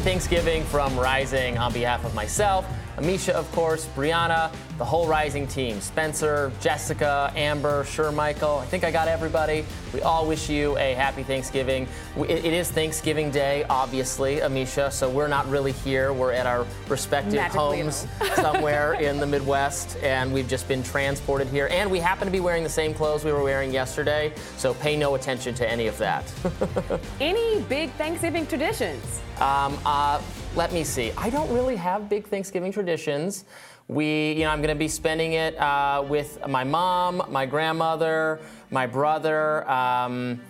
Thanksgiving from Rising on behalf of myself, Amisha, of course, Briahna, the whole Rising team, Spencer, Jessica, Amber, Sure Michael. I think I got everybody. We all wish you a happy Thanksgiving. it is Thanksgiving Day, obviously, Amisha, so we're not really here. We're at our respective Magically homes somewhere in the Midwest, and we've just been transported here. And we happen to be wearing the same clothes we were wearing yesterday, so pay no attention to any of that. any big Thanksgiving traditions? Um, uh, let me see. I don't really have big Thanksgiving traditions. We, you know, I'm going to be spending it uh, with my mom, my grandmother, my brother. Um,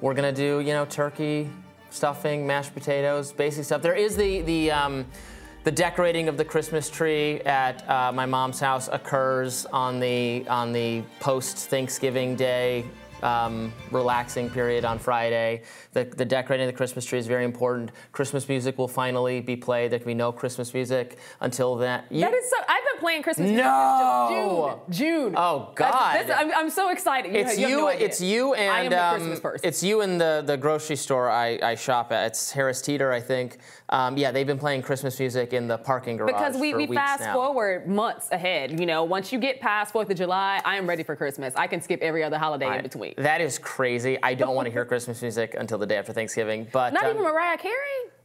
we're going to do, you know, turkey, stuffing, mashed potatoes, basic stuff. There is the the um, the decorating of the Christmas tree at uh, my mom's house occurs on the on the post Thanksgiving day um, relaxing period on Friday. The, the decorating of the Christmas tree is very important. Christmas music will finally be played. There can be no Christmas music until then. that is so. I've been playing Christmas music no! June. June. Oh God! That's, that's, I'm, I'm, so excited. You it's you. No it's you and I am the um, Christmas person. It's you and the the grocery store I, I shop at. It's Harris Teeter, I think. Um, yeah, they've been playing Christmas music in the parking garage because we, we fast now. forward months ahead. You know, once you get past Fourth of July, I am ready for Christmas. I can skip every other holiday in between. That is crazy. I don't want to hear Christmas music until the day after Thanksgiving. But not um, even Mariah Carey.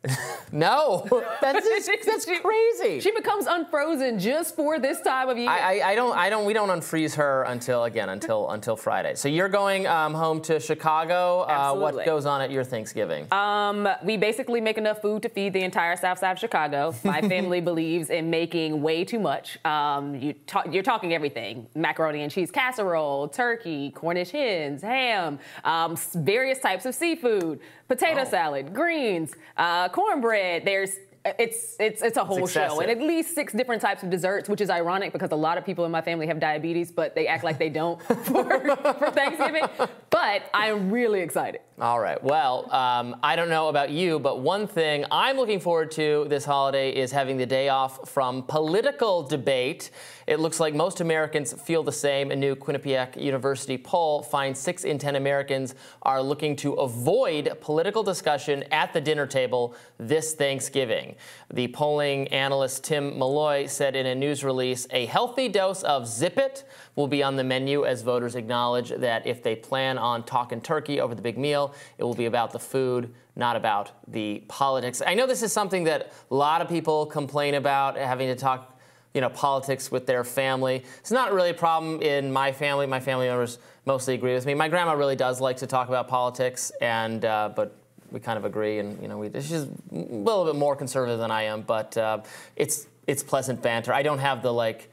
no, that's just, that's she, crazy. She becomes unfrozen just for this time of year. I, I, I, don't I don't we don't unfreeze her until again until until Friday. So you're going um, home to Chicago. Uh, what goes on at your Thanksgiving? Um, we basically make enough food to feed the entire South Side of Chicago. My family believes in making way too much. Um, you ta- you're talking everything: macaroni and cheese casserole, turkey, Cornish hens, ham, um, various types of seafood, potato oh. salad, greens. Uh, cornbread. There's it's it's it's a whole show and at least six different types of desserts which is ironic because a lot of people in my family have diabetes but they act like they don't for, for thanksgiving but i'm really excited all right well um, i don't know about you but one thing i'm looking forward to this holiday is having the day off from political debate it looks like most Americans feel the same. A new Quinnipiac University poll finds six in 10 Americans are looking to avoid political discussion at the dinner table this Thanksgiving. The polling analyst Tim Malloy said in a news release a healthy dose of Zip It will be on the menu as voters acknowledge that if they plan on talking turkey over the big meal, it will be about the food, not about the politics. I know this is something that a lot of people complain about having to talk you know, politics with their family. It's not really a problem in my family. My family members mostly agree with me. My grandma really does like to talk about politics, and uh, but we kind of agree. And you know, we, she's a little bit more conservative than I am, but uh, it's it's pleasant banter. I don't have the like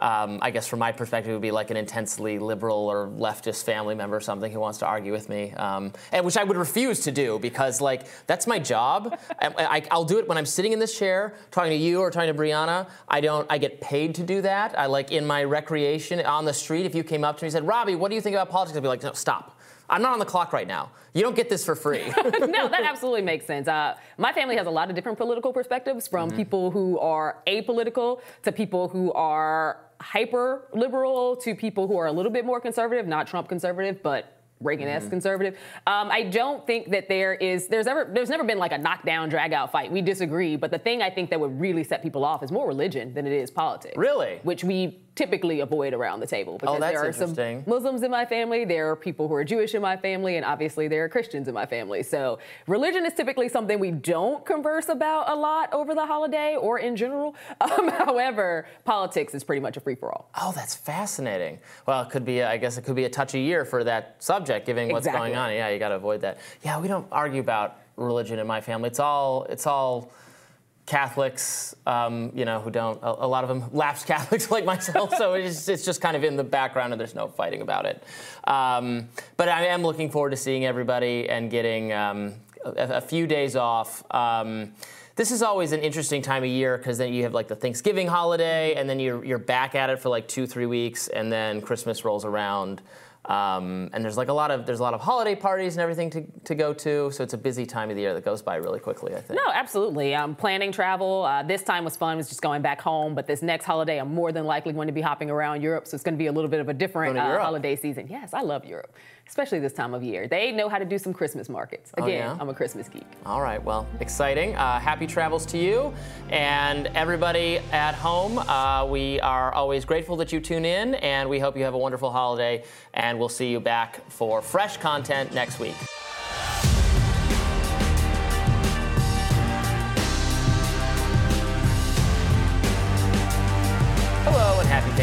um, I guess from my perspective, it would be like an intensely liberal or leftist family member or something who wants to argue with me, um, and which I would refuse to do because like that's my job. I, will do it when I'm sitting in this chair talking to you or talking to Briahna. I don't. I get paid to do that. I like in my recreation on the street. If you came up to me and said, "Robby, what do you think about politics?" I'd be like, "No, stop." I'm not on the clock right now. You don't get this for free. no, that absolutely makes sense. Uh, my family has a lot of different political perspectives from mm-hmm. people who are apolitical to people who are hyper liberal to people who are a little bit more conservative, not Trump conservative, but Reagan-esque mm-hmm. conservative. Um, I don't think that there is there's ever there's never been like a knockdown drag out fight. We disagree, but the thing I think that would really set people off is more religion than it is politics. Really? Which we typically avoid around the table because oh, there are some Muslims in my family, there are people who are Jewish in my family, and obviously there are Christians in my family. So religion is typically something we don't converse about a lot over the holiday or in general. Um, however, politics is pretty much a free for all. Oh, that's fascinating. Well, it could be, I guess it could be a touchy year for that subject, given what's exactly. going on. Yeah, you got to avoid that. Yeah, we don't argue about religion in my family. It's all, it's all Catholics, um, you know, who don't, a, a, lot of them lapsed Catholics like myself, so it's, it's, just kind of in the background and there's no fighting about it. Um, but I am looking forward to seeing everybody and getting um, a, a, few days off. Um, this is always an interesting time of year because then you have like the Thanksgiving holiday and then you're, you're back at it for like two, three weeks and then Christmas rolls around. Um, and there's like a lot of there's a lot of holiday parties and everything to, to go to, so it's a busy time of the year that goes by really quickly. I think. No, absolutely. I'm planning travel. Uh, this time was fun, It was just going back home. But this next holiday, I'm more than likely going to be hopping around Europe, so it's going to be a little bit of a different uh, holiday season. Yes, I love Europe. Especially this time of year. They know how to do some Christmas markets. Again, oh, yeah? I'm a Christmas geek. All right, well, exciting. Uh, happy travels to you and everybody at home. Uh, we are always grateful that you tune in, and we hope you have a wonderful holiday. And we'll see you back for fresh content next week.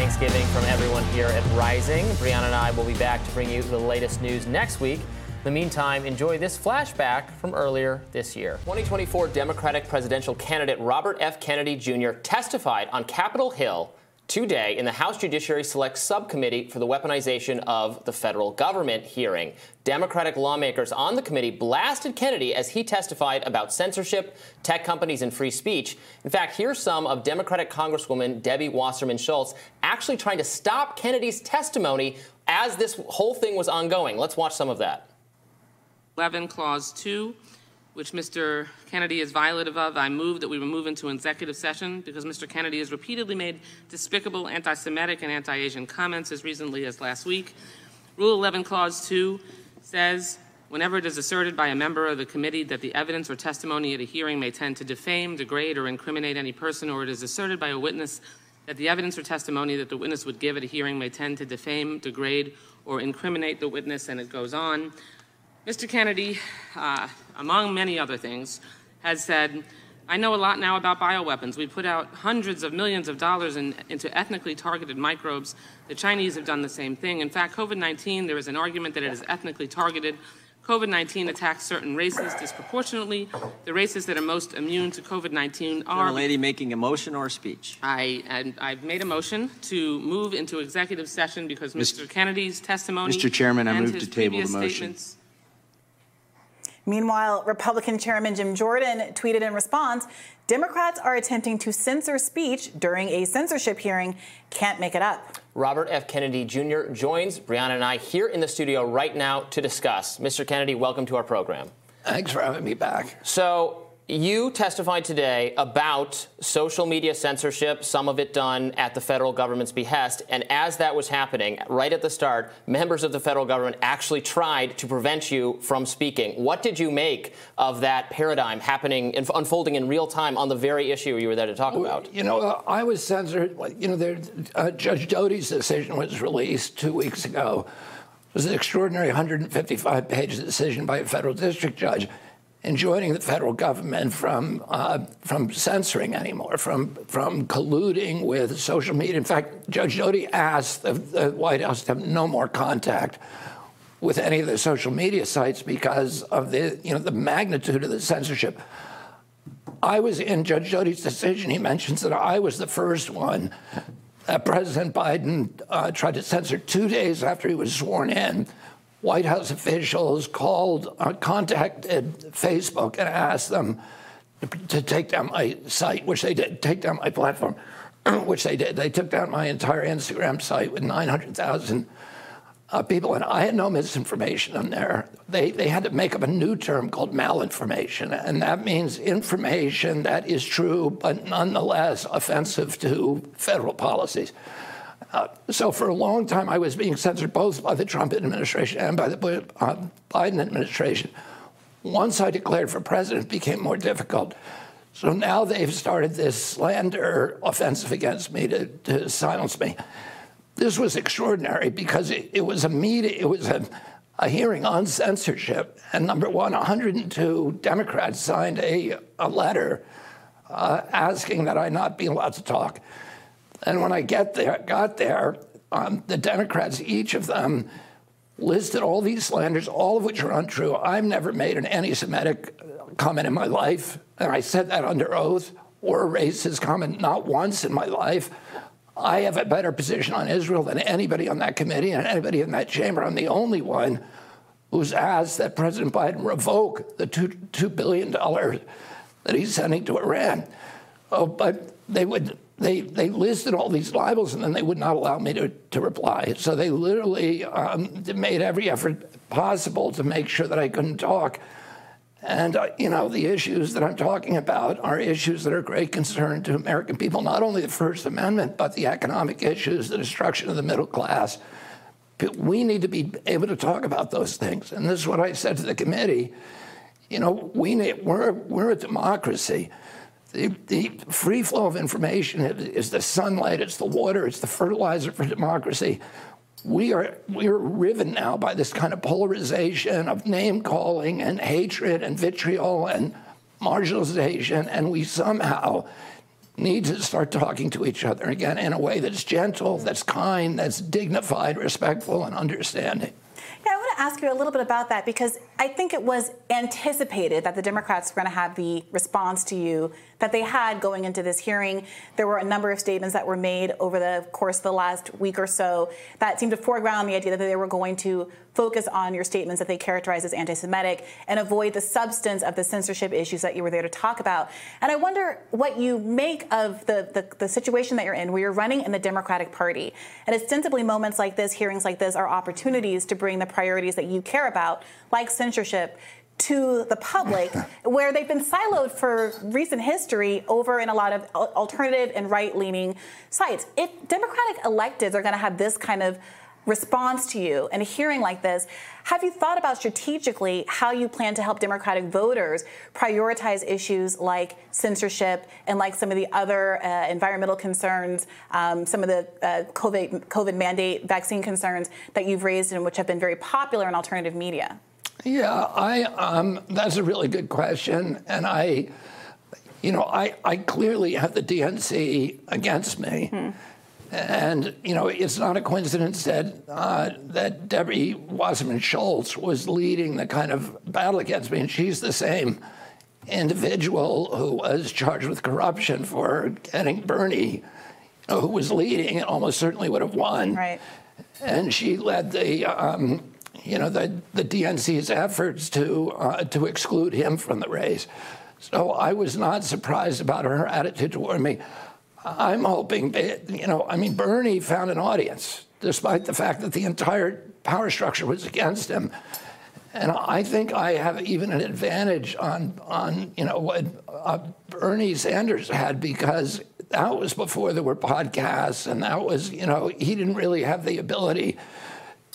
Thanksgiving from everyone here at Rising. Briahna and I will be back to bring you the latest news next week. In the meantime, enjoy this flashback from earlier this year. 2024 Democratic presidential candidate Robert F. Kennedy Jr. testified on Capitol Hill today in the House Judiciary Select Subcommittee for the Weaponization of the Federal Government hearing. Democratic lawmakers on the committee blasted Kennedy as he testified about censorship, tech companies, and free speech. In fact, here's some of Democratic Congresswoman Debbie Wasserman Schultz actually trying to stop Kennedy's testimony as this whole thing was ongoing. Let's watch some of that. 11, Clause 2 which Mr. Kennedy is violative of, I move that we remove into executive session because Mr. Kennedy has repeatedly made despicable anti Semitic and anti Asian comments as recently as last week. Rule 11, Clause 2 says whenever it is asserted by a member of the committee that the evidence or testimony at a hearing may tend to defame, degrade, or incriminate any person, or it is asserted by a witness that the evidence or testimony that the witness would give at a hearing may tend to defame, degrade, or incriminate the witness, and it goes on. Mr. Kennedy, uh, among many other things, has said, I know a lot now about bioweapons. We put out hundreds of millions of dollars in, into ethnically targeted microbes. The Chinese have done the same thing. In fact, COVID 19, there is an argument that it is ethnically targeted. COVID 19 attacks certain races disproportionately. The races that are most immune to COVID 19 are. a lady making a motion or a speech? I, and I've made a motion to move into executive session because Mr. Kennedy's testimony. Mr. Chairman, I move to table the motion. Meanwhile, Republican Chairman Jim Jordan tweeted in response Democrats are attempting to censor speech during a censorship hearing. Can't make it up. Robert F. Kennedy Jr. joins Briahna and I here in the studio right now to discuss. Mr. Kennedy, welcome to our program. Thanks for having me back. So, you testified today about social media censorship, some of it done at the federal government's behest. And as that was happening, right at the start, members of the federal government actually tried to prevent you from speaking. What did you make of that paradigm happening, unfolding in real time on the very issue you were there to talk about? You know, uh, I was censored. You know, there, uh, Judge Doughty's decision was released two weeks ago. It was an extraordinary 155 page decision by a federal district judge enjoining the federal government from uh, from censoring anymore, from from colluding with social media. In fact, Judge Doughty asked the, the, White House to have no more contact with any of the social media sites because of the you know the magnitude of the censorship. I was in Judge Doughty's decision. He mentions that I was the first one that President Biden uh, tried to censor two days after he was sworn in White House officials called, uh, contacted Facebook and asked them to, take down my site, which they did, take down my platform, which they did. They took down my entire Instagram site with 900,000 uh, people, and I had no misinformation on there. They, they had to make up a new term called malinformation, and that means information that is true but nonetheless offensive to federal policies. Uh, so for a long time, I was being censored both by the Trump administration and by the uh, Biden administration. Once I declared for president, it became more difficult. So now they've started this slander offensive against me to, to silence me. This was extraordinary because it, it was a meeting, it was a, a, hearing on censorship. And number one, 102 Democrats signed a, a letter uh, asking that I not be allowed to talk. And when I get there, got there, um, the Democrats, each of them, listed all these slanders, all of which are untrue. I've never made an anti-Semitic comment in my life, and I said that under oath, or a racist comment not once in my life. I have a better position on Israel than anybody on that committee and anybody in that chamber. I'm the only one who's asked that President Biden revoke the two, $2 billion that he's sending to Iran. Oh, but they would they, they listed all these libels and then they would not allow me to, to reply. So they literally um, made every effort possible to make sure that I couldn't talk. And, uh, you know, the issues that I'm talking about are issues that are great concern to American people, not only the First Amendment, but the economic issues, the destruction of the middle class, we need to be able to talk about those things. And this is what I said to the committee. You know, we need, we're, we're a democracy. The, free flow of information is the sunlight, it's the water, it's the fertilizer for democracy. We are we are riven now by this kind of polarization of name calling and hatred and vitriol and marginalization, and we somehow need to start talking to each other again in a way that's gentle, that's kind, that's dignified, respectful, and understanding. Yeah, I want to ask you a little bit about that because I think it was anticipated that the Democrats were going to have the response to you that they had going into this hearing. There were a number of statements that were made over the course of the last week or so that seemed to foreground the idea that they were going to focus on your statements that they characterize as anti Semitic and avoid the substance of the censorship issues that you were there to talk about. And I wonder what you make of the, the, the situation that you're in, where you're running in the Democratic Party. And ostensibly, moments like this, hearings like this, are opportunities to bring the priorities that you care about, like censorship, to the public, where they've been siloed for recent history over in a lot of alternative and right leaning sites. If Democratic electeds are going to have this kind of response to you and a hearing like this, have you thought about strategically how you plan to help Democratic voters prioritize issues like censorship and like some of the other uh, environmental concerns, um, some of the uh, COVID, COVID mandate vaccine concerns that you've raised and which have been very popular in alternative media? Yeah, I um, that's a really good question, and I, you know, I, I clearly have the DNC against me, hmm. and you know, it's not a coincidence that uh, that Debbie Wasserman Schultz was leading the kind of battle against me, and she's the same individual who was charged with corruption for getting Bernie, who was leading and almost certainly would have won, right? And she led the. Um, you know, the, the DNC's efforts to, uh, to exclude him from the race. So I was not surprised about her attitude toward me. I'm hoping that, you know, I mean, Bernie found an audience, despite the fact that the entire power structure was against him. And I think I have even an advantage on, on you know, what uh, Bernie Sanders had because that was before there were podcasts, and that was, you know, he didn't really have the ability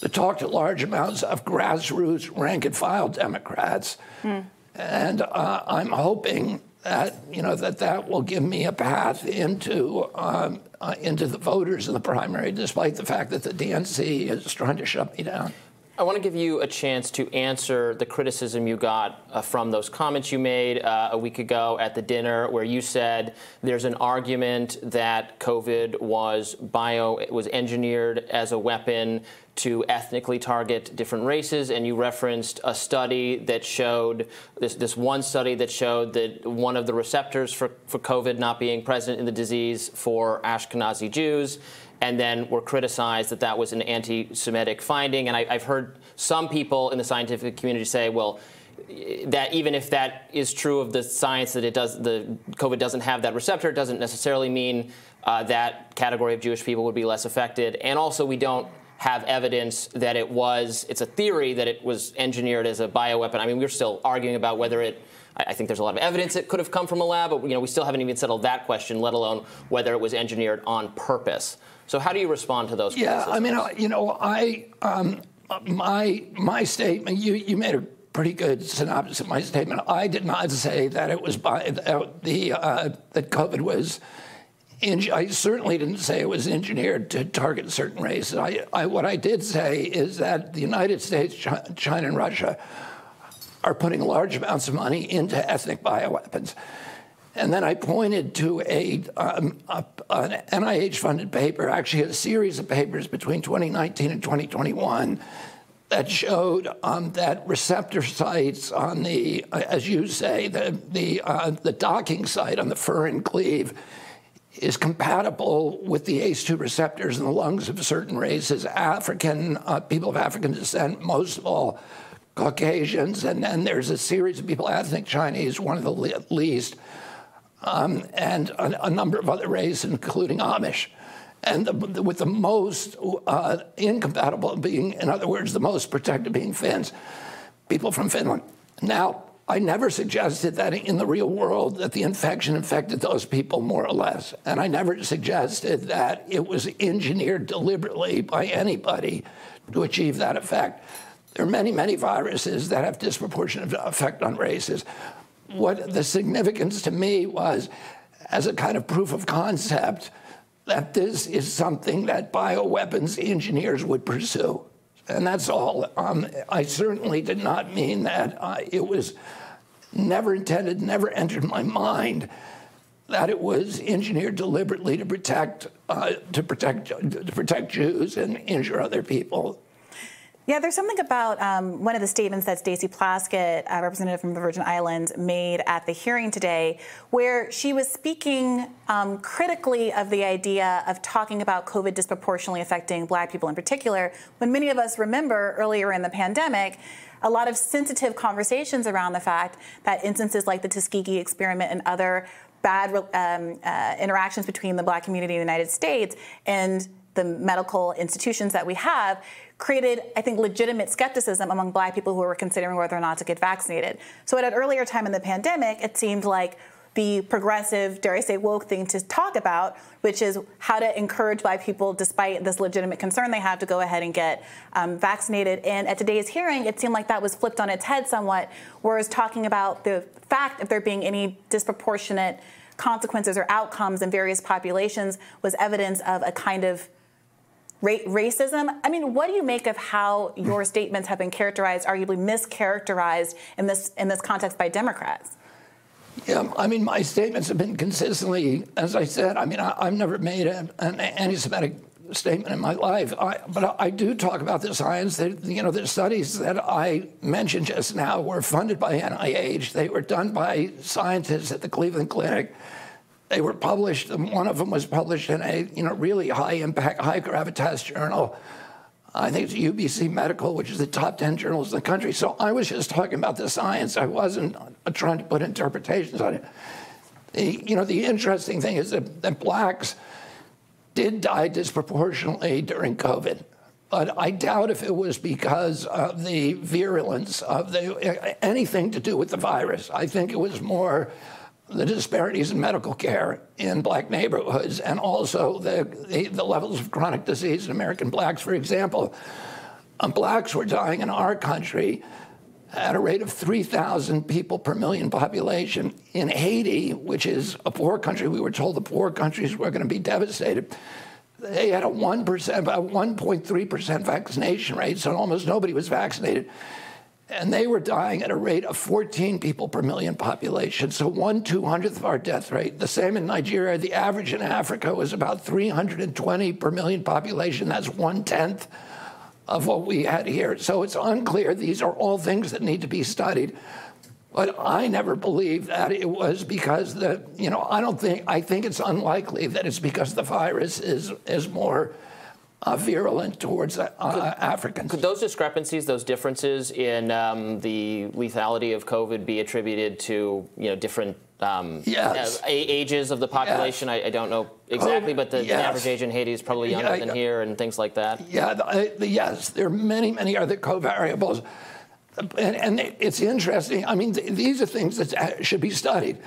to talk to large amounts of grassroots rank and file Democrats. Hmm. And uh, I'm hoping that you know that that will give me a path into um, uh, into the voters in the primary, despite the fact that the DNC is trying to shut me down. I want to give you a chance to answer the criticism you got uh, from those comments you made uh, a week ago at the dinner, where you said there's an argument that COVID was bio was engineered as a weapon to ethnically target different races, and you referenced a study that showed this, this one study that showed that one of the receptors for, for COVID not being present in the disease for Ashkenazi Jews and then were criticized that that was an anti-Semitic finding. And I, have heard some people in the scientific community say, well, that even if that is true of the science that it does, the COVID doesn't have that receptor, it doesn't necessarily mean uh, that category of Jewish people would be less affected. And also, we don't have evidence that it was. It's a theory that it was engineered as a bioweapon. I mean, we're still arguing about whether it. I think there's a lot of evidence it could have come from a lab, but you know, we still haven't even settled that question, let alone whether it was engineered on purpose. So how do you respond to those? Yeah, I mean, you know, I um, my my statement. You you made a pretty good synopsis of my statement. I did not say that it was by the uh, that COVID was. I certainly didn't say it was engineered to target certain races. I, I, what I did say is that the United States, China, and Russia are putting large amounts of money into ethnic bioweapons. And then I pointed to a, um, a an NIH-funded paper, actually a series of papers between 2019 and 2021 that showed um, that receptor sites on the, uh, as you say, the the, uh, the docking site on the furin cleave is compatible with the ACE2 receptors in the lungs of certain races, African uh, people of African descent, most of all Caucasians, and then there's a series of people, ethnic Chinese, one of the least um, and a, a, number of other races, including Amish. And the, the, with the most uh, incompatible being, in other words, the most protected being Finns, people from Finland. Now, I never suggested that in the real world that the infection infected those people more or less. And I never suggested that it was engineered deliberately by anybody to achieve that effect. There are many, many viruses that have disproportionate effect on races. What the significance to me was as a kind of proof of concept that this is something that bioweapons engineers would pursue. And that's all. Um, I certainly did not mean that. Uh, it was never intended, never entered my mind that it was engineered deliberately to protect, uh, to protect, to protect Jews and injure other people. Yeah, there's something about um, one of the statements that Stacey Plaskett, a representative from the Virgin Islands, made at the hearing today, where she was speaking um, critically of the idea of talking about COVID disproportionately affecting Black people in particular, when many of us remember earlier in the pandemic a lot of sensitive conversations around the fact that instances like the Tuskegee experiment and other bad um, uh, interactions between the Black community in the United States and the medical institutions that we have created, I think, legitimate skepticism among black people who were considering whether or not to get vaccinated. So at an earlier time in the pandemic, it seemed like the progressive, dare I say, woke thing to talk about, which is how to encourage black people, despite this legitimate concern they have, to go ahead and get um, vaccinated. And at today's hearing, it seemed like that was flipped on its head somewhat, whereas talking about the fact of there being any disproportionate consequences or outcomes in various populations was evidence of a kind of Ra- racism. I mean, what do you make of how your statements have been characterized, arguably mischaracterized in this in this context by Democrats? Yeah, I mean, my statements have been consistently, as I said. I mean, I, have never made a, an anti-Semitic statement in my life, I, but I do talk about the science. That, you know, the studies that I mentioned just now were funded by NIH. They were done by scientists at the Cleveland Clinic they were published. One of them was published in a you know really high impact, high gravitas journal. I think it's UBC Medical, which is the top 10 journals in the country. So I was just talking about the science. I wasn't trying to put interpretations on it. The, you know, the interesting thing is that, that blacks did die disproportionately during COVID. But I doubt if it was because of the virulence of the anything to do with the virus. I think it was more the disparities in medical care in black neighborhoods and also the, the, the levels of chronic disease in American blacks. For example, um, blacks were dying in our country at a rate of 3,000 people per million population. In Haiti, which is a poor country, we were told the poor countries were going to be devastated. They had a 1%, about 1.3% vaccination rate, so almost nobody was vaccinated and they were dying at a rate of 14 people per million population, so one 200th of our death rate. The same in Nigeria. The average in Africa was about 320 per million population. That's one tenth of what we had here. So it's unclear. These are all things that need to be studied. But I never believed that it was because the, you know, I don't think, I think it's unlikely that it's because the virus is, is more uh, virulent towards uh, could, Africans. Could those discrepancies, those differences in um, the lethality of COVID be attributed to you know different um, yes. uh, ages of the population? Yes. I, I, don't know exactly, but the, yes. the, average age in Haiti is probably younger yeah, than here and things like that. Yeah, the, the, yes, there are many, many other covariables. And, and it's interesting. I mean, th- these are things that uh, should be studied.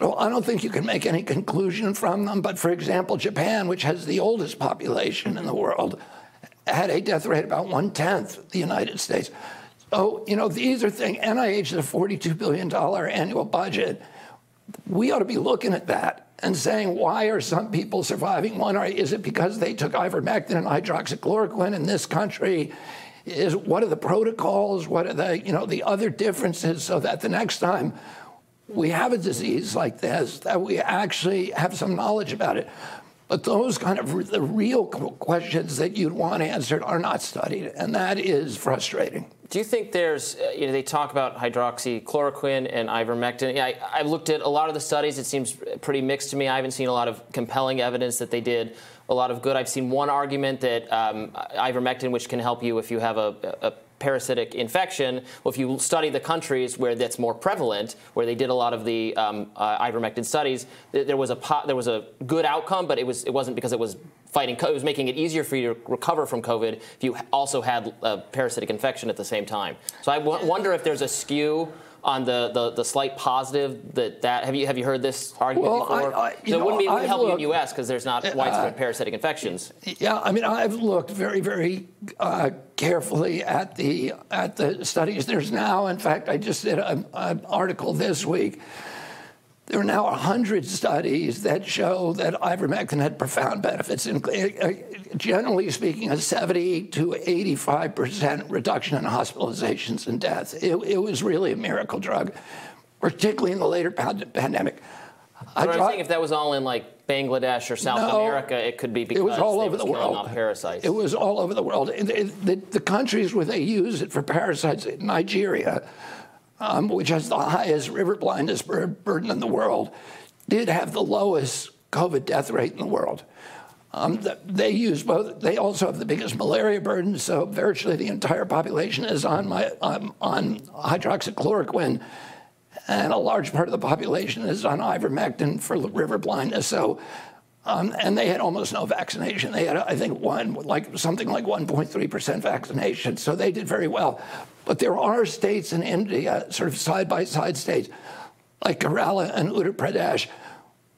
So I don't think you can make any conclusion from them. But for example, Japan, which has the oldest population in the world, had a death rate about one tenth the United States. So, you know, these are things, NIH is a $42 billion annual budget. We ought to be looking at that and saying, why are some people surviving? One, or is it because they took ivermectin and hydroxychloroquine in this country? Is what are the protocols? What are the, you know, the other differences so that the next time we have a disease like this, that we actually have some knowledge about it. But those kind of the real questions that you'd want answered are not studied, and that is frustrating. Do you think there's, uh, you know, they talk about hydroxychloroquine and ivermectin. I, I looked at a lot of the studies. It seems pretty mixed to me. I haven't seen a lot of compelling evidence that they did a lot of good. I've seen one argument that um, ivermectin, which can help you if you have a, a parasitic infection. Well, if you study the countries where that's more prevalent, where they did a lot of the um, uh, ivermectin studies, there was a po- there was a good outcome, but it was it wasn't because it was fighting. it was making it easier for you to recover from COVID if you also had a parasitic infection at the same time. So I w- wonder if there's a skew on the, the, the slight positive that that have you have you heard this argument Well, before? I- I- so it wouldn't be I've help you in the U.S. because there's not widespread parasitic infections. Yeah, I mean, I've looked very, very uh, carefully at the at the studies. There's now, in fact, I just did an article this week. There are now 100 studies that show that ivermectin had profound benefits, in, uh, generally speaking, a 70 to 85 percent reduction in hospitalizations and deaths. It, it was really a miracle drug, particularly in the later pand- pandemic. I But I'm saying if that was all in like Bangladesh or South No, America, it could be because it was all over the world. parasites. It was all over the world. The, the countries where they use it for parasites, Nigeria, um, which has the highest river blindness bur- burden in the world, did have the lowest COVID death rate in the world. Um, th- they use both. They also have the biggest malaria burden, so virtually the entire population is on my um, on hydroxychloroquine, and a large part of the population is on ivermectin for river blindness. So, um, and they had almost no vaccination. They had, I think, one like something like 1.3 percent vaccination. So they did very well. But there are states in India, sort of side by side states, like Kerala and Uttar Pradesh,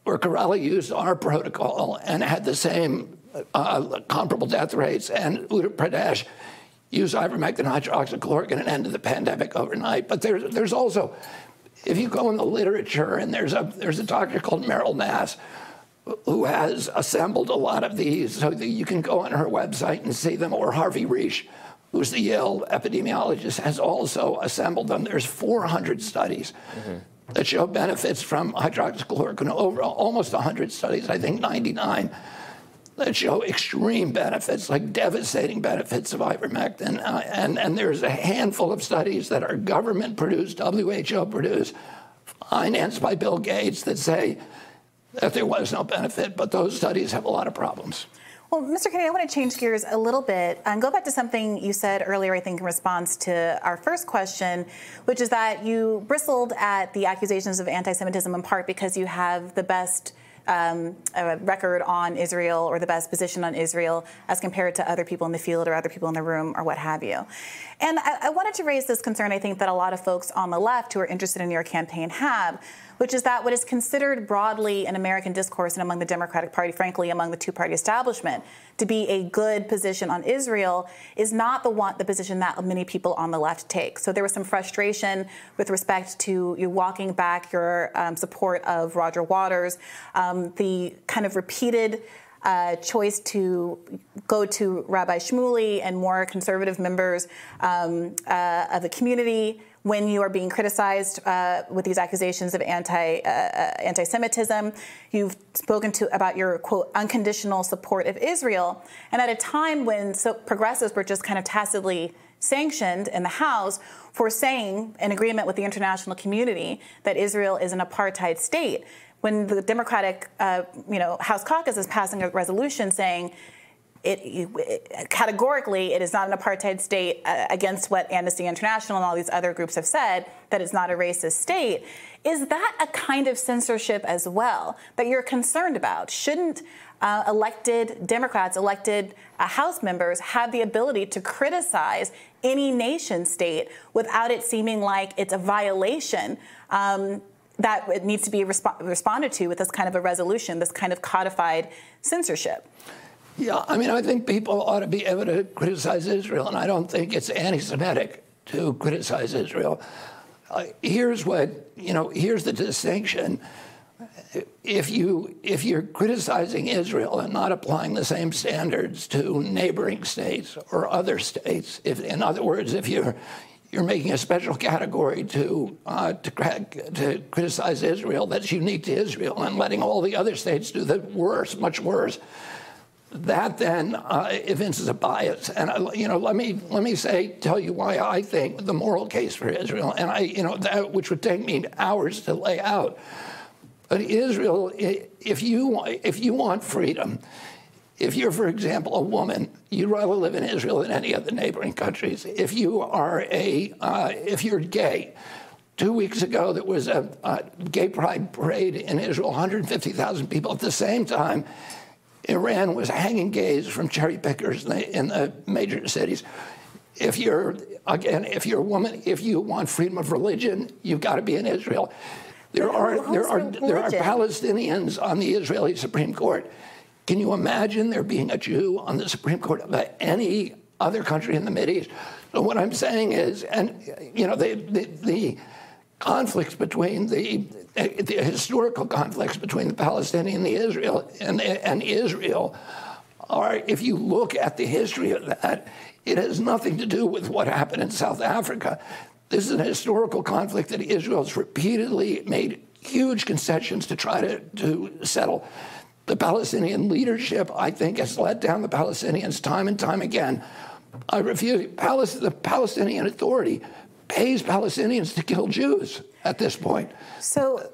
where Kerala used our protocol and had the same uh, comparable death rates, and Uttar Pradesh used ivermectin hydroxychloroquine and ended the pandemic overnight. But there's, there's also, if you go in the literature, and there's a, there's a doctor called Meryl Nass who has assembled a lot of these, so you can go on her website and see them, or Harvey Risch, who's the Yale epidemiologist, has also assembled them. There's 400 studies that show benefits from hydroxychloroquine, over almost 100 studies, I think 99, that show extreme benefits, like devastating benefits of ivermectin. Uh, and, and there's a handful of studies that are government produced, WHO produced, financed by Bill Gates, that say that there was no benefit, but those studies have a lot of problems. Well, Mr. Kennedy, I want to change gears a little bit and go back to something you said earlier, I think, in response to our first question, which is that you bristled at the accusations of anti Semitism in part because you have the best. Um, uh, record on Israel or the best position on Israel as compared to other people in the field or other people in the room or what have you. And I, I wanted to raise this concern, I think, that a lot of folks on the left who are interested in your campaign have, which is that what is considered broadly in American discourse and among the Democratic Party, frankly, among the two party establishment, to be a good position on Israel is not the one the position that many people on the left take. So there was some frustration with respect to you walking back your um, support of Roger Waters, um, the kind of repeated uh, choice to go to Rabbi Shmuley and more conservative members um, uh, of the community when you are being criticized uh, with these accusations of anti uh, anti-Semitism. You've spoken to about your quote unconditional support of Israel, and at a time when so progressives were just kind of tacitly sanctioned in the House for saying, in agreement with the international community, that Israel is an apartheid state. When the Democratic, uh, you know, House caucus is passing a resolution saying it, it, categorically it is not an apartheid state uh, against what Amnesty International and all these other groups have said that it's not a racist state. Is that a kind of censorship as well that you're concerned about? Shouldn't uh, elected Democrats, elected uh, House members, have the ability to criticize any nation state without it seeming like it's a violation? Um, that needs to be resp- responded to with this kind of a resolution, this kind of codified censorship. Yeah, I mean, I think people ought to be able to criticize Israel, and I don't think it's anti-Semitic to criticize Israel. Uh, here's what you know. Here's the distinction. If you if you're criticizing Israel and not applying the same standards to neighboring states or other states, if in other words, if you're you're making a special category to, uh, to, to criticize Israel that's unique to Israel and letting all the other states do the worse, much worse. That then uh, evinces a bias, and uh, you know, let me let me say, tell you why I think the moral case for Israel, and I, you know, that which would take me hours to lay out. But Israel, if you if you want freedom, if you're, for example, a woman, you'd rather live in Israel than any of the neighboring countries. If you are a, uh, if you're gay, two weeks ago there was a, a gay pride parade in Israel, 150,000 people. At the same time, Iran was hanging gays from cherry pickers in the, in the major cities. if you're again, if you're a woman, if you want freedom of religion, you've got to be in Israel. There are there are there are? Palestinians on the Israeli Supreme Court. Can you imagine there being a Jew on the Supreme Court of any other country in the Mideast? So what I'm saying is, and you know, the the, the conflicts between the the historical conflicts between the Palestinian and the Israel and, and Israel are, if you look at the history of that, it has nothing to do with what happened in South Africa. This is an historical conflict that Israel has repeatedly made huge concessions to try to, to settle. The Palestinian leadership, I think, has let down the Palestinians time and time again. I refuse. The Palestinian Authority pays Palestinians to kill Jews at this point. So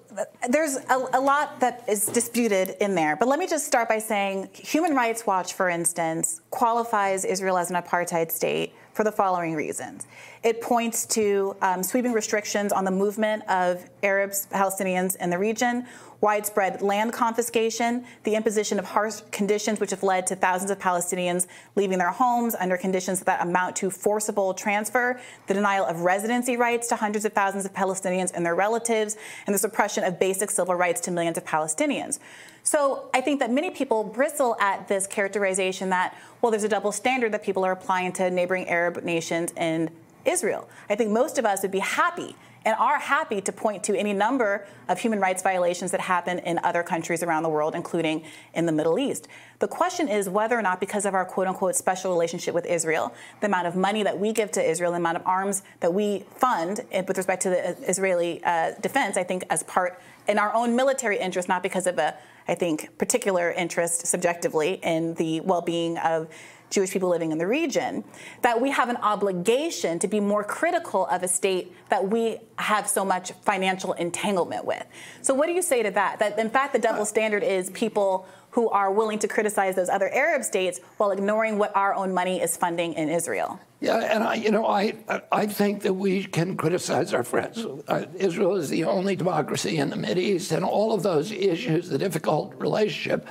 there's a, a lot that is disputed in there. But let me just start by saying Human Rights Watch, for instance, qualifies Israel as an apartheid state for the following reasons. It points to um, sweeping restrictions on the movement of Arabs, Palestinians in the region, widespread land confiscation, the imposition of harsh conditions which have led to thousands of Palestinians leaving their homes under conditions that amount to forcible transfer, the denial of residency rights to hundreds of thousands of Palestinians and their relatives, and the suppression of basic civil rights to millions of Palestinians. So I think that many people bristle at this characterization that, well, there's a double standard that people are applying to neighboring Arab nations and Israel. I think most of us would be happy and are happy to point to any number of human rights violations that happen in other countries around the world, including in the Middle East. The question is whether or not, because of our quote unquote special relationship with Israel, the amount of money that we give to Israel, the amount of arms that we fund eh, with respect to the Israeli uh, defense, I think as part in our own military interest, not because of a, I think, particular interest subjectively in the well being of Jewish people living in the region, that we have an obligation to be more critical of a state that we have so much financial entanglement with. So, what do you say to that? That in fact, the double standard is people who are willing to criticize those other Arab states while ignoring what our own money is funding in Israel. Yeah, and I, you know, I, I think that we can criticize our friends. Uh, Israel is the only democracy in the Mideast, and all of those issues, the difficult relationship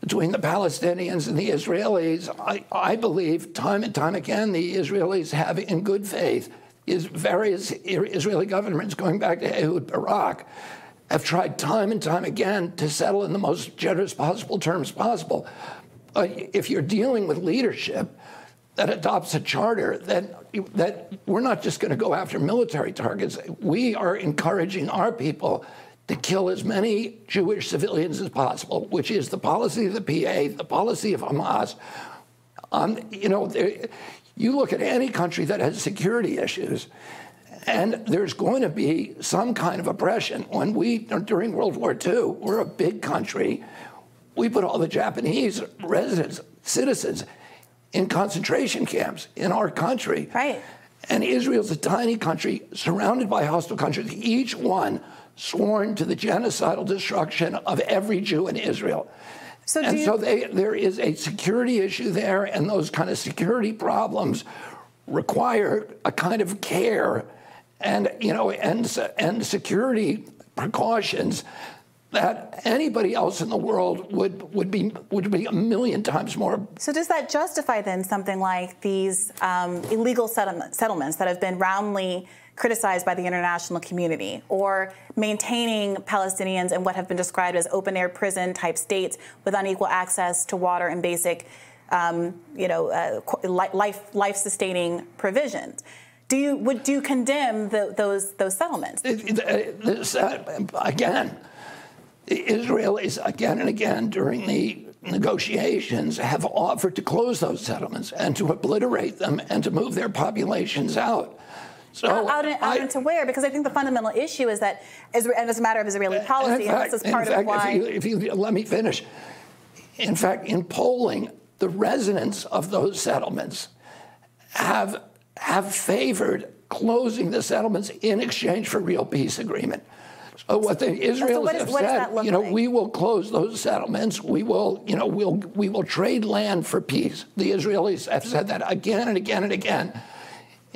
between the Palestinians and the Israelis, I, I believe time and time again the Israelis have, in good faith, is various Israeli governments going back to Ehud Barak have tried time and time again to settle in the most generous possible terms possible. Uh, if you're dealing with leadership that adopts a charter that that we're not just going to go after military targets, we are encouraging our people to kill as many Jewish civilians as possible, which is the policy of the PA, the policy of Hamas. Um, you know, there, you look at any country that has security issues, and there's going to be some kind of oppression. When we, during World War II, we're a big country. We put all the Japanese residents, citizens, in concentration camps in our country. Right. And Israel's a tiny country surrounded by hostile countries, each one sworn to the genocidal destruction of every Jew in Israel. So and so they, there is a security issue there, and those kind of security problems require a kind of care and you know and and security precautions that anybody else in the world would would be would be a million times more So does that justify then something like these um, illegal settlement, settlements that have been roundly criticized by the international community, or maintaining Palestinians in what have been described as open-air prison type states with unequal access to water and basic, um, you know, uh, life life-sustaining provisions? Do you would do you condemn the, those those settlements? It- this, uh, again, the Israelis again and again during the negotiations have offered to close those settlements and to obliterate them and to move their populations out. So out, out, in- out I- into where? Because I think the fundamental issue is that, as, and as a matter of Israeli policy, and fact- this is part of fact, why. If you, if you let me finish. In fact, in polling, the residents of those settlements have have favored closing the settlements in exchange for real peace agreement. So what the Israelis what is- have said, you know, like? we will close those settlements. We will, you know, we'll we will trade land for peace. The Israelis have said that again and again and again.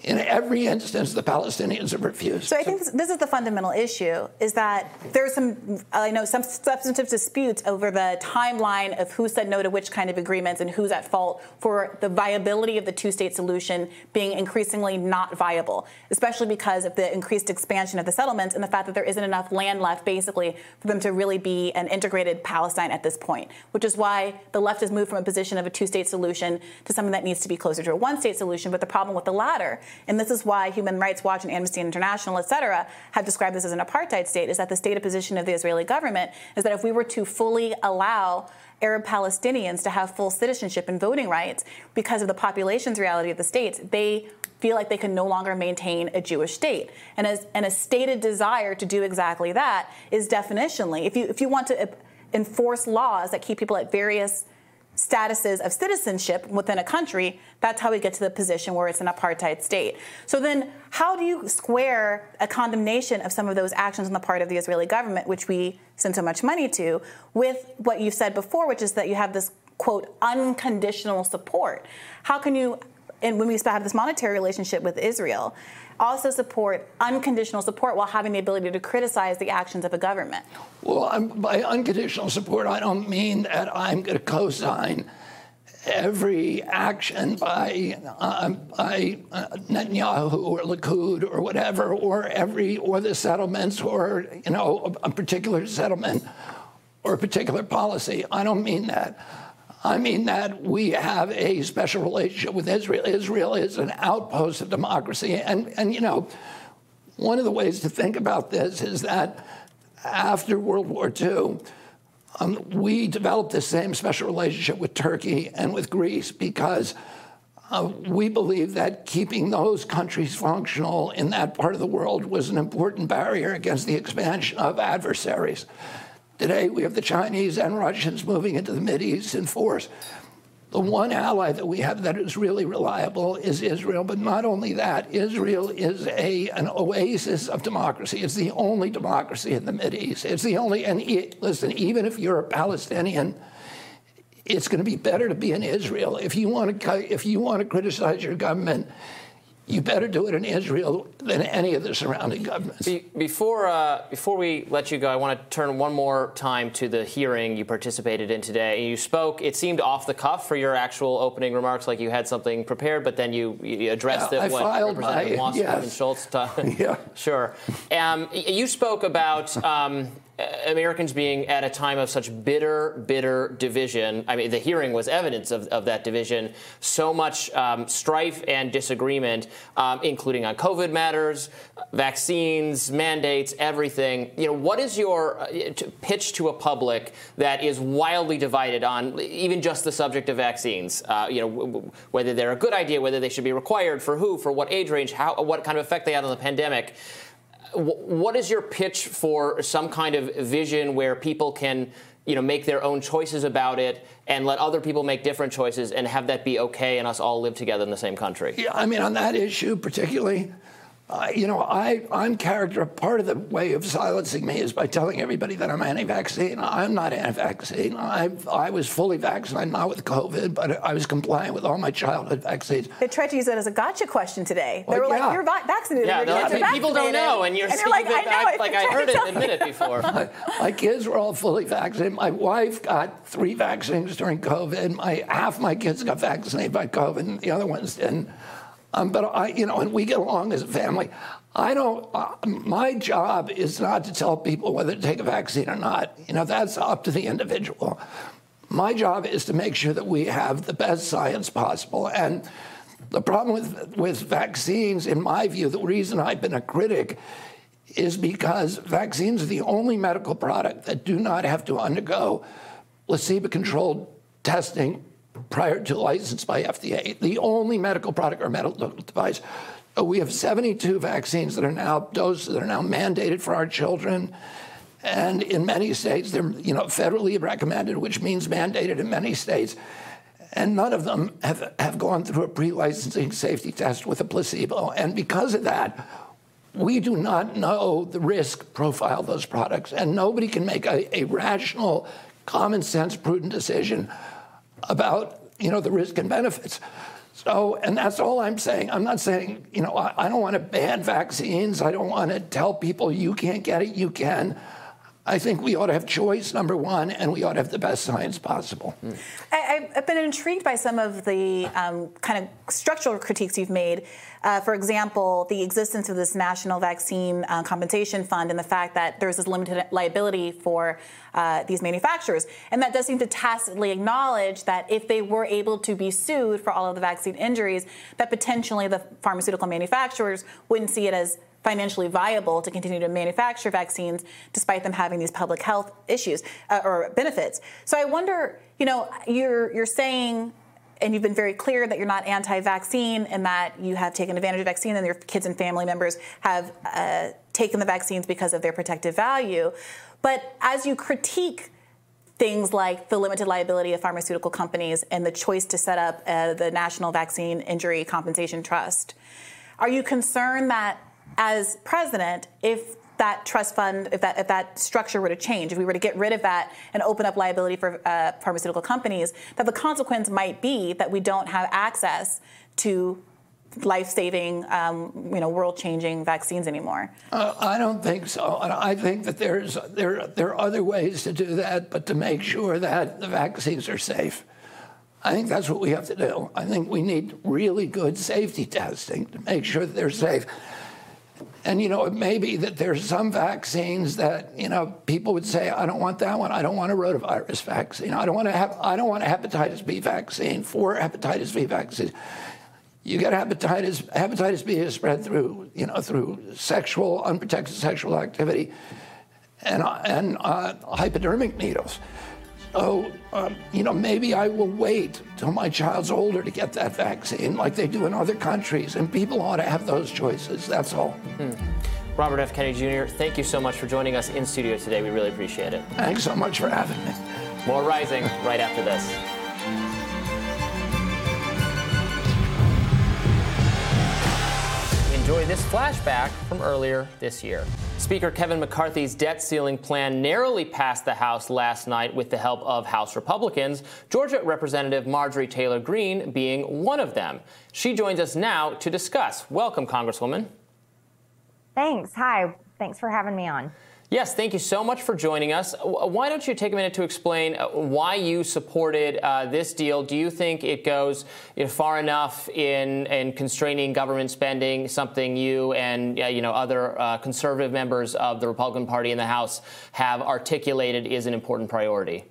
In every instance, the Palestinians have refused. So I think this is the fundamental issue: is that there's some, I know, some substantive disputes over the timeline of who said no to which kind of agreements and who's at fault for the viability of the two-state solution being increasingly not viable, especially because of the increased expansion of the settlements and the fact that there isn't enough land left, basically, for them to really be an integrated Palestine at this point. Which is why the left has moved from a position of a two-state solution to something that needs to be closer to a one-state solution. But the problem with the latter and this is why Human Rights Watch and Amnesty International, et cetera, have described this as an apartheid state, is that the stated position of the Israeli government is that if we were to fully allow Arab Palestinians to have full citizenship and voting rights because of the population's reality of the states, they feel like they can no longer maintain a Jewish state. And, as, and a stated desire to do exactly that is definitionally, if you, if you want to enforce laws that keep people at various statuses of citizenship within a country, that's how we get to the position where it's an apartheid state. So then, how do you square a condemnation of some of those actions on the part of the Israeli government, which we send so much money to, with what you said before, which is that you have this quote unconditional support? How can you, and when we still have this monetary relationship with Israel, also support unconditional support while having the ability to criticize the actions of a government? Well, I'm, by unconditional support, I don't mean that I'm going to co-sign every action by, uh, by uh, Netanyahu or Likud or whatever, or every or the settlements or you know a particular settlement or a particular policy. I don't mean that. I mean that we have a special relationship with Israel. Israel is an outpost of democracy. And, and you know, one of the ways to think about this is that after World War II, um, we developed the same special relationship with Turkey and with Greece because uh, we believe that keeping those countries functional in that part of the world was an important barrier against the expansion of adversaries. Today, we have the Chinese and Russians moving into the East in force. The one ally that we have that is really reliable is Israel, but not only that, Israel is a, an oasis of democracy. It's the only democracy in the East. It's the only, and listen, even if you're a Palestinian, it's going to be better to be in Israel. If you want to, if you want to criticize your government, you better do it in Israel than any of the surrounding governments. Be, before, uh, before we let you go, I want to turn one more time to the hearing you participated in today. You spoke, it seemed off the cuff for your actual opening remarks, like you had something prepared, but then you, you addressed yeah, it I filed Representative my, yes. and Schultz. yeah. Sure. Um, you spoke about um, Americans being at a time of such bitter, bitter division. I mean, the hearing was evidence of, of that division. So much um, strife and disagreement, um, including on COVID matters, vaccines, mandates, everything. You know, what is your uh, pitch to a public that is wildly divided on even just the subject of vaccines? Uh, you know, w- whether they're a good idea, whether they should be required, for who, for what age range, how, what kind of effect they had on the pandemic what is your pitch for some kind of vision where people can you know make their own choices about it and let other people make different choices and have that be okay and us all live together in the same country? Yeah i mean on that issue particularly uh, you know, I, I'm character. Part of the way of silencing me is by telling everybody that I'm anti-vaccine. I'm not anti-vaccine. I, I was fully vaccinated, not with COVID, but I was compliant with all my childhood vaccines. They tried to use that as a gotcha question today. They well, were yeah. like, "You're vaccinated. Yeah, you're like, people don't know, and you're, and you're like, I know, back, like I heard it a minute before. my, my, kids were all fully vaccinated. My wife got three vaccines during COVID. My half my kids got vaccinated by COVID, and the other ones didn't. Um, but I, you know, and we get along as a family. I don't. Uh, my job is not to tell people whether to take a vaccine or not. You know, that's up to the individual. My job is to make sure that we have the best science possible. And the problem with with vaccines, in my view, the reason I've been a critic is because vaccines are the only medical product that do not have to undergo placebo-controlled testing prior to license by FDA, the only medical product or medical device. Uh, we have 72 vaccines that are now doses that are now mandated for our children. And in many states, they're you know federally recommended, which means mandated in many states. And none of them have, have gone through a pre-licensing safety test with a placebo. And because of that, we do not know the risk profile of those products. And nobody can make a, a rational, common sense, prudent decision about you know the risk and benefits. So, and that's all I'm saying. I'm not saying, you know, I, I don't want to ban vaccines. I don't want to tell people you can't get it, you can. I think we ought to have choice, number one, and we ought to have the best science possible. Mm. I, have been intrigued by some of the um, kind of structural critiques you've made. Uh, for example, the existence of this national vaccine uh, compensation fund and the fact that there's this limited liability for uh, these manufacturers. And that does seem to tacitly acknowledge that if they were able to be sued for all of the vaccine injuries, that potentially the pharmaceutical manufacturers wouldn't see it as financially viable to continue to manufacture vaccines despite them having these public health issues uh, or benefits. So I wonder, you know, you're you're saying and you've been very clear that you're not anti-vaccine and that you have taken advantage of vaccine and your kids and family members have uh, taken the vaccines because of their protective value. But as you critique things like the limited liability of pharmaceutical companies and the choice to set up uh, the National Vaccine Injury Compensation Trust, are you concerned that as president, if that trust fund, if that if that structure were to change, if we were to get rid of that and open up liability for uh, pharmaceutical companies, that the consequence might be that we don't have access to life-saving, um, you know, world-changing vaccines anymore? Uh, I don't think so. I think that there's there there are other ways to do that, but to make sure that the vaccines are safe. I think that's what we have to do. I think we need really good safety testing to make sure that they're safe. And you know, it may be that there's some vaccines that you know people would say, I don't want that one. I don't want a rotavirus vaccine. I don't want to have. I don't want a hepatitis B vaccine. For hepatitis B vaccines, you get hepatitis. Hepatitis B is spread through you know through sexual unprotected sexual activity, and and uh, hypodermic needles. So, um, you know, maybe I will wait till my child's older to get that vaccine, like they do in other countries. And people ought to have those choices. That's all. Hmm. Robert F. Kennedy Jr., thank you so much for joining us in studio today. We really appreciate it. Thanks so much for having me. More Rising right after this. This flashback from earlier this year. Speaker Kevin McCarthy's debt ceiling plan narrowly passed the House last night with the help of House Republicans, Georgia Representative Marjorie Taylor Greene being one of them. She joins us now to discuss. Welcome, Congresswoman. Thanks. Hi. Thanks for having me on. Yes, thank you so much for joining us. Why don't you take a minute to explain uh, why you supported uh, this deal? Do you think it goes you know, far enough in, in constraining government spending, something you and uh, you know other uh, conservative members of the Republican Party in the House have articulated is an important priority?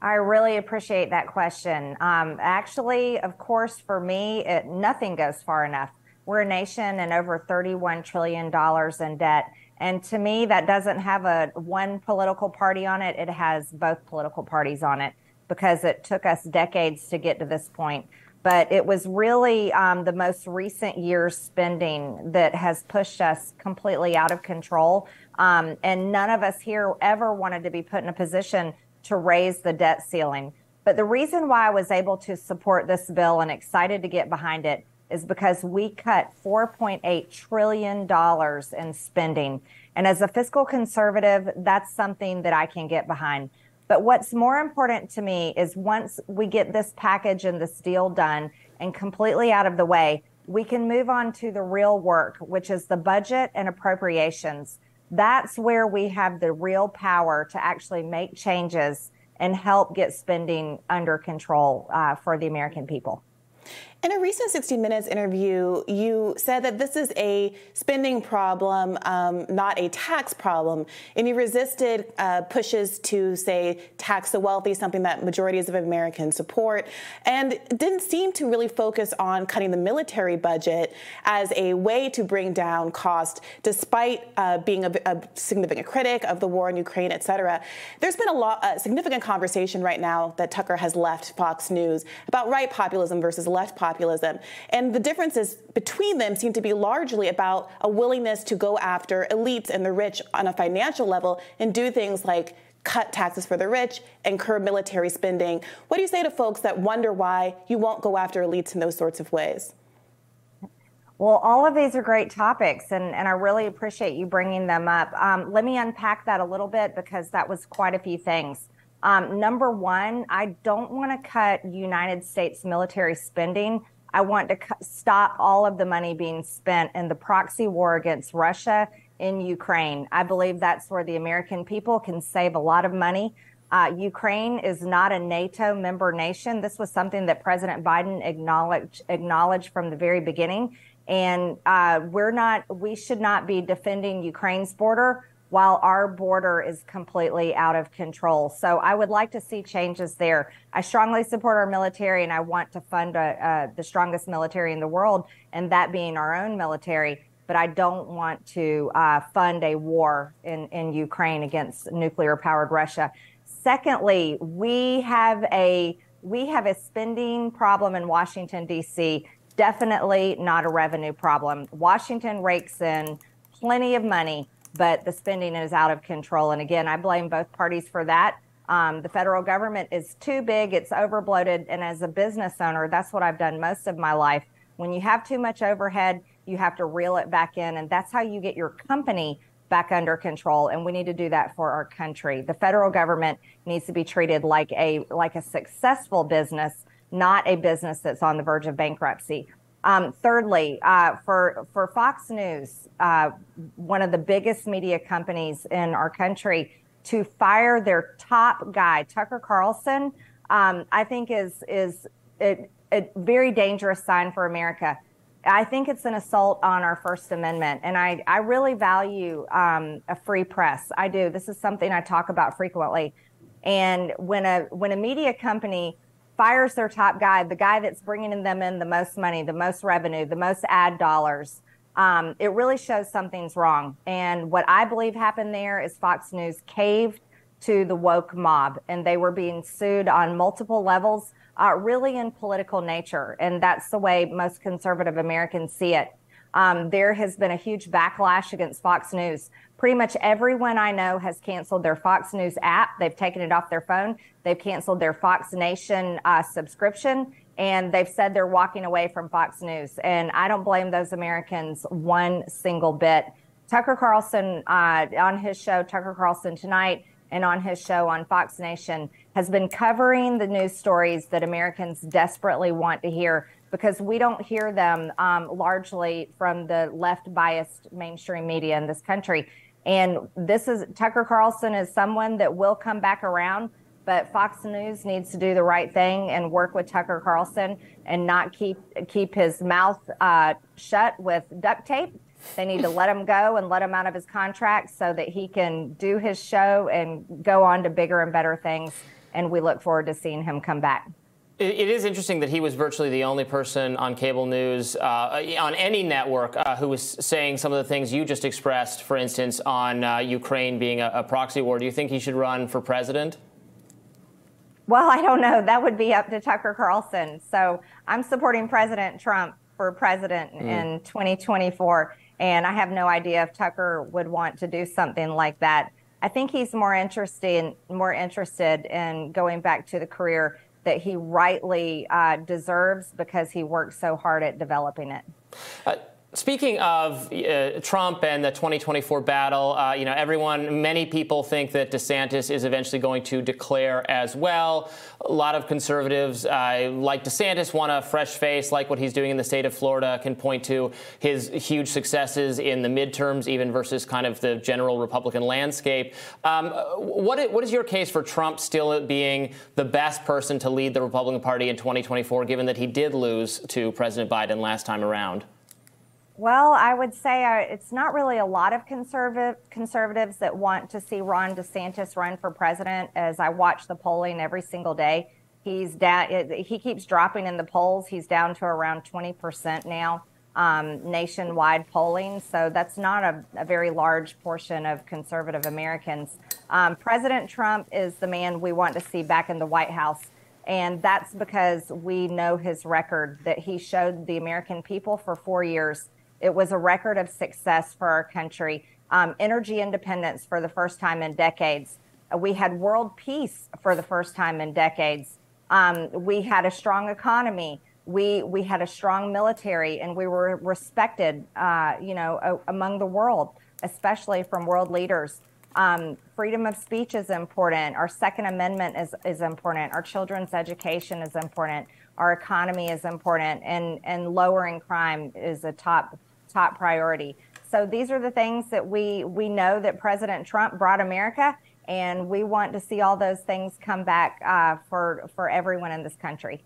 I really appreciate that question. Um, actually, of course, for me, it, nothing goes far enough. We're a nation in over $31 trillion in debt. And to me, that doesn't have a one political party on it. It has both political parties on it because it took us decades to get to this point. But it was really um, the most recent year's spending that has pushed us completely out of control. Um, and none of us here ever wanted to be put in a position to raise the debt ceiling. But the reason why I was able to support this bill and excited to get behind it is because we cut $4.8 trillion in spending. And as a fiscal conservative, that's something that I can get behind. But what's more important to me is once we get this package and this deal done and completely out of the way, we can move on to the real work, which is the budget and appropriations. That's where we have the real power to actually make changes and help get spending under control uh, for the American people. In a recent 60 Minutes interview, you said that this is a spending problem, um, not a tax problem, and you resisted uh, pushes to say tax the wealthy, something that majorities of Americans support, and didn't seem to really focus on cutting the military budget as a way to bring down cost, despite uh, being a, a, significant critic of the war in Ukraine, et cetera. There's been a lot, a significant conversation right now that Tucker has left Fox News about right populism versus left populism populism. And the differences between them seem to be largely about a willingness to go after elites and the rich on a financial level and do things like cut taxes for the rich and curb military spending. What do you say to folks that wonder why you won't go after elites in those sorts of ways? Well, all of these are great topics, and, and I really appreciate you bringing them up. Um, let me unpack that a little bit because that was quite a few things. Um, number one, I don't want to cut United States military spending. I want to cu- stop all of the money being spent in the proxy war against Russia in Ukraine. I believe that's where the American people can save a lot of money. Uh, Ukraine is not a NATO member nation. This was something that President Biden acknowledged acknowledged from the very beginning, and uh, we're not. We should not be defending Ukraine's border while our border is completely out of control. So I would like to see changes there. I strongly support our military, and I want to fund uh, uh the strongest military in the world, and that being our own military but I don't want to uh, fund a war in, in Ukraine against nuclear powered Russia. Secondly, we have a we have a spending problem in Washington D.C. Definitely not a revenue problem. Washington rakes in plenty of money, but the spending is out of control. And again, I blame both parties for that. Um, the federal government is too big, it's overbloated. And as a business owner, that's what I've done most of my life. When you have too much overhead, you have to reel it back in. And that's how you get your company back under control. And we need to do that for our country. The federal government needs to be treated like a like a successful business, not a business that's on the verge of bankruptcy. Um, thirdly, uh, for for Fox News, uh, one of the biggest media companies in our country, to fire their top guy, Tucker Carlson, um, I think is is a, a very dangerous sign for America. I think it's an assault on our First Amendment. And I, I really value um, a free press. I do. This is something I talk about frequently. And when a when a media company fires their top guy, the guy that's bringing them in the most money, the most revenue, the most ad dollars, um, it really shows something's wrong. And what I believe happened there is Fox News caved to the woke mob, and they were being sued on multiple levels uh, really in political nature. And that's the way most conservative Americans see it. Um, there has been a huge backlash against Fox News. Pretty much everyone I know has canceled their Fox News app. They've taken it off their phone. They've canceled their Fox Nation uh, subscription. And they've said they're walking away from Fox News. And I don't blame those Americans one single bit. Tucker Carlson, uh, on his show, Tucker Carlson Tonight, and on his show on Fox Nation, has been covering the news stories that Americans desperately want to hear because we don't hear them um, largely from the left biased mainstream media in this country. And this is Tucker Carlson is someone that will come back around, but Fox News needs to do the right thing and work with Tucker Carlson and not keep keep his mouth uh, shut with duct tape. They need to let him go and let him out of his contract so that he can do his show and go on to bigger and better things and we look forward to seeing him come back. It is interesting that he was virtually the only person on cable news, uh, on any network, uh, who was saying some of the things you just expressed, for instance, on uh, Ukraine being a, a, proxy war. Do you think he should run for president? Well, I don't know. That would be up to Tucker Carlson. So I'm supporting President Trump for president mm. in 2024. And I have no idea if Tucker would want to do something like that. I think he's more interested more interested in going back to the career that he rightly uh, deserves because he worked so hard at developing it. Uh, Speaking of uh, Trump and the 2024 battle, uh, you know, everyone, many people think that DeSantis is eventually going to declare as well. A lot of conservatives, uh, like DeSantis, want a fresh face, like what he's doing in the state of Florida, can point to his huge successes in the midterms, even versus kind of the general Republican landscape. Um, what, what is your case for Trump still being the best person to lead the Republican Party in 2024, given that he did lose to President Biden last time around? Well, I would say uh, it's not really a lot of conservative conservatives that want to see Ron DeSantis run for president. As I watch the polling every single day, he's down. He keeps dropping in the polls. He's down to around 20% now um, nationwide polling. So that's not a, a, very large portion of conservative Americans. Um, President Trump is the man we want to see back in the White House. And that's because we know his record that he showed the American people for four years it was a record of success for our country, um, energy independence for the first time in decades. Uh, we had world peace for the first time in decades. Um, we had a strong economy. We we had a strong military, and we were respected, uh, you know, a, among the world, especially from world leaders. Um, freedom of speech is important. Our Second Amendment is, is important. Our children's education is important. Our economy is important, and and lowering crime is a top top priority. So these are the things that we we know that President Trump brought America, and we want to see all those things come back uh, for for everyone in this country.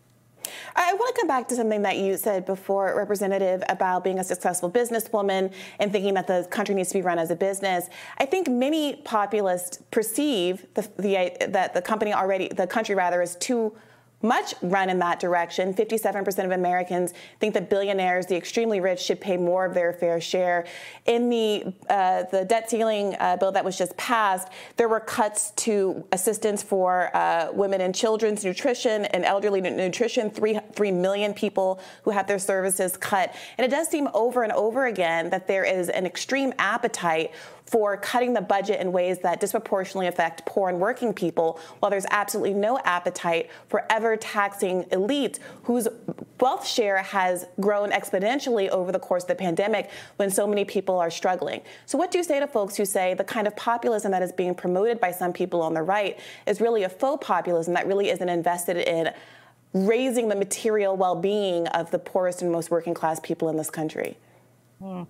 I want to come back to something that you said before, Representative, about being a successful businesswoman and thinking that the country needs to be run as a business. I think many populists perceive the, the, that the company already, the country rather, is too much run in that direction. 57% of Americans think that billionaires, the extremely rich, should pay more of their fair share. In the uh, the debt ceiling uh, bill that was just passed, there were cuts to assistance for uh, women and children's nutrition and elderly nutrition. Three three million people who have their services cut, and it does seem over and over again that there is an extreme appetite for cutting the budget in ways that disproportionately affect poor and working people, while there's absolutely no appetite for ever taxing elites whose wealth share has grown exponentially over the course of the pandemic when so many people are struggling. So, what do you say to folks who say the kind of populism that is being promoted by some people on the right is really a faux populism that really isn't invested in? Raising the material well being of the poorest and most working class people in this country. Hmm.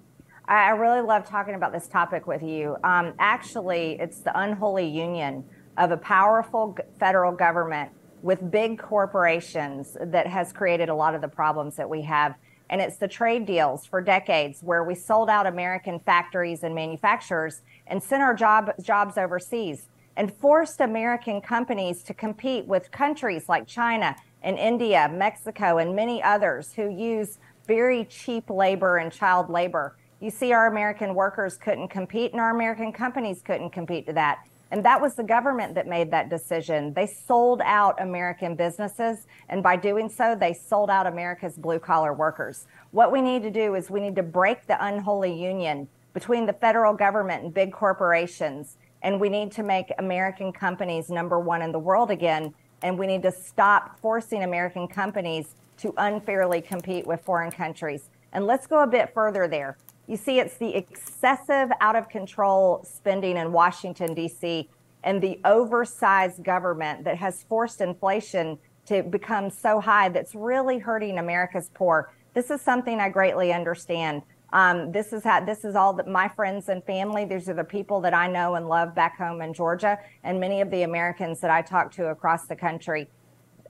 I really love talking about this topic with you. Um, actually, it's the unholy union of a powerful federal government with big corporations that has created a lot of the problems that we have. And it's the trade deals for decades where we sold out American factories and manufacturers and sent our job, jobs overseas and forced American companies to compete with countries like China and India, Mexico, and many others who use very cheap labor and child labor. You see, our American workers couldn't compete, and our American companies couldn't compete to that. And that was the government that made that decision. They sold out American businesses, and by doing so, they sold out America's blue collar workers. What we need to do is we need to break the unholy union between the federal government and big corporations, and we need to make American companies number one in the world again. And we need to stop forcing American companies to unfairly compete with foreign countries. And let's go a bit further there. You see, it's the excessive, out of control spending in Washington, D.C., and the oversized government that has forced inflation to become so high that's really hurting America's poor. This is something I greatly understand. Um, this is how, this is all that my friends and family. These are the people that I know and love back home in Georgia, and many of the Americans that I talk to across the country.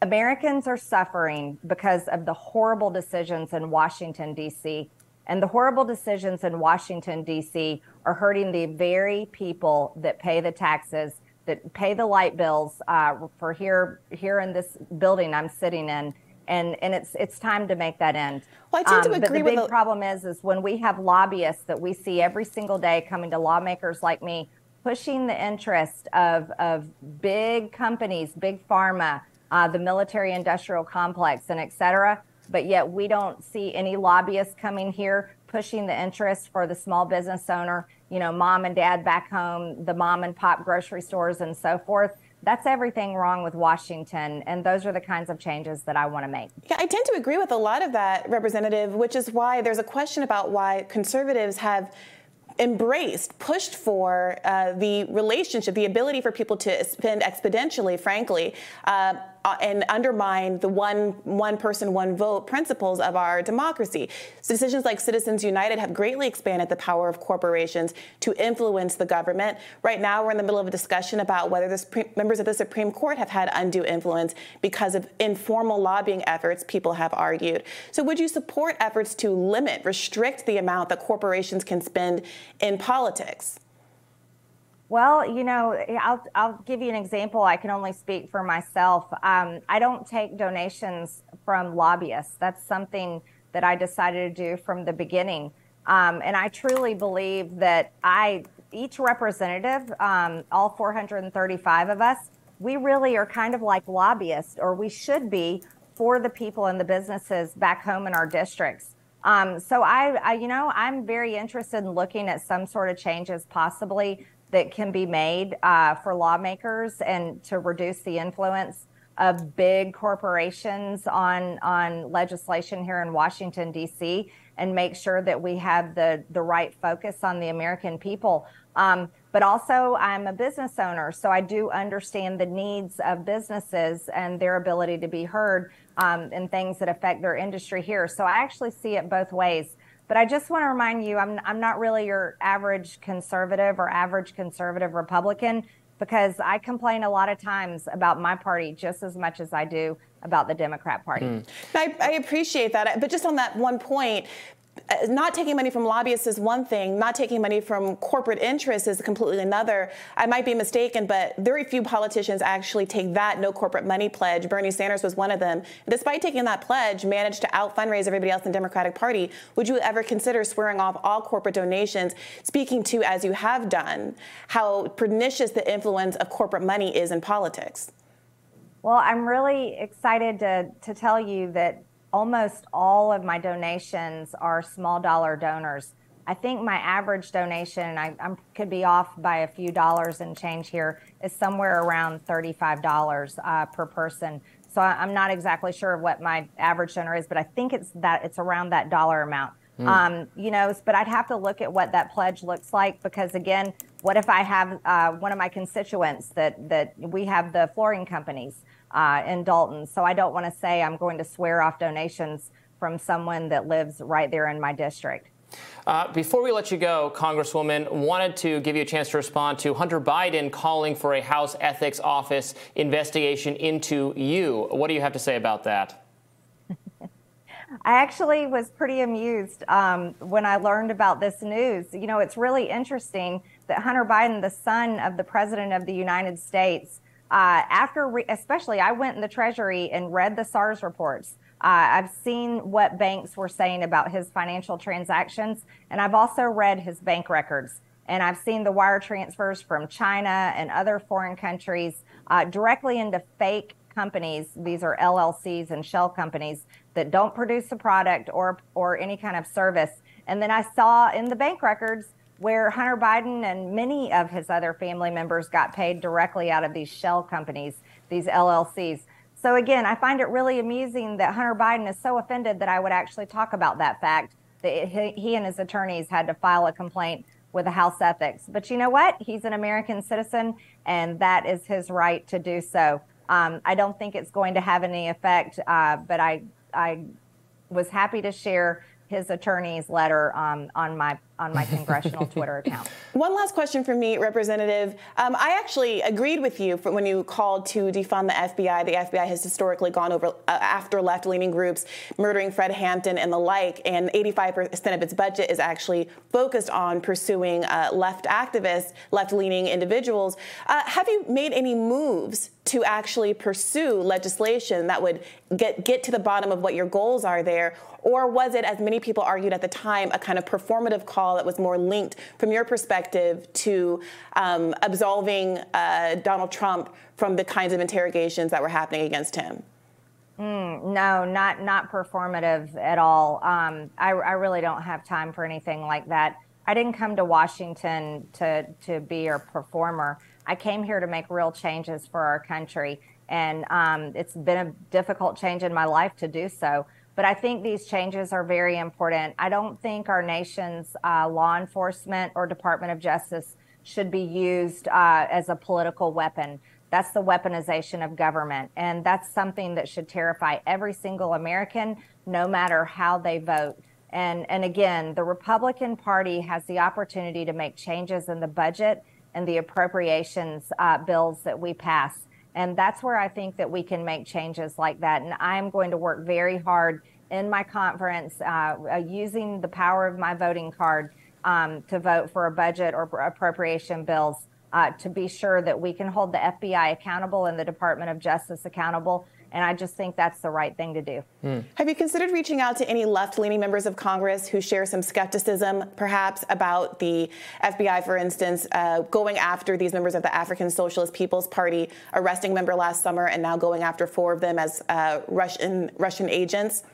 Americans are suffering because of the horrible decisions in Washington, D.C. And the horrible decisions in Washington, D.C. are hurting the very people that pay the taxes, that pay the light bills uh, for here, here in this building I'm sitting in. And, and it's it's time to make that end. Well, I tend um, to agree but the big problem is is when we have lobbyists that we see every single day coming to lawmakers like me, pushing the interest of of big companies, big pharma, uh, the military industrial complex, and et cetera but yet we don't see any lobbyists coming here pushing the interest for the small business owner, you know, mom and dad back home, the mom and pop grocery stores and so forth. That's everything wrong with Washington. And those are the kinds of changes that I want to make. Yeah, I tend to agree with a lot of that, Representative, which is why there's a question about why conservatives have embraced, pushed for uh, the relationship, the ability for people to spend exponentially, frankly, uh, uh, and undermine the one one person one vote principles of our democracy. So decisions like Citizens United have greatly expanded the power of corporations to influence the government. Right now, we're in the middle of a discussion about whether the members of the Supreme Court have had undue influence because of informal lobbying efforts. People have argued. So, would you support efforts to limit, restrict the amount that corporations can spend in politics? Well, you know, I'll, I'll give you an example. I can only speak for myself. Um, I don't take donations from lobbyists. That's something that I decided to do from the beginning. Um, and I truly believe that I, each representative, um, all 435 of us, we really are kind of like lobbyists, or we should be for the people and the businesses back home in our districts. Um, so I, I, you know, I'm very interested in looking at some sort of changes, possibly that can be made uh, for lawmakers and to reduce the influence of big corporations on on legislation here in Washington D.C. and make sure that we have the the right focus on the American people. Um, but also I'm a business owner, so I do understand the needs of businesses and their ability to be heard um, in things that affect their industry here. So I actually see it both ways. But I just want to remind you, I'm, I'm not really your average conservative or average conservative Republican because I complain a lot of times about my party just as much as I do about the Democrat Party. Mm. I, I, appreciate that. But just on that one point, Uh, not taking money from lobbyists is one thing. Not taking money from corporate interests is completely another. I might be mistaken, but very few politicians actually take that no corporate money pledge. Bernie Sanders was one of them. Despite taking that pledge, managed to out fundraise everybody else in the Democratic Party. Would you ever consider swearing off all corporate donations, speaking to, as you have done, how pernicious the influence of corporate money is in politics? Well, I'm really excited to, to tell you that almost all of my donations are small dollar donors. I think my average donation, I, I could be off by a few dollars and change here, is somewhere around $35 uh, per person. So I, am not exactly sure what my average donor is, but I think it's that it's around that dollar amount. Mm. Um, you know, but I'd have to look at what that pledge looks like because again, what if I have uh, one of my constituents that that we have the flooring companies uh, in Dalton. So I don't want to say I'm going to swear off donations from someone that lives right there in my district. Uh, before we let you go, Congresswoman, wanted to give you a chance to respond to Hunter Biden calling for a House Ethics Office investigation into you. What do you have to say about that? I actually was pretty amused um, when I learned about this news. You know, it's really interesting that Hunter Biden, the son of the President of the United States, uh, after, re- especially, I went in the Treasury and read the SARS reports. Uh, I've seen what banks were saying about his financial transactions, and I've also read his bank records. And I've seen the wire transfers from China and other foreign countries uh, directly into fake companies. These are LLCs and shell companies that don't produce a product or or any kind of service. And then I saw in the bank records where Hunter Biden and many of his other family members got paid directly out of these shell companies, these LLCs. So again, I find it really amusing that Hunter Biden is so offended that I would actually talk about that fact that he and his attorneys had to file a complaint with the House Ethics. But you know what? He's an American citizen, and that is his right to do so. Um, I don't think it's going to have any effect, uh, but I I was happy to share his attorney's letter um, on my on my congressional Twitter account. One last question for me, Representative. Um, I actually agreed with you when you called to defund the FBI. The FBI has historically gone over uh, after left-leaning groups, murdering Fred Hampton and the like, and 85% of its budget is actually focused on pursuing uh, left activists, left-leaning individuals. Uh, have you made any moves to actually pursue legislation that would get get to the bottom of what your goals are there, or was it, as many people argued at the time, a kind of performative call? That was more linked, from your perspective, to um, absolving uh, Donald Trump from the kinds of interrogations that were happening against him? Mm, no, not not performative at all. Um, I, I really don't have time for anything like that. I didn't come to Washington to to be a performer. I came here to make real changes for our country, and um, it's been a difficult change in my life to do so. But I think these changes are very important. I don't think our nation's uh, law enforcement or Department of Justice should be used uh, as a political weapon. That's the weaponization of government. And that's something that should terrify every single American, no matter how they vote. And, and again, the Republican Party has the opportunity to make changes in the budget and the appropriations uh, bills that we pass. And that's where I think that we can make changes like that. And I'm going to work very hard in my conference uh, using the power of my voting card um, to vote for a budget or appropriation bills uh, to be sure that we can hold the FBI accountable and the Department of Justice accountable and I just think that's the right thing to do. Mm. Have you considered reaching out to any left leaning members of Congress who share some skepticism, perhaps, about the FBI, for instance, uh, going after these members of the African Socialist People's Party, arresting a member last summer and now going after four of them as uh, Russian, Russian agents?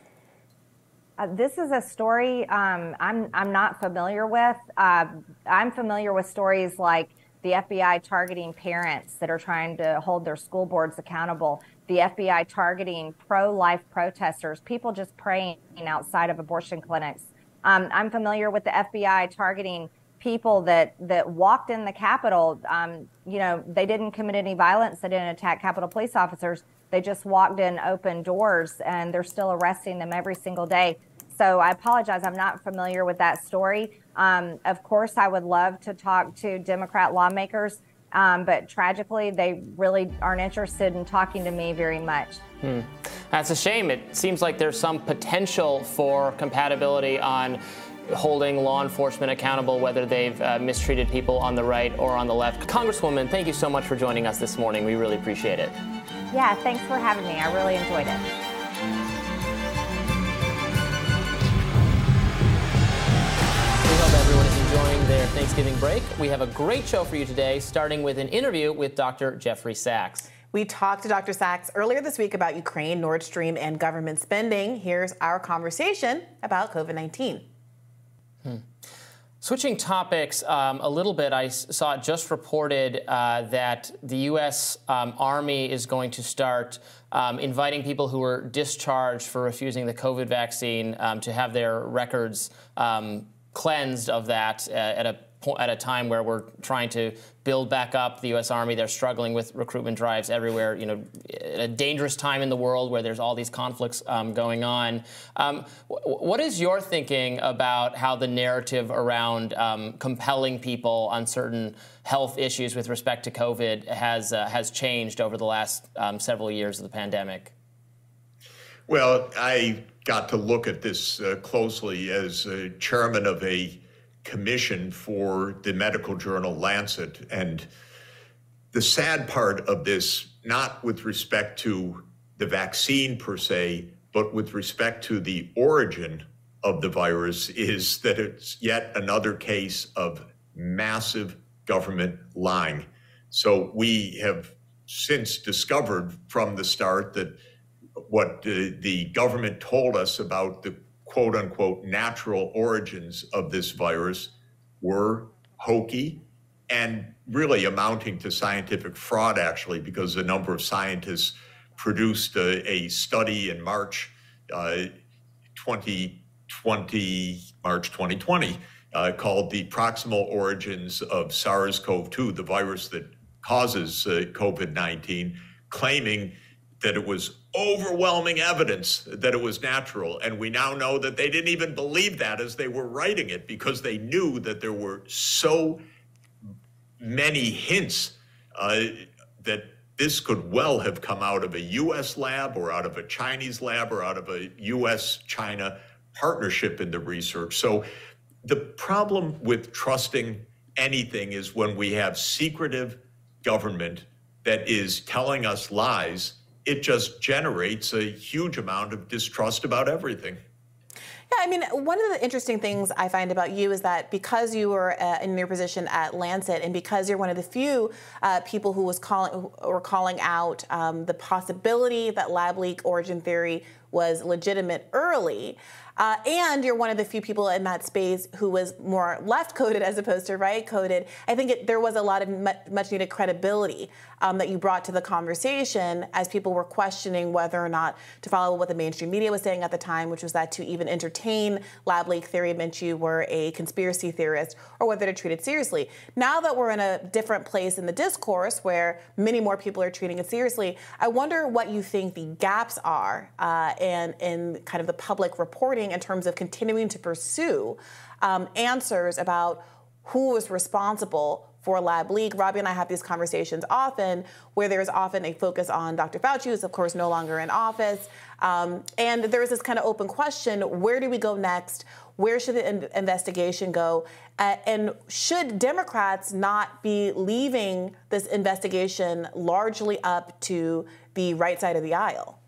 Uh, this is a story um, I'm, I'm not familiar with. Uh, I'm familiar with stories like the FBI targeting parents that are trying to hold their school boards accountable the FBI targeting pro life protesters, people just praying outside of abortion clinics. Um, I'm familiar with the FBI targeting people that that walked in the Capitol. Um, you know, they didn't commit any violence. They didn't attack Capitol police officers. They just walked in open doors, and they're still arresting them every single day. So I apologize. I'm not familiar with that story. Um, of course, I would love to talk to Democrat lawmakers, um, but tragically, they really aren't interested in talking to me very much. Hmm. That's a shame. It seems like there's some potential for compatibility on holding law enforcement accountable, whether they've uh, mistreated people on the right or on the left. Congresswoman, thank you so much for joining us this morning. We really appreciate it. Yeah, thanks for having me. I really enjoyed it. Enjoying their Thanksgiving break. We have a great show for you today, starting with an interview with Dr. Jeffrey Sachs. We talked to Dr. Sachs earlier this week about Ukraine, Nord Stream, and government spending. Here's our conversation about COVID 19. Hmm. Switching topics um, a little bit, I saw it just reported uh, that the U.S. Um, Army is going to start um, inviting people who were discharged for refusing the COVID vaccine um, to have their records um, cleansed of that uh, at a at a time where we're trying to build back up the U.S. Army. They're struggling with recruitment drives everywhere. You know, a dangerous time in the world where there's all these conflicts um, going on. Um, what is your thinking about how the narrative around um, compelling people on certain health issues with respect to COVID has uh, has changed over the last um, several years of the pandemic? Well, I got to look at this uh, closely as chairman of a commission for the medical journal Lancet. And the sad part of this, not with respect to the vaccine per se, but with respect to the origin of the virus, is that it's yet another case of massive government lying. So we have since discovered from the start that what the, the government told us about the quote unquote natural origins of this virus were hokey and really amounting to scientific fraud, actually, because a number of scientists produced a, a study in March uh, 2020, March 2020, uh, called The Proximal Origins of SARS CoV 2, the virus that causes uh, COVID 19, claiming that it was overwhelming evidence that it was natural. And we now know that they didn't even believe that as they were writing it because they knew that there were so many hints uh, that this could well have come out of a US lab or out of a Chinese lab or out of a US China partnership in the research. So the problem with trusting anything is when we have secretive government that is telling us lies it just generates a huge amount of distrust about everything. Yeah, I mean, one of the interesting things I find about you is that because you were uh, in your position at Lancet, and because you're one of the few uh, people who was calling or calling out um, the possibility that lab leak origin theory was legitimate early, uh, and you're one of the few people in that space who was more left coded as opposed to right coded. I think it, there was a lot of much needed credibility um, that you brought to the conversation as people were questioning whether or not to follow what the mainstream media was saying at the time, which was that to even entertain lab leak theory meant you were a conspiracy theorist or whether to treat it seriously. Now that we're in a different place in the discourse where many more people are treating it seriously, I wonder what you think the gaps are uh, and in kind of the public reporting in terms of continuing to pursue um, answers about who was responsible for lab leak. Robby and I have these conversations often where there's often a focus on Dr. Fauci, who's of course no longer in office. Um, and there's this kind of open question where do we go next? Where should the in- investigation go? Uh, and should Democrats not be leaving this investigation largely up to the right side of the aisle?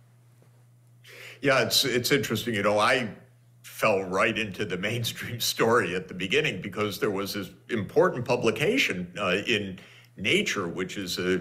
Yeah, it's it's interesting. You know, I fell right into the mainstream story at the beginning because there was this important publication uh, in Nature, which is a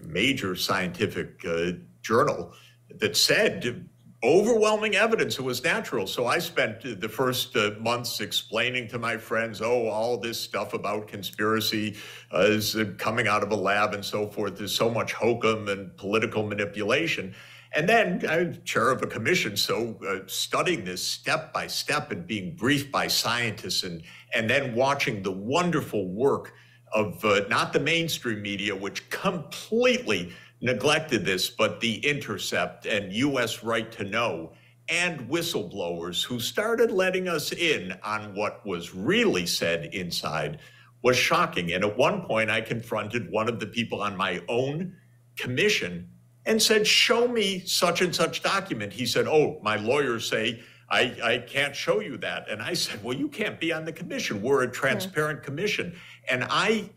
major scientific uh, journal, that said overwhelming evidence it was natural. So I spent the first uh, months explaining to my friends, oh, all this stuff about conspiracy uh, is coming out of a lab and so forth. There's so much hokum and political manipulation. And then I'm chair of a commission, so uh, studying this step by step and being briefed by scientists and, and then watching the wonderful work of uh, not the mainstream media, which completely neglected this, but The Intercept and U.S. Right to Know and whistleblowers who started letting us in on what was really said inside was shocking. And at one point, I confronted one of the people on my own commission and said, Show me such and such document. He said, Oh, my lawyers say I, I can't show you that. And I said, Well, you can't be on the commission. We're a transparent mm-hmm. commission. And I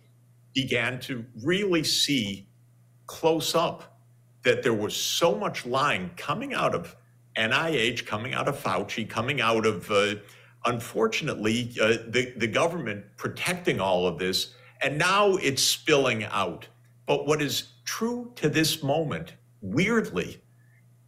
began to really see close up that there was so much lying coming out of NIH, coming out of Fauci, coming out of, uh, unfortunately, uh, the, the government protecting all of this. And now it's spilling out. But what is true to this moment, weirdly,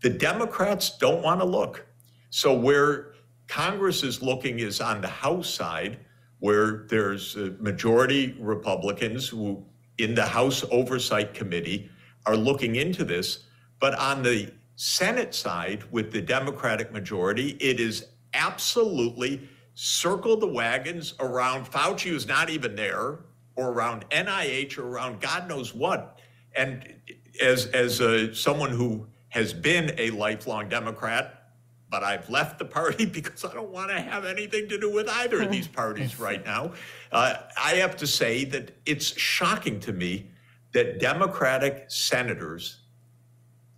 the Democrats don't want to look. So where Congress is looking is on the House side, where there's majority Republicans who in the House Oversight Committee are looking into this. But on the Senate side, with the Democratic majority, it is absolutely circle the wagons around Fauci, who's not even there, or around NIH, or around God knows what. And as as uh, someone who has been a lifelong Democrat, but I've left the party because I don't want to have anything to do with either of these parties right now. Uh, I have to say that it's shocking to me that Democratic senators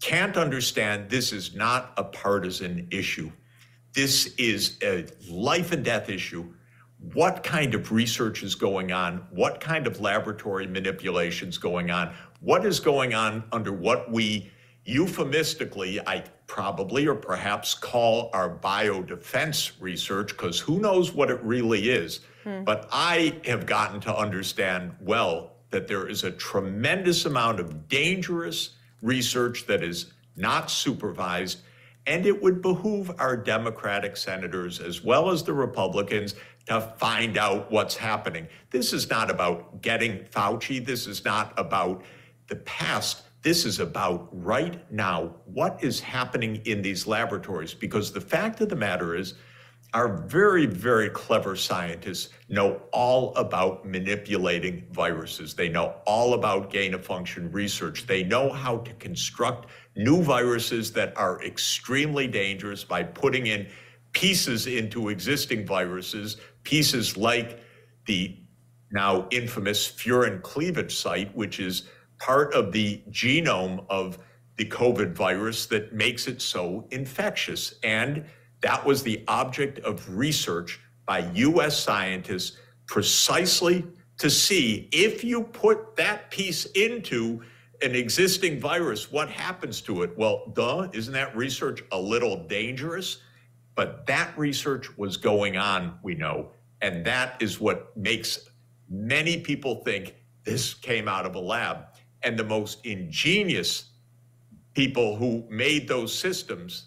can't understand this is not a partisan issue. This is a life and death issue. What kind of research is going on? What kind of laboratory manipulations going on? What is going on under what we euphemistically, I probably or perhaps call our biodefense research, because who knows what it really is. Hmm. But I have gotten to understand well that there is a tremendous amount of dangerous research that is not supervised. And it would behoove our Democratic senators as well as the Republicans to find out what's happening. This is not about getting Fauci. This is not about the past. This is about right now what is happening in these laboratories. Because the fact of the matter is, our very, very clever scientists know all about manipulating viruses. They know all about gain of function research. They know how to construct new viruses that are extremely dangerous by putting in pieces into existing viruses, pieces like the now infamous furin cleavage site, which is part of the genome of the COVID virus that makes it so infectious. And that was the object of research by US scientists precisely to see if you put that piece into an existing virus, what happens to it? Well, duh, isn't that research a little dangerous? But that research was going on, we know. And that is what makes many people think this came out of a lab. And the most ingenious people who made those systems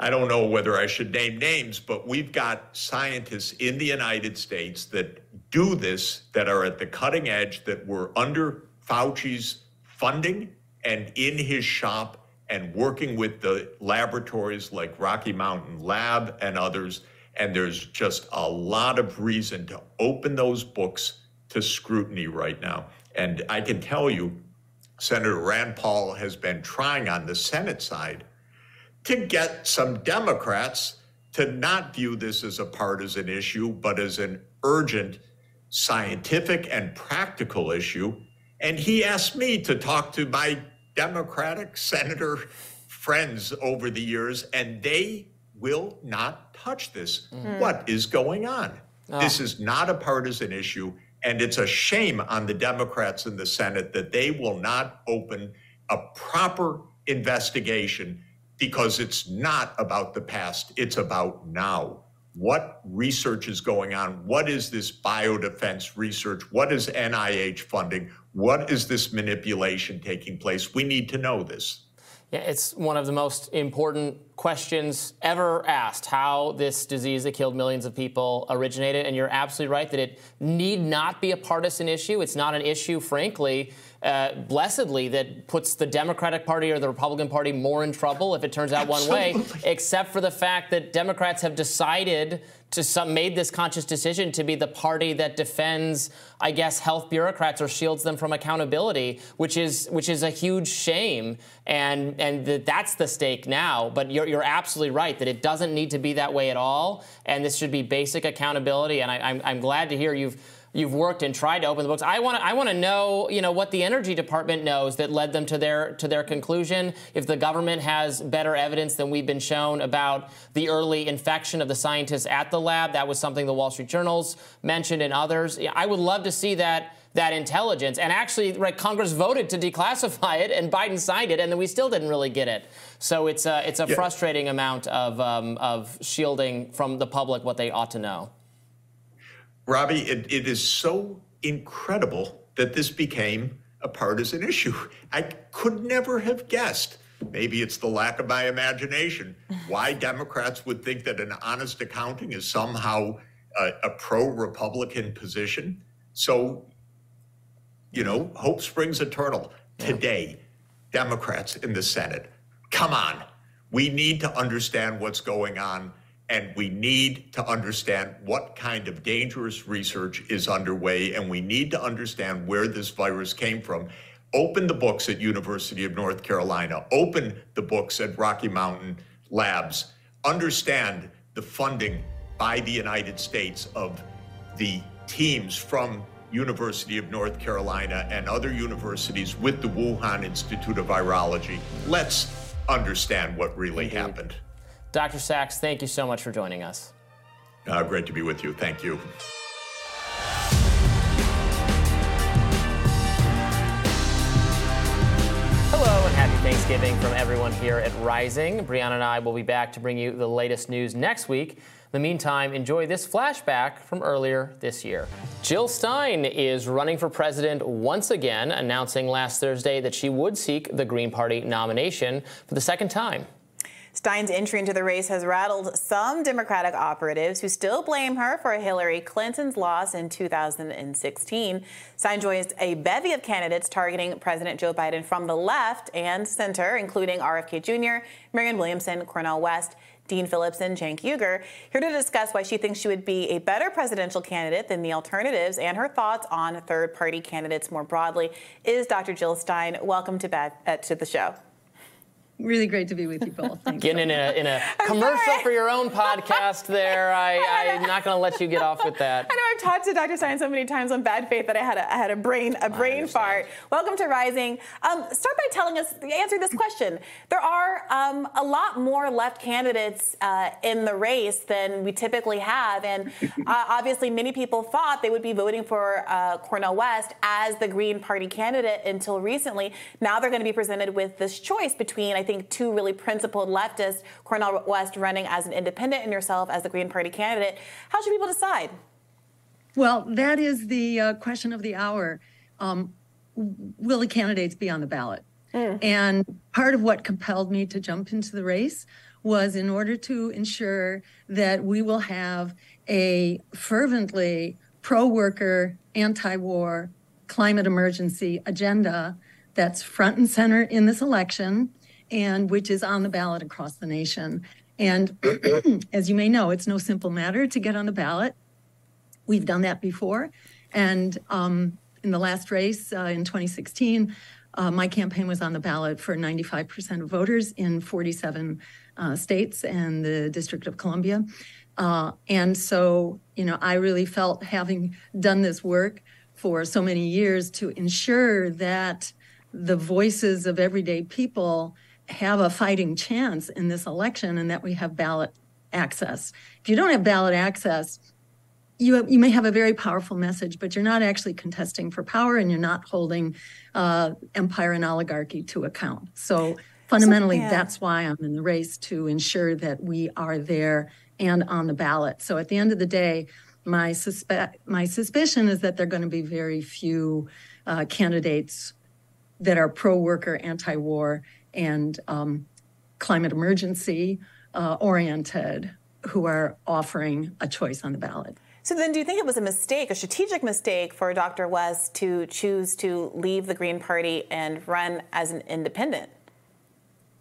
I don't know whether I should name names, but we've got scientists in the United States that do this, that are at the cutting edge, that were under Fauci's funding and in his shop and working with the laboratories like Rocky Mountain Lab and others. And there's just a lot of reason to open those books to scrutiny right now. And I can tell you, Senator Rand Paul has been trying on the Senate side to get some Democrats to not view this as a partisan issue, but as an urgent scientific and practical issue. And he asked me to talk to my Democratic senator friends over the years, and they will not touch this. Mm. What is going on? Oh. This is not a partisan issue, and it's a shame on the Democrats in the Senate that they will not open a proper investigation because it's not about the past, it's about now. What research is going on? What is this biodefense research? What is NIH funding? What is this manipulation taking place? We need to know this. Yeah, it's one of the most important questions ever asked how this disease that killed millions of people originated. And you're absolutely right that it need not be a partisan issue. It's not an issue, frankly, uh, blessedly that puts the Democratic Party or the Republican Party more in trouble if it turns out Absolutely. one way, except for the fact that Democrats have decided to some made this conscious decision to be the party that defends, I guess, health bureaucrats or shields them from accountability, which is which is a huge shame, and and that that's the stake now. But you're you're absolutely right that it doesn't need to be that way at all, and this should be basic accountability. And I, I'm I'm glad to hear you've you've worked and tried to open the books. I want to I want to know, you know, what the energy department knows that led them to their to their conclusion. If the government has better evidence than we've been shown about the early infection of the scientists at the lab, that was something the Wall Street Journals mentioned and others. I would love to see that that intelligence. And actually, right, Congress voted to declassify it, and Biden signed it, and then we still didn't really get it. So it's a it's a yeah. frustrating amount of um, of shielding from the public what they ought to know. Robby, it, it is so incredible that this became a partisan issue. I could never have guessed. Maybe it's the lack of my imagination. Why Democrats would think that an honest accounting is somehow a, a pro Republican position. So, you know, hope springs eternal. Today, Democrats in the Senate, come on. We need to understand what's going on and we need to understand what kind of dangerous research is underway, and we need to understand where this virus came from. Open the books at University of North Carolina. Open the books at Rocky Mountain Labs. Understand the funding by the United States of the teams from University of North Carolina and other universities with the Wuhan Institute of Virology. Let's understand what really happened. Dr. Sachs, thank you so much for joining us. Uh, great to be with you. Thank you. Hello and happy Thanksgiving from everyone here at Rising. Briahna and I will be back to bring you the latest news next week. In the meantime, enjoy this flashback from earlier this year. Jill Stein is running for president once again, announcing last Thursday that she would seek the Green Party nomination for the second time. Stein's entry into the race has rattled some Democratic operatives who still blame her for Hillary Clinton's loss in 2016. Stein joins a bevy of candidates targeting President Joe Biden from the left and center, including RFK Jr., Marianne Williamson, Cornel West, Dean Phillips, and Cenk Uygur, here to discuss why she thinks she would be a better presidential candidate than the alternatives and her thoughts on third party candidates more broadly is Dr. Jill Stein. Welcome to, Beth, uh, to the show really great to be with you both. Thanks Getting in a, in a commercial for your own podcast there. I, I'm not going to let you get off with that. I know I've talked to Dr. Stein so many times on bad faith that I had a, I had a brain a brain fart. Welcome to Rising. Um, start by telling us, answer this question. There are um, a lot more left candidates uh, in the race than we typically have. And uh, obviously, many people thought they would be voting for uh, Cornel West as the Green Party candidate until recently. Now they're going to be presented with this choice between, I think, two really principled leftists, Cornel West running as an independent and yourself as the Green Party candidate. How should people decide? Well, that is the uh, question of the hour. Um, will the candidates be on the ballot? Mm. And part of what compelled me to jump into the race was in order to ensure that we will have a fervently pro worker, anti war, climate emergency agenda that's front and center in this election and which is on the ballot across the nation. And as you may know, it's no simple matter to get on the ballot. We've done that before. And um, in the last race uh, in 2016, uh, my campaign was on the ballot for 95% of voters in 47 uh, states and the District of Columbia. Uh, and so, you know, I really felt having done this work for so many years to ensure that the voices of everyday people have a fighting chance in this election and that we have ballot access. If you don't have ballot access, you, you may have a very powerful message, but you're not actually contesting for power and you're not holding uh, empire and oligarchy to account. So fundamentally, so, yeah. that's why I'm in the race to ensure that we are there and on the ballot. So at the end of the day, my suspect my suspicion is that there are going to be very few uh, candidates that are pro-worker, anti-war, and um, climate emergency uh, oriented who are offering a choice on the ballot. So then, do you think it was a mistake, a strategic mistake for Dr. West to choose to leave the Green Party and run as an independent?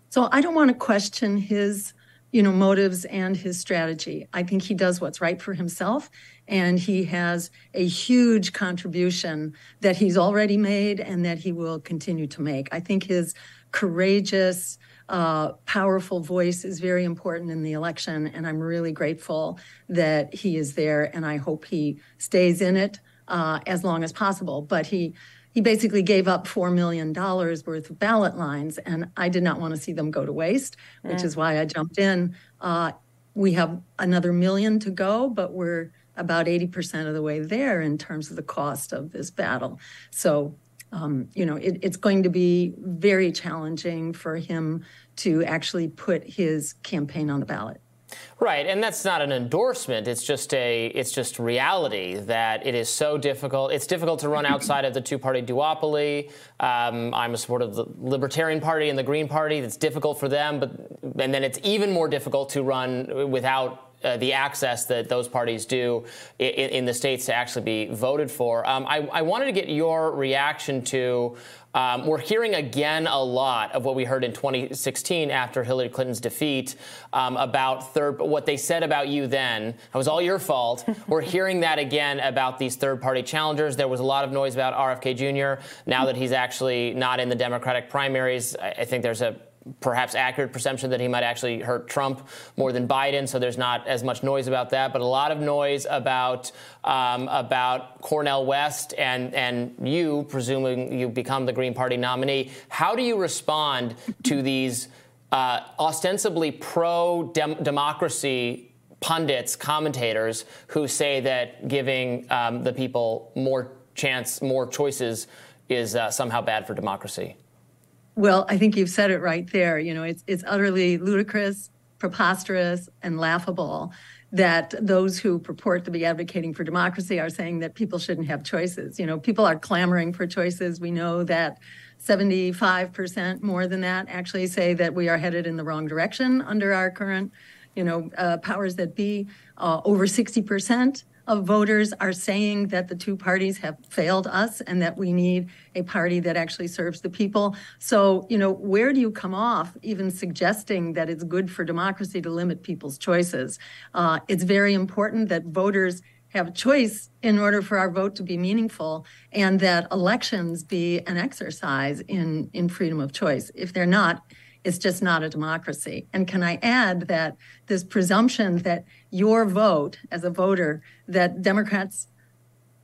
So I don't want to question his, you know, motives and his strategy. I think he does what's right for himself, and he has a huge contribution that he's already made and that he will continue to make. I think his courageous, uh, powerful voice is very important in the election, and I'm really grateful that he is there, and I hope he stays in it uh, as long as possible. But he he basically gave up $4 million worth of ballot lines, and I did not want to see them go to waste, which is why I jumped in. Uh, we have another million to go, but we're about 80% of the way there in terms of the cost of this battle. So um, you know, it, it's going to be very challenging for him to actually put his campaign on the ballot. Right, and that's not an endorsement. It's just a it's just reality that it is so difficult. It's difficult to run outside of the two-party duopoly. Um, I'm a supporter of the Libertarian Party and the Green Party. It's difficult for them, but and then it's even more difficult to run without uh, the access that those parties do in, in, the states to actually be voted for. Um, I, I, wanted to get your reaction to. Um, we're hearing again a lot of what we heard in 2016 after Hillary Clinton's defeat um, about third. What they said about you then it was all your fault. we're hearing that again about these third-party challengers. There was a lot of noise about RFK Jr. Now that he's actually not in the Democratic primaries, I, I think there's a perhaps accurate perception that he might actually hurt Trump more than Biden, so there's not as much noise about that. But a lot of noise about um, about Cornel West and and you, presuming you become the Green Party nominee. How do you respond to these uh, ostensibly pro democracy pundits, commentators who say that giving um, the people more chance, more choices is uh, somehow bad for democracy? Well, I think you've said it right there. You know, it's it's utterly ludicrous, preposterous, and laughable that those who purport to be advocating for democracy are saying that people shouldn't have choices. You know, people are clamoring for choices. We know that 75% more than that actually say that we are headed in the wrong direction under our current, you know, uh, powers that be. Uh, over 60% of voters are saying that the two parties have failed us and that we need a party that actually serves the people. So, you know, where do you come off even suggesting that it's good for democracy to limit people's choices? Uh, it's very important that voters have choice in order for our vote to be meaningful and that elections be an exercise in, in freedom of choice. If they're not, it's just not a democracy. And can I add that this presumption that your vote as a voter, that Democrats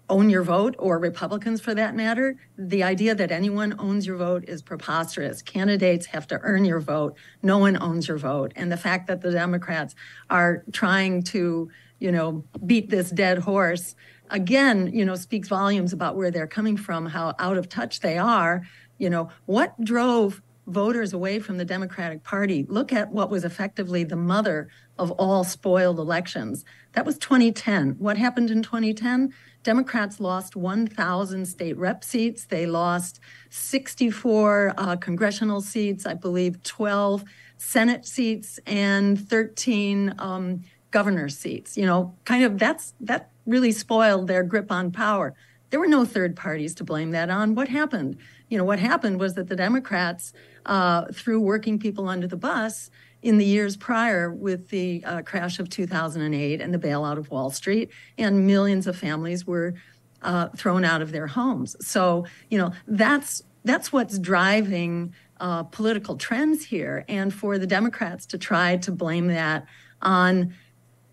own your vote or Republicans for that matter, the idea that anyone owns your vote is preposterous. Candidates have to earn your vote. No one owns your vote. And the fact that the Democrats are trying to, you know, beat this dead horse again, you know, speaks volumes about where they're coming from, how out of touch they are. You know, what drove voters away from the Democratic Party. Look at what was effectively the mother of all spoiled elections. That was 2010. What happened in 2010? Democrats lost 1,000 state rep seats. They lost 64 uh, congressional seats, I believe 12 Senate seats, and 13 um, governor seats. You know, kind of that's that really spoiled their grip on power. There were no third parties to blame that on. What happened? You know, what happened was that the Democrats uh, threw working people under the bus in the years prior with the uh, crash of 2008 and the bailout of Wall Street, and millions of families were uh, thrown out of their homes. So, you know, that's that's what's driving uh, political trends here, and for the Democrats to try to blame that on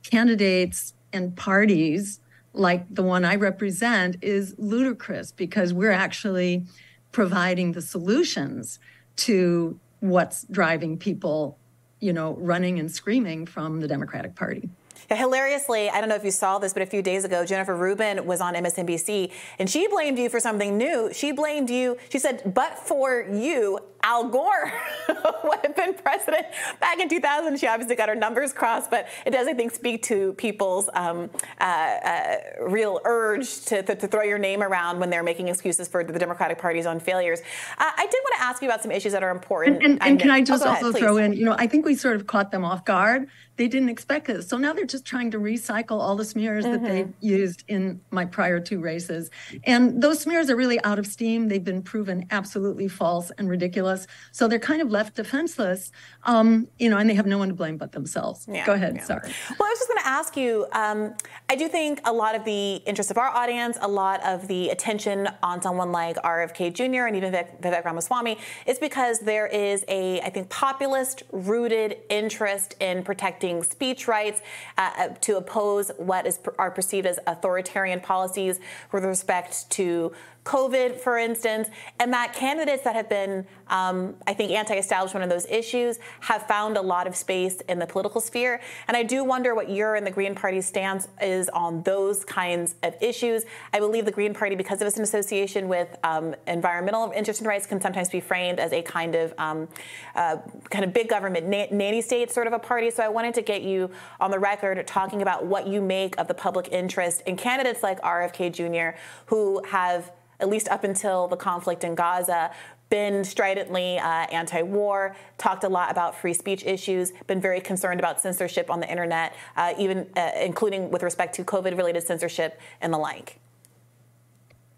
candidates and parties like the one I represent is ludicrous because we're actually providing the solutions to what's driving people, you know, running and screaming from the Democratic Party. Hilariously, I don't know if you saw this, but a few days ago, Jennifer Rubin was on MSNBC and she blamed you for something new. She blamed you. She said, but for you, Al Gore would have been president back in 2000. She obviously got her numbers crossed, but it does, I think, speak to people's um, uh, uh, real urge to, to, to, throw your name around when they're making excuses for the Democratic Party's own failures. Uh, I did want to ask you about some issues that are important. And, and, and can I just oh, also ahead, throw in, you know, I think we sort of caught them off guard they didn't expect this. So now they're just trying to recycle all the smears mm-hmm. that they mm-hmm. used in my prior two races. And those smears are really out of steam. They've been proven absolutely false and ridiculous. So they're kind of left defenseless, um, you know, and they have no one to blame but themselves. Yeah, Go ahead. Yeah. Sorry. Well, I was just going to ask you um, I do think a lot of the interest of our audience, a lot of the attention on someone like RFK Jr. and even Vivek Ramaswamy is because there is a, I think, populist rooted interest in protecting speech rights, uh, uh, to oppose what is are perceived as authoritarian policies with respect to COVID, for instance, and that candidates that have been, um, I think, anti establishment on those issues have found a lot of space in the political sphere. And I do wonder what your and the Green Party's stance is on those kinds of issues. I believe the Green Party, because of its association with um, environmental interest and rights, can sometimes be framed as a kind of um, uh, kind of big government na- nanny state sort of a party. So I wanted to get you on the record talking about what you make of the public interest in candidates like RFK Jr., who have at least up until the conflict in Gaza, been stridently uh, anti war, talked a lot about free speech issues, been very concerned about censorship on the internet, uh, even uh, including with respect to COVID related censorship and the like.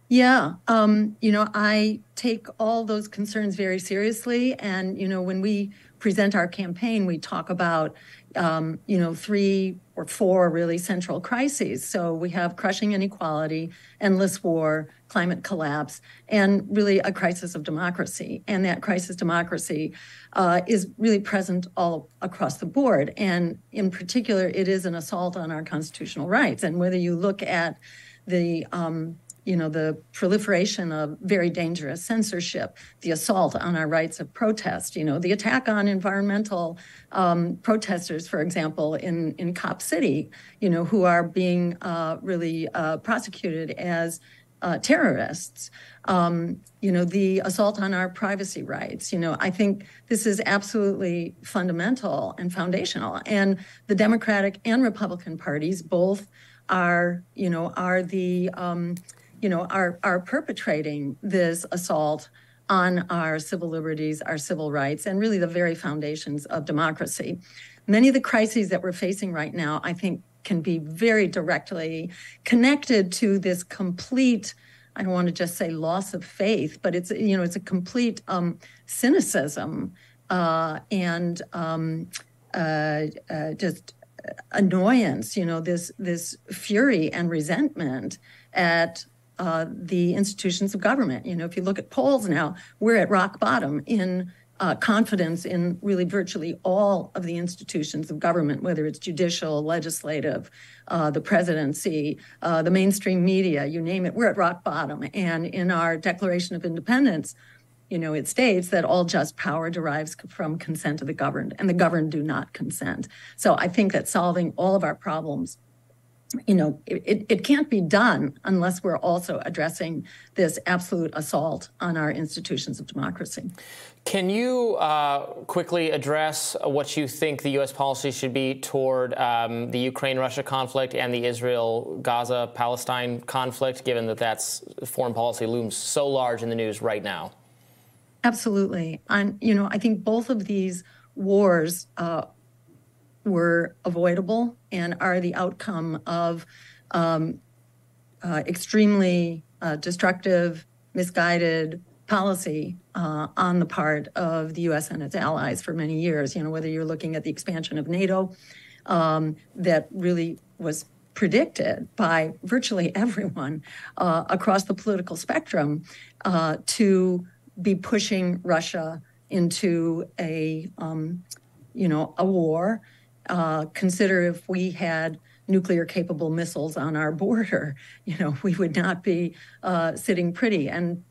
Yeah, um, you know, I take all those concerns very seriously. And, you know, when we present our campaign, we talk about, um, you know, three or four really central crises. So we have crushing inequality, endless war, climate collapse, and really a crisis of democracy. And that crisis democracy uh, is really present all across the board. And in particular, it is an assault on our constitutional rights. And whether you look at the um, you know, the proliferation of very dangerous censorship, the assault on our rights of protest, you know, the attack on environmental um, protesters, for example, in, in Cop City, you know, who are being uh, really uh, prosecuted as uh, terrorists. Um, you know, the assault on our privacy rights. You know, I think this is absolutely fundamental and foundational. And the Democratic and Republican parties both are, you know, are the um, you know, are, are perpetrating this assault on our civil liberties, our civil rights, and really the very foundations of democracy. Many of the crises that we're facing right now, I think, can be very directly connected to this complete I don't want to just say loss of faith, but it's you know it's a complete um, cynicism uh, and um, uh, uh, just annoyance. You know this this fury and resentment at uh, the institutions of government. You know, if you look at polls now, we're at rock bottom in uh, confidence in really virtually all of the institutions of government, whether it's judicial, legislative, uh, the presidency, uh, the mainstream media, you name it, we're at rock bottom. And in our Declaration of Independence, you know, it states that all just power derives from consent of the governed, and the governed do not consent. So I think that solving all of our problems you know, it, it can't be done unless we're also addressing this absolute assault on our institutions of democracy. Can you uh, quickly address what you think the U.S. policy should be toward um, the Ukraine-Russia conflict and the Israel-Gaza-Palestine conflict, given that that's foreign policy looms so large in the news right now? Absolutely, and you know, I think both of these wars uh, were avoidable and are the outcome of um, uh, extremely uh, destructive, misguided policy uh, on the part of the US and its allies for many years. You know, whether you're looking at the expansion of NATO, um, that really was predicted by virtually everyone uh, across the political spectrum uh, to be pushing Russia into a, um, you know, a war uh, consider if we had nuclear capable missiles on our border, you know, we would not be uh, sitting pretty. And,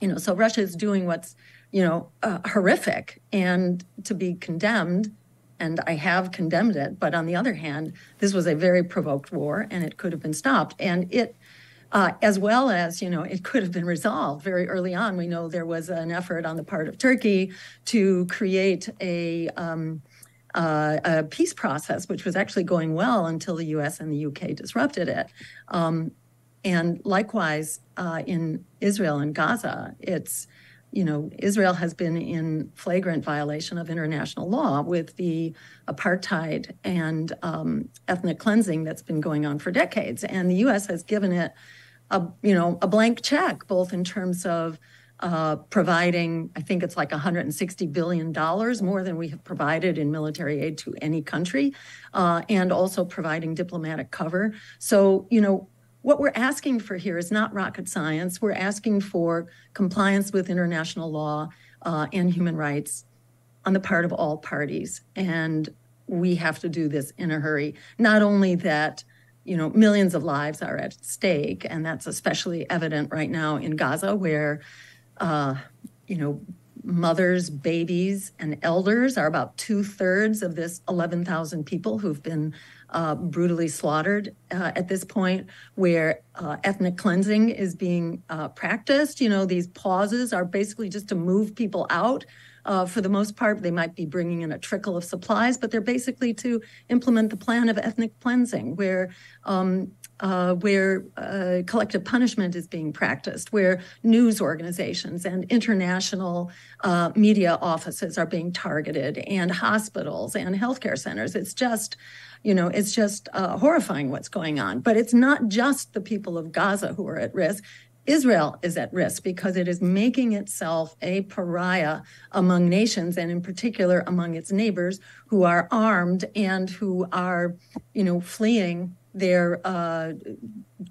you know, so Russia is doing what's, you know, uh, horrific and to be condemned. And I have condemned it. But on the other hand, this was a very provoked war and it could have been stopped. And it, uh, as well as, you know, it could have been resolved very early on. We know there was an effort on the part of Turkey to create a, um, uh, a peace process, which was actually going well until the US and the UK disrupted it. Um, and likewise, uh, in Israel and Gaza, it's, you know, Israel has been in flagrant violation of international law with the apartheid and um, ethnic cleansing that's been going on for decades. And the U.S. has given it a, you know, a blank check, both in terms of uh, providing, I think it's like $160 billion more than we have provided in military aid to any country, uh, and also providing diplomatic cover. So, you know, what we're asking for here is not rocket science. We're asking for compliance with international law uh, and human rights on the part of all parties. And we have to do this in a hurry. Not only that, you know, millions of lives are at stake, and that's especially evident right now in Gaza, where, uh, you know, mothers, babies, and elders are about two thirds of this 11,000 people who've been uh, brutally slaughtered uh, at this point, where uh, ethnic cleansing is being uh, practiced. You know, these pauses are basically just to move people out. Uh, for the most part, they might be bringing in a trickle of supplies, but they're basically to implement the plan of ethnic cleansing, where um, uh, where uh, collective punishment is being practiced, where news organizations and international uh, media offices are being targeted, and hospitals and healthcare centers. It's just you know, it's just uh, horrifying what's going on. But it's not just the people of Gaza who are at risk. Israel is at risk because it is making itself a pariah among nations and in particular among its neighbors who are armed and who are, you know, fleeing their uh,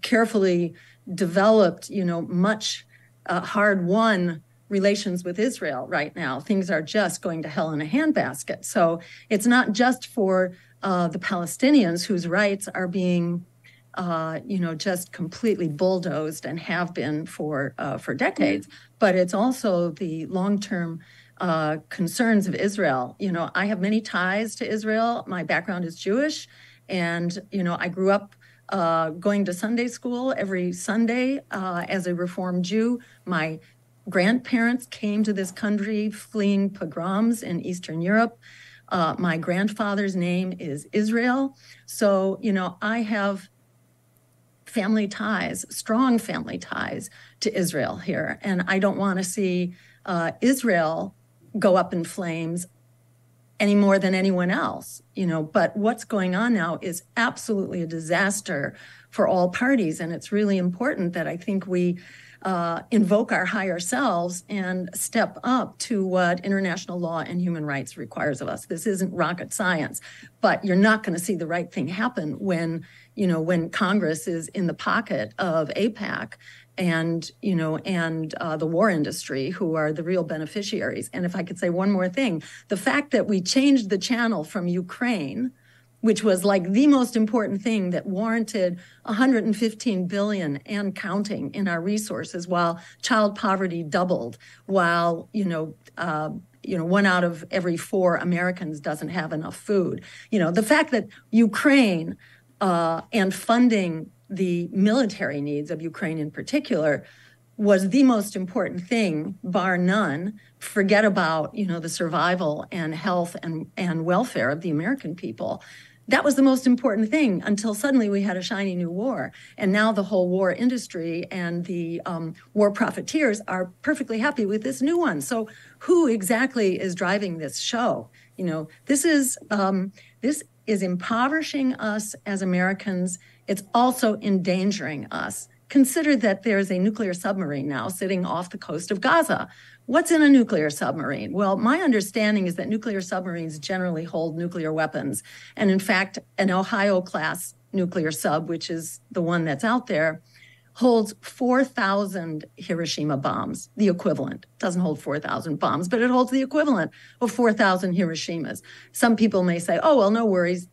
carefully developed, you know, much uh, hard won relations with Israel right now. Things are just going to hell in a handbasket. So it's not just for uh, the Palestinians whose rights are being, uh, you know, just completely bulldozed and have been for uh, for decades. But it's also the long-term uh, concerns of Israel. You know, I have many ties to Israel. My background is Jewish, and you know, I grew up. Uh, going to Sunday school every Sunday uh, as a Reformed Jew. My grandparents came to this country fleeing pogroms in Eastern Europe. Uh, my grandfather's name is Israel. So, you know, I have family ties, strong family ties to Israel here. And I don't want to see uh, Israel go up in flames any more than anyone else, you know. But what's going on now is absolutely a disaster for all parties. And it's really important that I think we uh, invoke our higher selves and step up to what international law and human rights requires of us. This isn't rocket science, but you're not going to see the right thing happen when, you know, when Congress is in the pocket of AIPAC and you know and uh, the war industry who are the real beneficiaries. And if i could say one more thing the fact that we changed the channel from ukraine which was like the most important thing that warranted 115 billion and counting in our resources while child poverty doubled while you know uh, you know one out of every four americans doesn't have enough food. You know the fact that ukraine uh, and funding the military needs of ukraine in particular was the most important thing bar none forget about you know the survival and health and, and welfare of the american people that was the most important thing until suddenly we had a shiny new war. And now the whole war industry and the um, war profiteers are perfectly happy with this new one. So who exactly is driving this show? You know, this is um, this is impoverishing us as Americans. It's also endangering us. Consider that there's a nuclear submarine now sitting off the coast of Gaza What's in a nuclear submarine? Well, my understanding is that nuclear submarines generally hold nuclear weapons. And in fact, an Ohio class nuclear sub, which is the one that's out there, holds 4,000 Hiroshima bombs, the equivalent. Doesn't hold 4,000 bombs, but it holds the equivalent of 4,000 Hiroshimas. Some people may say, oh, well, no worries.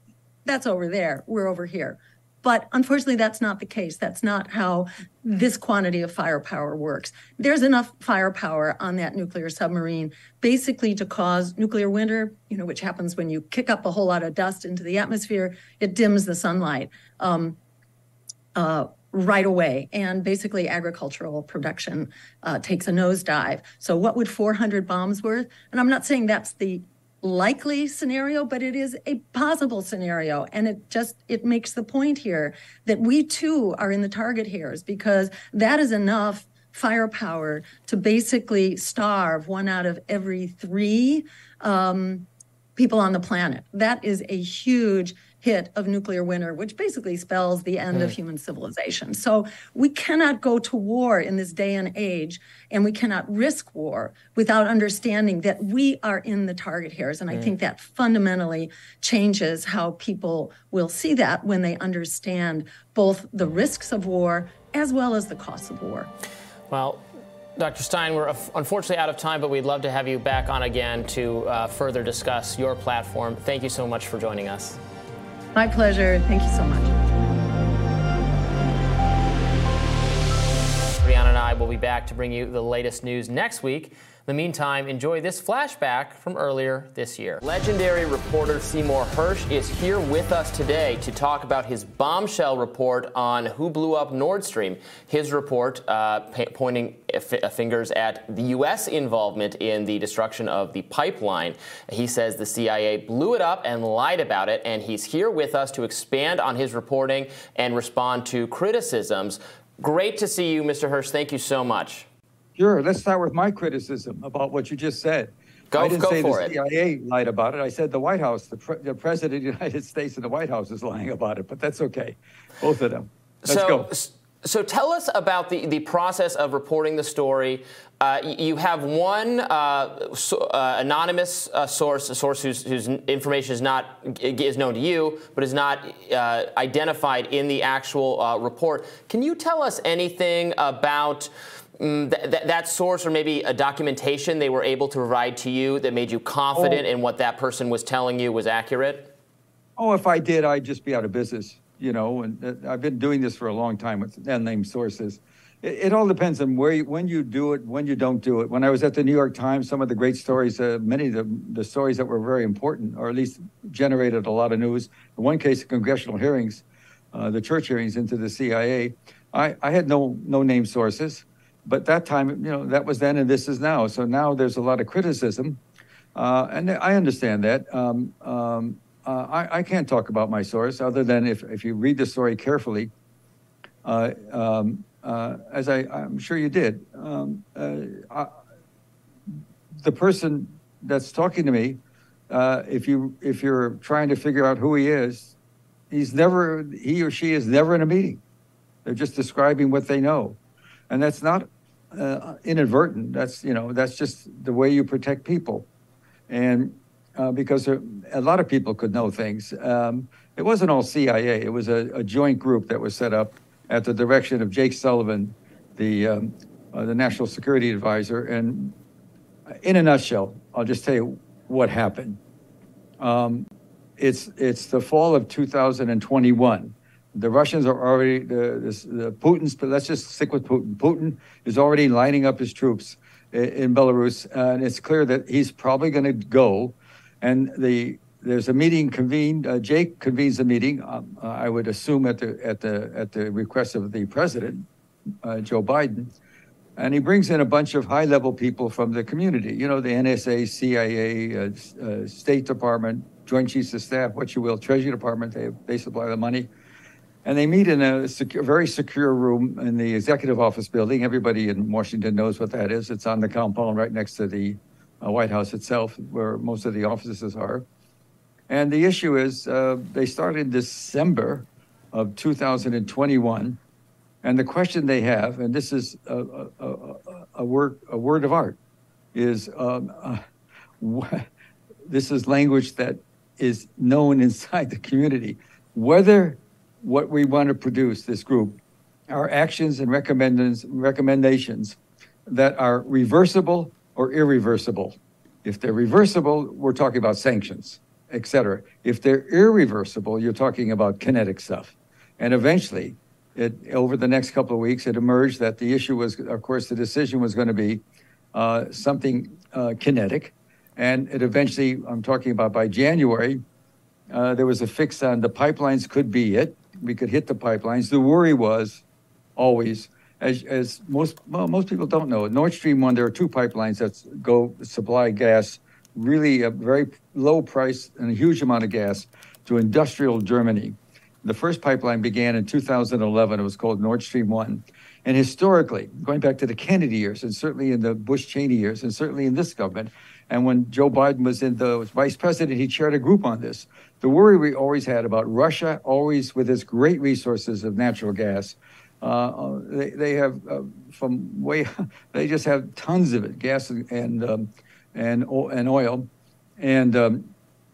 That's over there. We're over here. But unfortunately, that's not the case. That's not how this quantity of firepower works. There's enough firepower on that nuclear submarine basically to cause nuclear winter, you know, which happens when you kick up a whole lot of dust into the atmosphere. It dims the sunlight. Um, uh, right away. And basically, agricultural production uh, takes a nosedive. So, what would 400 bombs worth? And I'm not saying that's the likely scenario but it is a possible scenario. And it just it makes the point here that we too are in the target hairs because that is enough firepower to basically starve one out of every three um, people on the planet. That is a huge hit of nuclear winter, which basically spells the end mm. of human civilization. So we cannot go to war in this day and age, and we cannot risk war without understanding that we are in the target hairs. And mm. I think that fundamentally changes how people will see that when they understand both the risks of war as well as the costs of war. Well, Dr. Stein, we're unfortunately out of time, but we'd love to have you back on again to uh, further discuss your platform. Thank you so much for joining us. My pleasure. Thank you so much. Briahna and I will be back to bring you the latest news next week. In the meantime, enjoy this flashback from earlier this year. Legendary reporter Seymour Hersh is here with us today to talk about his bombshell report on who blew up Nord Stream. His report uh, pointing fingers at the U.S. involvement in the destruction of the pipeline. He says the CIA blew it up and lied about it, and he's here with us to expand on his reporting and respond to criticisms. Great to see you, Mr. Hersh. Thank you so much. Sure. Let's start with my criticism about what you just said. Go, I didn't go say for the it. CIA lied about it. I said the White House, the, pre- the president of the United States and the White House is lying about it, but that's okay. Both of them. Let's so, go. So tell us about the, the process of reporting the story. Uh, you have one uh, so, uh, anonymous uh, source, a source whose, whose, information is not is known to you, but is not uh, identified in the actual uh, report. Can you tell us anything about? Mm, th- th- that source or maybe a documentation they were able to provide to you that made you confident oh. in what that person was telling you was accurate? Oh, if I did, I'd just be out of business, you know. And uh, I've been doing this for a long time with unnamed sources. It, it all depends on where, you, when you do it, when you don't do it. When I was at the New York Times, some of the great stories, uh, many of the, the stories that were very important, or at least generated a lot of news. In one case, congressional hearings, uh, the church hearings into the CIA. I, I had no no name sources but that time, you know, that was then and this is now. So now there's a lot of criticism. Uh, and I understand that. Um, um, uh, I, I, can't talk about my source other than if, if you read the story carefully, uh, um, uh, as I, am sure you did, um, uh, I, the person that's talking to me, uh, if you if you're trying to figure out who he is, he's never he or she is never in a meeting. They're just describing what they know and that's not uh, inadvertent. That's you know that's just the way you protect people, and uh, because a lot of people could know things. Um, it wasn't all CIA. It was a, a, joint group that was set up at the direction of Jake Sullivan, the um, uh, the national security advisor. And in a nutshell, I'll just tell you what happened. Um, it's it's the fall of 2021 the Russians are already the, the, Putin's. But let's just stick with Putin. Putin is already lining up his troops in, in Belarus, and it's clear that he's probably going to go. And the there's a meeting convened. Uh, Jake convenes a meeting. Um, I would assume at the at the at the request of the president, uh, Joe Biden, and he brings in a bunch of high-level people from the community. You know, the NSA, CIA, uh, uh, State Department, Joint Chiefs of Staff, what you will, Treasury Department. They they supply the money and they meet in a very secure room in the executive office building. Everybody in Washington knows what that is. It's on the compound right next to the uh, White House itself, where most of the offices are. And the issue is uh, they started in December of 2021. And the question they have, and this is a, a, a, a word, a word of art, is um, uh, this is language that is known inside the community. Whether what we want to produce, this group, are actions and recommendations that are reversible or irreversible. If they're reversible, we're talking about sanctions, et cetera. If they're irreversible, you're talking about kinetic stuff. And eventually, it, over the next couple of weeks, it emerged that the issue was, of course, the decision was going to be uh, something uh, kinetic. And it eventually, I'm talking about by January, uh, there was a fix on the pipelines could be it we could hit the pipelines. The worry was always. As, as most well, most people don't know, Nord Stream one, there are two pipelines that go supply gas, really a very low price and a huge amount of gas to industrial Germany. The first pipeline began in 2011. It was called Nord Stream one, and historically, going back to the Kennedy years, and certainly in the Bush Cheney years, and certainly in this government, and when Joe Biden was in the was vice president, he chaired a group on this. The worry we always had about Russia, always with its great resources of natural gas, uh, they, they have uh, from way they just have tons of it, gas and and um, and, and oil, and um,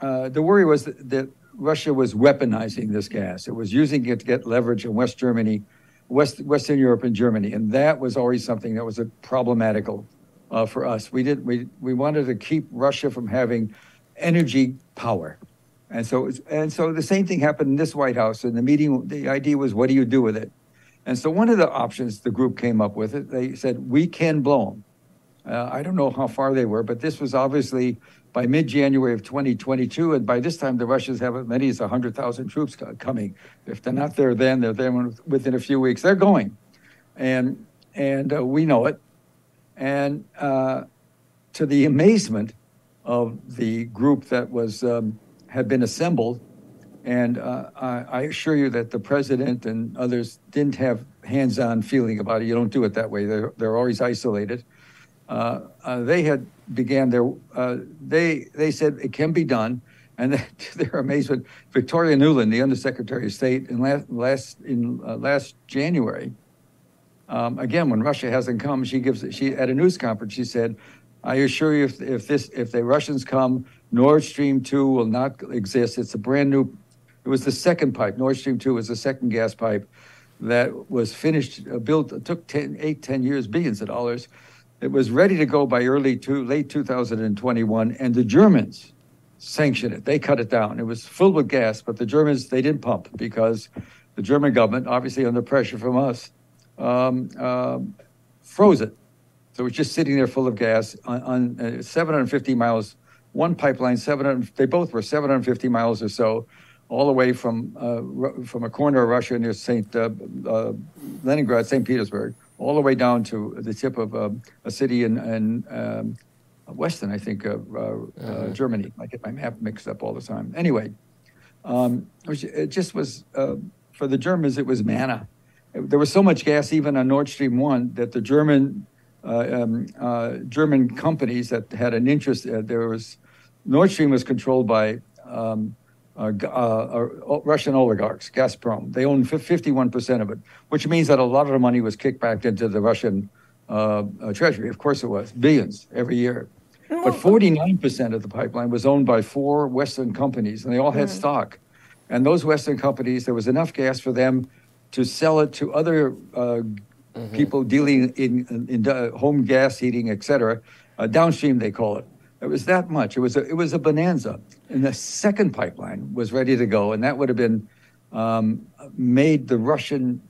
uh, the worry was that, that, Russia was weaponizing this gas. It was using it to get leverage in West Germany, West Western Europe, and Germany, and that was always something that was problematical uh, for us. We did we we wanted to keep Russia from having energy power. And so, and so the same thing happened in this White House. In the meeting, the idea was, what do you do with it? And so one of the options the group came up with it, they said, we can blow them. Uh, I don't know how far they were, but this was obviously by mid-January of 2022, and by this time the Russians have as many as 100,000 troops coming. If they're not there then, they're there within a few weeks. They're going, and and uh, we know it. And uh, to the amazement of the group that was um, had been assembled, and uh, I, assure you that the president and others didn't have hands-on feeling about it. You don't do it that way. They're, they're always isolated. Uh, uh, they had began their, uh, they, they said it can be done. And to their amazement, Victoria Nuland, the Undersecretary of State, in last, last, in, uh, last January, um, again, when Russia hasn't come, she gives, she, at a news conference, she said, I assure you, if, if this, if the Russians come, Nord Stream 2 will not exist. It's a brand new it was the second pipe. Nord Stream 2 was the second gas pipe that was finished, uh, built, it took 10, 8, 10 years, billions of dollars. It was ready to go by early to late 2021, and the Germans sanctioned it. They cut it down. It was filled with gas, but the Germans, they didn't pump because the German government, obviously under pressure from us, um, uh, froze it. So it was just sitting there full of gas on, on uh, 750 miles, one pipeline, 700, they both were 750 miles or so all the way from uh, from a corner of Russia near Saint uh, uh, Leningrad, Saint Petersburg, all the way down to the tip of um, a city in, in um, Western, I think, uh-huh. Germany. I get my map mixed up all the time. Anyway, um, it, just was for the Germans. It was manna. There was so much gas even on Nord Stream one that the German uh, um, uh, German companies that had an interest. Uh, there was Nord Stream was controlled by um, uh, uh, uh, Russian oligarchs, Gazprom. They own 51% of it, which means that a lot of the money was kicked back into the Russian uh, uh, treasury. Of course it was, billions every year. But 49% of the pipeline was owned by four Western companies, and they all had mm. stock. And those Western companies, there was enough gas for them to sell it to other mm-hmm. people dealing in, in, in, home gas heating, et cetera. downstream, they call it. It was that much. It was a, it was a bonanza. And the second pipeline was ready to go, and that would have been um, made the Russian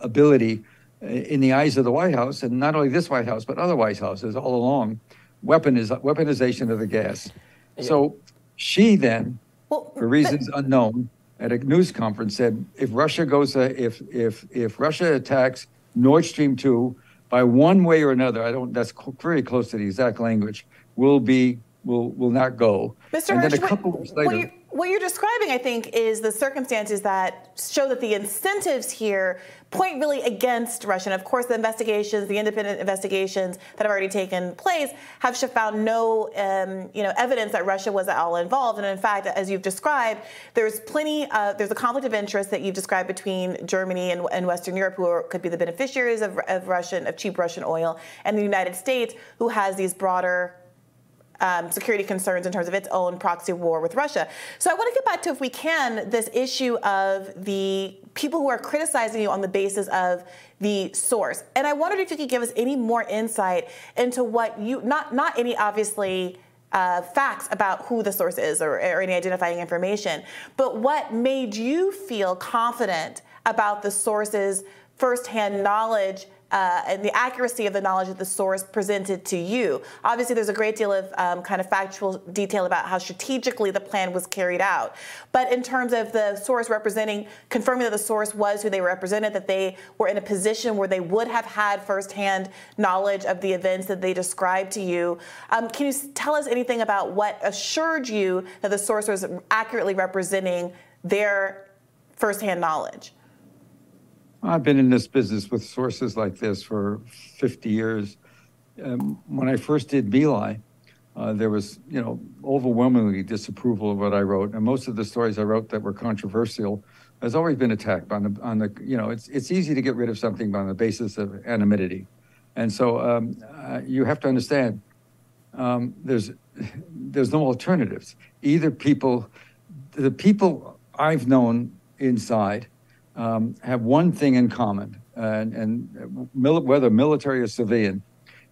ability uh, in the eyes of the White House, and not only this White House, but other White Houses all along, weaponiz- weaponization of the gas. Yeah. So she then, well, for reasons but- unknown, at a news conference said, if Russia goes, uh, if if if Russia attacks Nord Stream two by one way or another, I don't. That's very close to the exact language will be will will not go. Mr. And Hersh, then a couple what, weeks later. What you're, describing, I think, is the circumstances that show that the incentives here point really against Russia. And of course, the investigations, the independent investigations that have already taken place, have found no, um, you know, evidence that Russia was at all involved. And in fact, as you've described, there's plenty. Of, there's a conflict of interest that you've described between Germany and, and Western Europe, who are, could be the beneficiaries of, of Russian, of cheap Russian oil, and the United States, who has these broader um, security concerns in terms of its own proxy war with Russia. So I want to get back to, if we can, this issue of the people who are criticizing you on the basis of the source. And I wondered if you could give us any more insight into what you, not, not any obviously uh, facts about who the source is or, or any identifying information, but what made you feel confident about the source's firsthand knowledge uh, and the accuracy of the knowledge that the source presented to you. Obviously, there's a great deal of um, kind of factual detail about how strategically the plan was carried out. But in terms of the source representing, confirming that the source was who they represented, that they were in a position where they would have had firsthand knowledge of the events that they described to you, um, can you tell us anything about what assured you that the source was accurately representing their firsthand knowledge? I've been in this business with sources like this for 50 years. Um, when I first did Lai, uh, there was, you know, overwhelmingly disapproval of what I wrote, and most of the stories I wrote that were controversial has always been attacked on the on the. You know, it's it's easy to get rid of something on the basis of anonymity, and so um, uh, you have to understand um, there's there's no alternatives. Either people, the people I've known inside um, have one thing in common, and, and mil- whether military or civilian,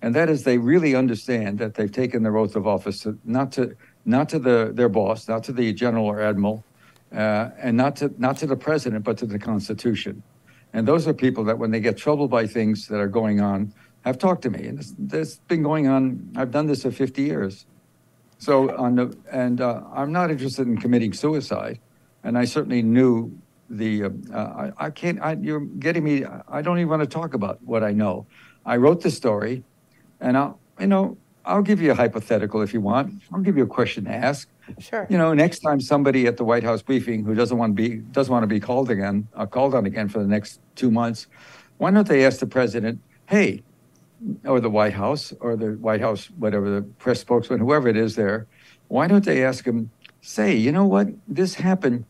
and that is they really understand that they've taken their oath of office to, not to not to the, their boss, not to the general or admiral, uh, and not to not to the president, but to the Constitution. And those are people that, when they get troubled by things that are going on, have talked to me. And this, this has been going on. I've done this for 50 years. So on the and uh, I'm not interested in committing suicide, and I certainly knew the, uh, I, I can't, I, you're getting me, I don't even want to talk about what I know. I wrote the story and I'll, you know, I'll give you a hypothetical if you want. I'll give you a question to ask. Sure. You know, next time somebody at the White House briefing who doesn't want to be, doesn't want to be called again, uh, called on again for the next two months, why don't they ask the president, hey, or the White House or the White House, whatever the press spokesman, whoever it is there, why don't they ask him, say, you know what, this happened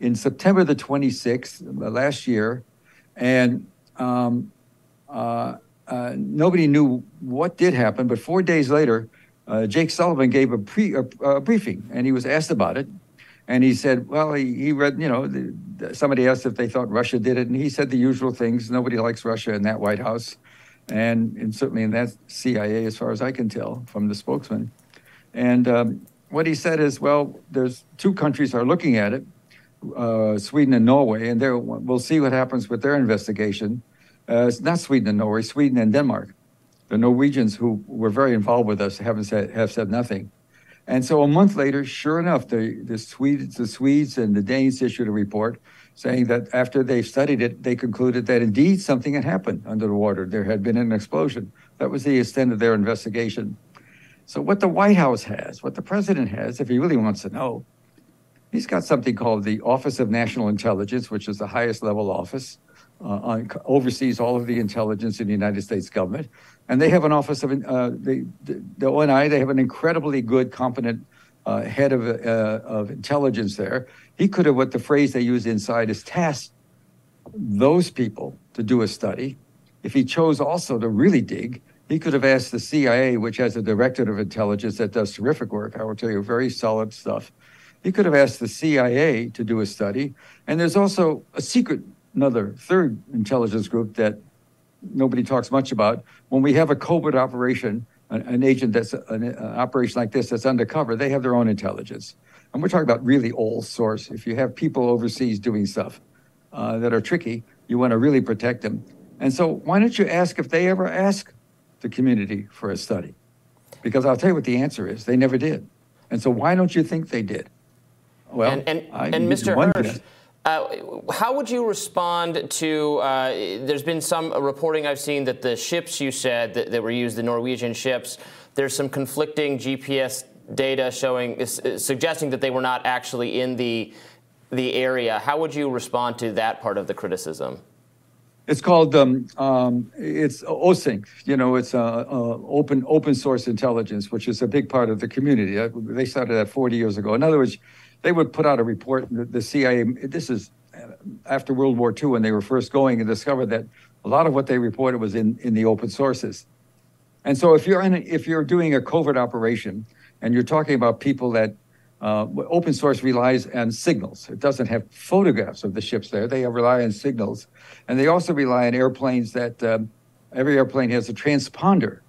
in September the 26th uh, last year, and um, uh, uh, nobody knew what did happen. But four days later, uh, Jake Sullivan gave a, pre, a, a, briefing, and he was asked about it. And he said, well, he, he read, you know, the, the, somebody asked if they thought Russia did it, and he said the usual things. Nobody likes Russia in that White House, and, and certainly in that CIA, as far as I can tell from the spokesman. And um, what he said is, well, there's two countries are looking at it uh, Sweden and Norway, and there we'll see what happens with their investigation. Uh, it's not Sweden and Norway, Sweden and Denmark. The Norwegians, who were very involved with us, haven't said have said nothing. And so a month later, sure enough, the the Swedes, the Swedes and the Danes issued a report saying that after they studied it, they concluded that indeed something had happened under the water. There had been an explosion. That was the extent of their investigation. So what the White House has, what the president has, if he really wants to know, He's got something called the Office of National Intelligence, which is the highest level office, uh, on, oversees all of the intelligence in the United States government. And they have an office of, uh, the, the ONI, they have an incredibly good, competent uh, head of, uh, of intelligence there. He could have, what the phrase they use inside is tasked those people to do a study. If he chose also to really dig, he could have asked the CIA, which has a directorate of intelligence that does terrific work. I will tell you, very solid stuff. He could have asked the CIA to do a study. And there's also a secret, another third intelligence group that nobody talks much about. When we have a covert operation, an, an agent that's an, an, operation like this that's undercover, they have their own intelligence. And we're talking about really all source. If you have people overseas doing stuff uh, that are tricky, you want to really protect them. And so why don't you ask if they ever ask the community for a study? Because I'll tell you what the answer is. They never did. And so why don't you think they did? Well, and, and, and Mr. Hersh, uh, how would you respond to? Uh, there's been some reporting I've seen that the ships you said that, that, were used, the Norwegian ships, there's some conflicting GPS data showing, uh, suggesting that they were not actually in the the area. How would you respond to that part of the criticism? It's called um, um, it's OSINT. You know, it's uh, uh, open open source intelligence, which is a big part of the community. Uh, they started that 40 years ago. In other words they would put out a report. The, the CIA, this is after World War II when they were first going and discovered that a lot of what they reported was in, in the open sources. And so if you're in if you're doing a covert operation and you're talking about people that uh, open source relies on signals. It doesn't have photographs of the ships there. They rely on signals, and they also rely on airplanes that um, every airplane has a transponder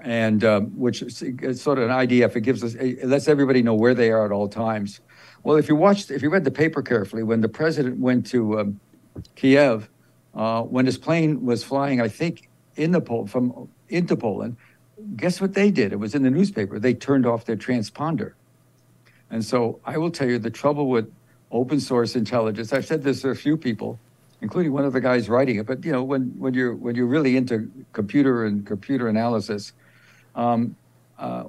and um, which is sort of an IDF. It gives us, it lets everybody know where they are at all times. Well, if you watched, if you read the paper carefully, when the president went to um, Kiev, uh, when his plane was flying, I think, in the Pol- from into Poland, guess what they did? It was in the newspaper. They turned off their transponder. And so I will tell you the trouble with open source intelligence. I've said this to a few people, including one of the guys writing it. But you know, when when you're when you're really into computer and computer analysis, um, uh,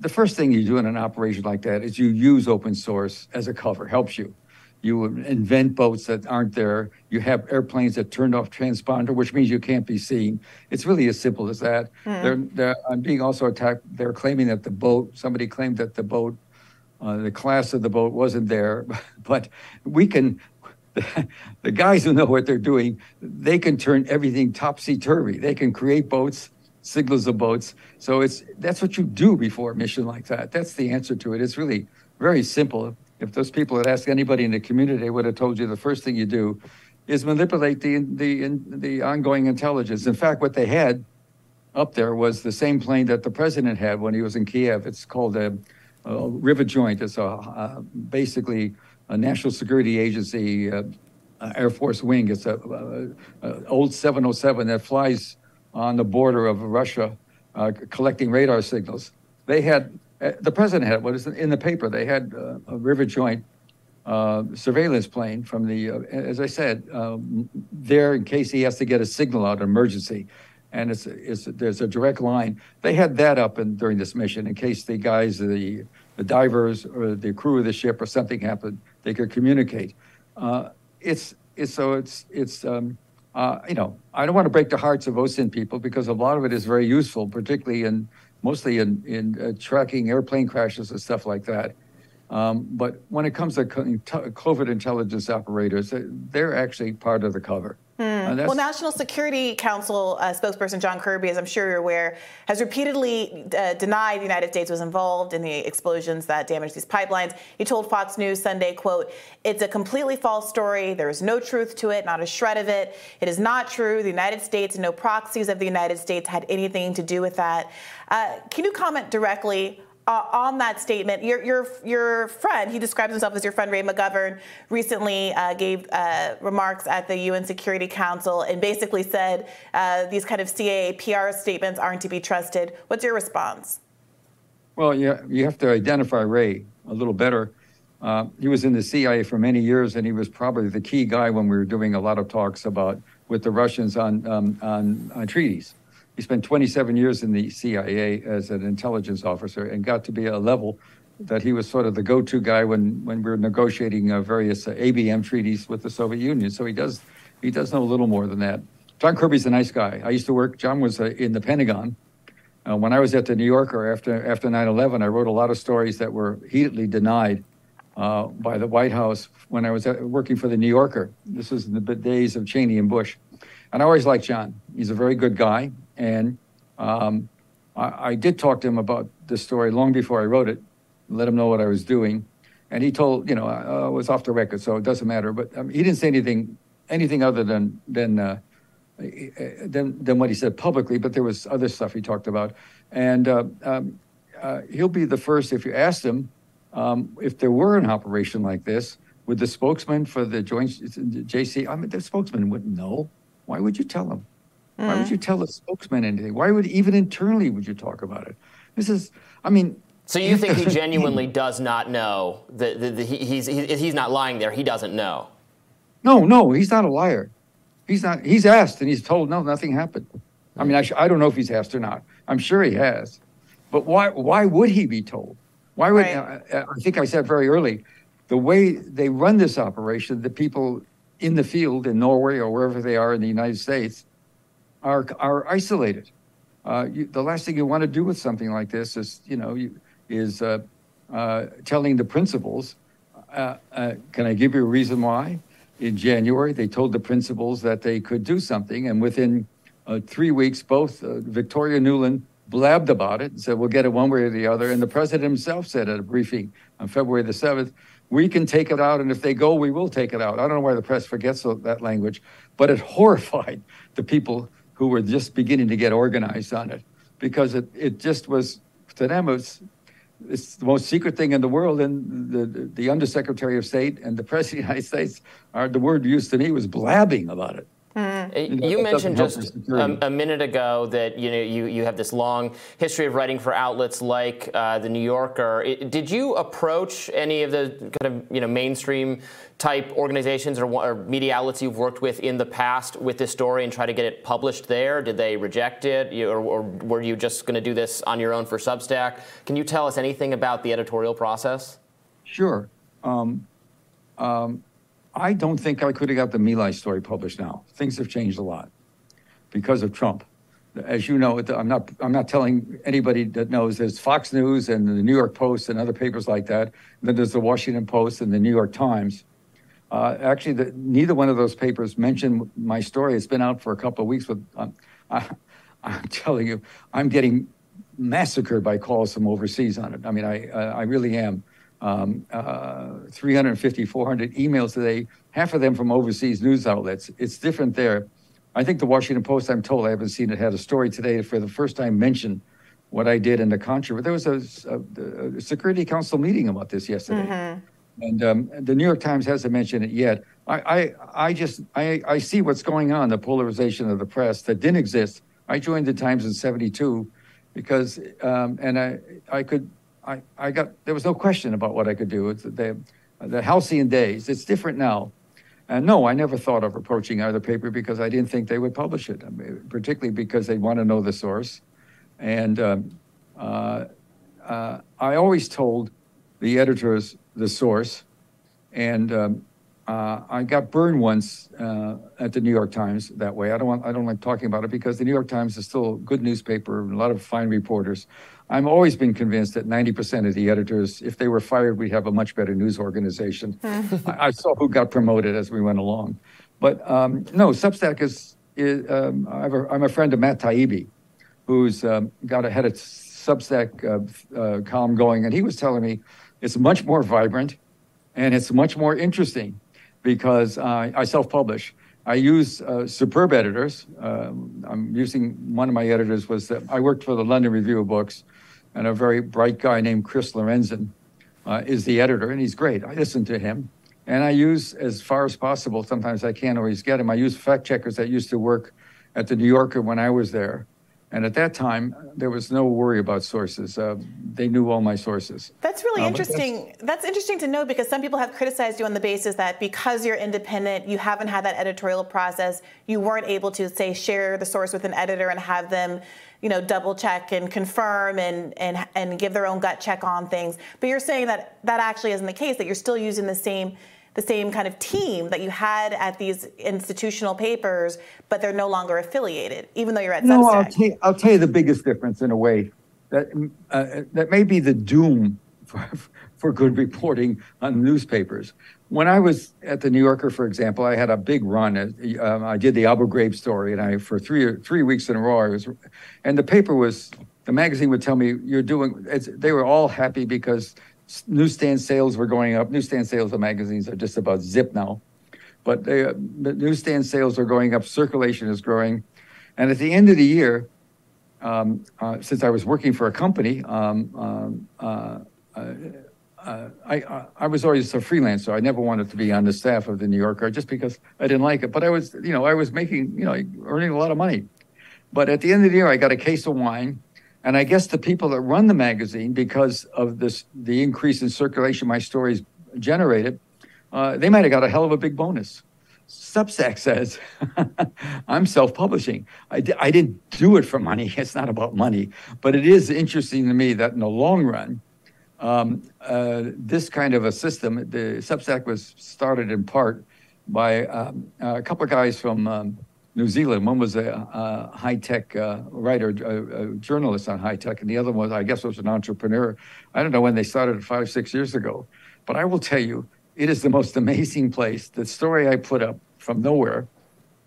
the first thing you do in an operation like that is you use open source as a cover. Helps you. You invent boats that aren't there. You have airplanes that turned off transponder, which means you can't be seen. It's really as simple as that. Hmm. They're, they're, I'm being also attacked. They're claiming that the boat, somebody claimed that the boat, uh, the class of the boat wasn't there. But we can, the guys who know what they're doing, they can turn everything topsy turvy. They can create boats, signals of boats. So it's that's what you do before a mission like that. That's the answer to it. It's really very simple. If those people had asked anybody in the community, they would have told you the first thing you do is manipulate the the the ongoing intelligence. In fact, what they had up there was the same plane that the president had when he was in Kiev. It's called a, a Rivet Joint. It's a uh, basically a national security agency uh, Air Force wing. It's a, a, a, old 707 that flies on the border of Russia, uh, collecting radar signals. They had uh, the president had what is in the paper. They had uh, a Rivet Joint uh, surveillance plane from the, uh, as I said, um, there in case he has to get a signal out, an emergency. And it's, it's there's a direct line. They had that up in, during this mission in case the guys, the the divers or the crew of the ship or something happened, they could communicate. Uh, it's it's so it's it's um, uh, you know I don't want to break the hearts of OSINT people because a lot of it is very useful, particularly in mostly in in uh, tracking airplane crashes and stuff like that. Um, but when it comes to covert intelligence operators, they're actually part of the cover. Hmm. Well, National Security Council uh, spokesperson John Kirby, as I'm sure you're aware, has repeatedly uh, denied the United States was involved in the explosions that damaged these pipelines. He told Fox News Sunday, quote, it's a completely false story. There is no truth to it, not a shred of it. It is not true. The United States and no proxies of the United States had anything to do with that. Uh, can you comment directly uh, on that statement, your, your, your friend, he describes himself as your friend Ray McGovern, recently uh, gave uh, remarks at the UN Security Council and basically said uh, these kind of CIA PR statements aren't to be trusted. What's your response? Well, yeah, you have to identify Ray a little better. Uh, he was in the CIA for many years, and he was probably the key guy when we were doing a lot of talks about with the Russians on um, on, on treaties. He spent 27 years in the CIA as an intelligence officer and got to be a level that he was sort of the go-to guy when, when we were negotiating uh, various uh, ABM treaties with the Soviet Union. So he does he does know a little more than that. John Kirby's a nice guy. I used to work. John was uh, in the Pentagon. Uh, when I was at the New Yorker after after 9/11, I wrote a lot of stories that were heatedly denied uh, by the White House when I was at, working for the New Yorker. This was in the days of Cheney and Bush, and I always liked John. He's a very good guy. And um, I, I, did talk to him about this story long before I wrote it, let him know what I was doing. And he told, you know, I, I was off the record, so it doesn't matter. But um, he didn't say anything, anything other than than, uh, than than what he said publicly. But there was other stuff he talked about, and uh, um, uh, he'll be the first. If you asked him um, if there were an operation like this, would the spokesman for the Joint JC? I mean, the spokesman wouldn't know. Why would you tell him? Why would mm. you tell the spokesman anything? Why would even internally would you talk about it? This is, I mean. So you think he genuinely does not know that, he, he's he's not lying there? He doesn't know. No, no, he's not a liar. He's not. He's asked and he's told no, nothing happened. I mean, I, sh- I don't know if he's asked or not. I'm sure he has, but why why would he be told? Why would right. I, I think I said very early, the way they run this operation, the people in the field in Norway or wherever they are in the United States are are isolated. Uh, you, the last thing you want to do with something like this is, you know, you, is uh, uh, telling the principals. Uh, uh, can I give you a reason why? In January, they told the principals that they could do something, and within uh, three weeks, both Victoria Nuland blabbed about it and said, "We'll get it one way or the other." And the president himself said at a briefing on February the seventh, "We can take it out, and if they go, we will take it out." I don't know why the press forgets that language, but it horrified the people who were just beginning to get organized on it because it, it just was, to them, it was, it's the most secret thing in the world. And the, the, the Undersecretary of State and the President of the United States, are, the word used to me was blabbing about it. Mm-hmm. You, you mentioned just a, a, minute ago that you know you, you have this long history of writing for outlets like uh, the New Yorker. It, did you approach any of the kind of you know mainstream type organizations or, or, media outlets you've worked with in the past with this story and try to get it published there? Did they reject it, you, or, or were you just going to do this on your own for Substack? Can you tell us anything about the editorial process? Sure. Um, um, I don't think I could have got the My Lai story published now. Things have changed a lot because of Trump. As you know, I'm not, I'm not telling anybody that knows there's Fox News and the New York Post and other papers like that. Then there's the Washington Post and the New York Times. Uh, actually, the, neither one of those papers mentioned my story. It's been out for a couple of weeks. Um, I, I'm telling you, I'm getting massacred by calls from overseas on it. I mean, I, I really am um, uh, 350, 400 emails today, half of them from overseas news outlets. It's different there. I think the Washington Post, I'm told, I haven't seen it, had a story today for the first time mentioned what I did in the controversy. There was a, a, a, Security Council meeting about this yesterday. Mm-hmm. And um, the New York Times hasn't mentioned it yet. I, I, I just, I, I see what's going on, the polarization of the press that didn't exist. I joined the Times in 72 because, um, and I, I could I, I got there was no question about what I could do. It's the the halcyon days. It's different now. And no, I never thought of approaching either paper because I didn't think they would publish it, I mean, particularly because they want to know the source. And um, uh, uh, I always told the editors the source. And um, uh, I got burned once uh, at the New York Times that way. I don't want, I don't like talking about it because the New York Times is still a good newspaper, and a lot of fine reporters. I've always been convinced that 90% of the editors, if they were fired, we'd have a much better news organization. I, I, saw who got promoted as we went along. But um, no, Substack is, is um, i am a friend of Matt Taibbi, who's um, got a head of Substack uh, uh, column going, and he was telling me it's much more vibrant and it's much more interesting because uh, I self publish. I use uh, superb editors. Um, I'm using one of my editors was that I worked for the London Review of Books, and a very bright guy named Chris Lorenzen uh, is the editor, and he's great. I listen to him, and I use as far as possible. Sometimes I can't always get him. I use fact checkers that used to work at the New Yorker when I was there, and at that time, there was no worry about sources. Uh, they knew all my sources. That's really uh, interesting. That's, that's, interesting to know because some people have criticized you on the basis that because you're independent, you haven't had that editorial process. You weren't able to, say, share the source with an editor and have them, you know, double check and confirm and, and, and give their own gut check on things. But you're saying that that actually isn't the case, that you're still using the same the same kind of team that you had at these institutional papers, but they're no longer affiliated, even though you're at no, Substack. I'll tell, you, I'll tell you the biggest difference in a way that uh, that may be the doom for, for good reporting on newspapers. When I was at the New Yorker, for example, I had a big run. Um, I did the Abu Ghraib story, and I for three three weeks in a row, I was, and the paper was the magazine would tell me you're doing. they were all happy because newsstand sales were going up. Newsstand sales of magazines are just about zip now, but they, the newsstand sales are going up. Circulation is growing, and at the end of the year, um, uh, since I was working for a company, um, um uh, uh, uh, I, I was always a freelancer. I never wanted to be on the staff of the New Yorker just because I didn't like it. But I was, you know, I was making, you know, earning a lot of money. But at the end of the year, I got a case of wine and I guess the people that run the magazine, because of this, the increase in circulation my stories generated, uh, they might have got a hell of a big bonus. Substack says, I'm self publishing. I didn't do it for money. It's not about money. But it is interesting to me that in the long run, um, uh, this kind of a system, the Substack was started in part by um, a couple of guys from um, New Zealand. One was a, a high tech uh, writer, a, a, journalist on high tech, and the other one, I guess, was an entrepreneur. I don't know when they started, five, six years ago. But I will tell you, it is the most amazing place. The story I put up from nowhere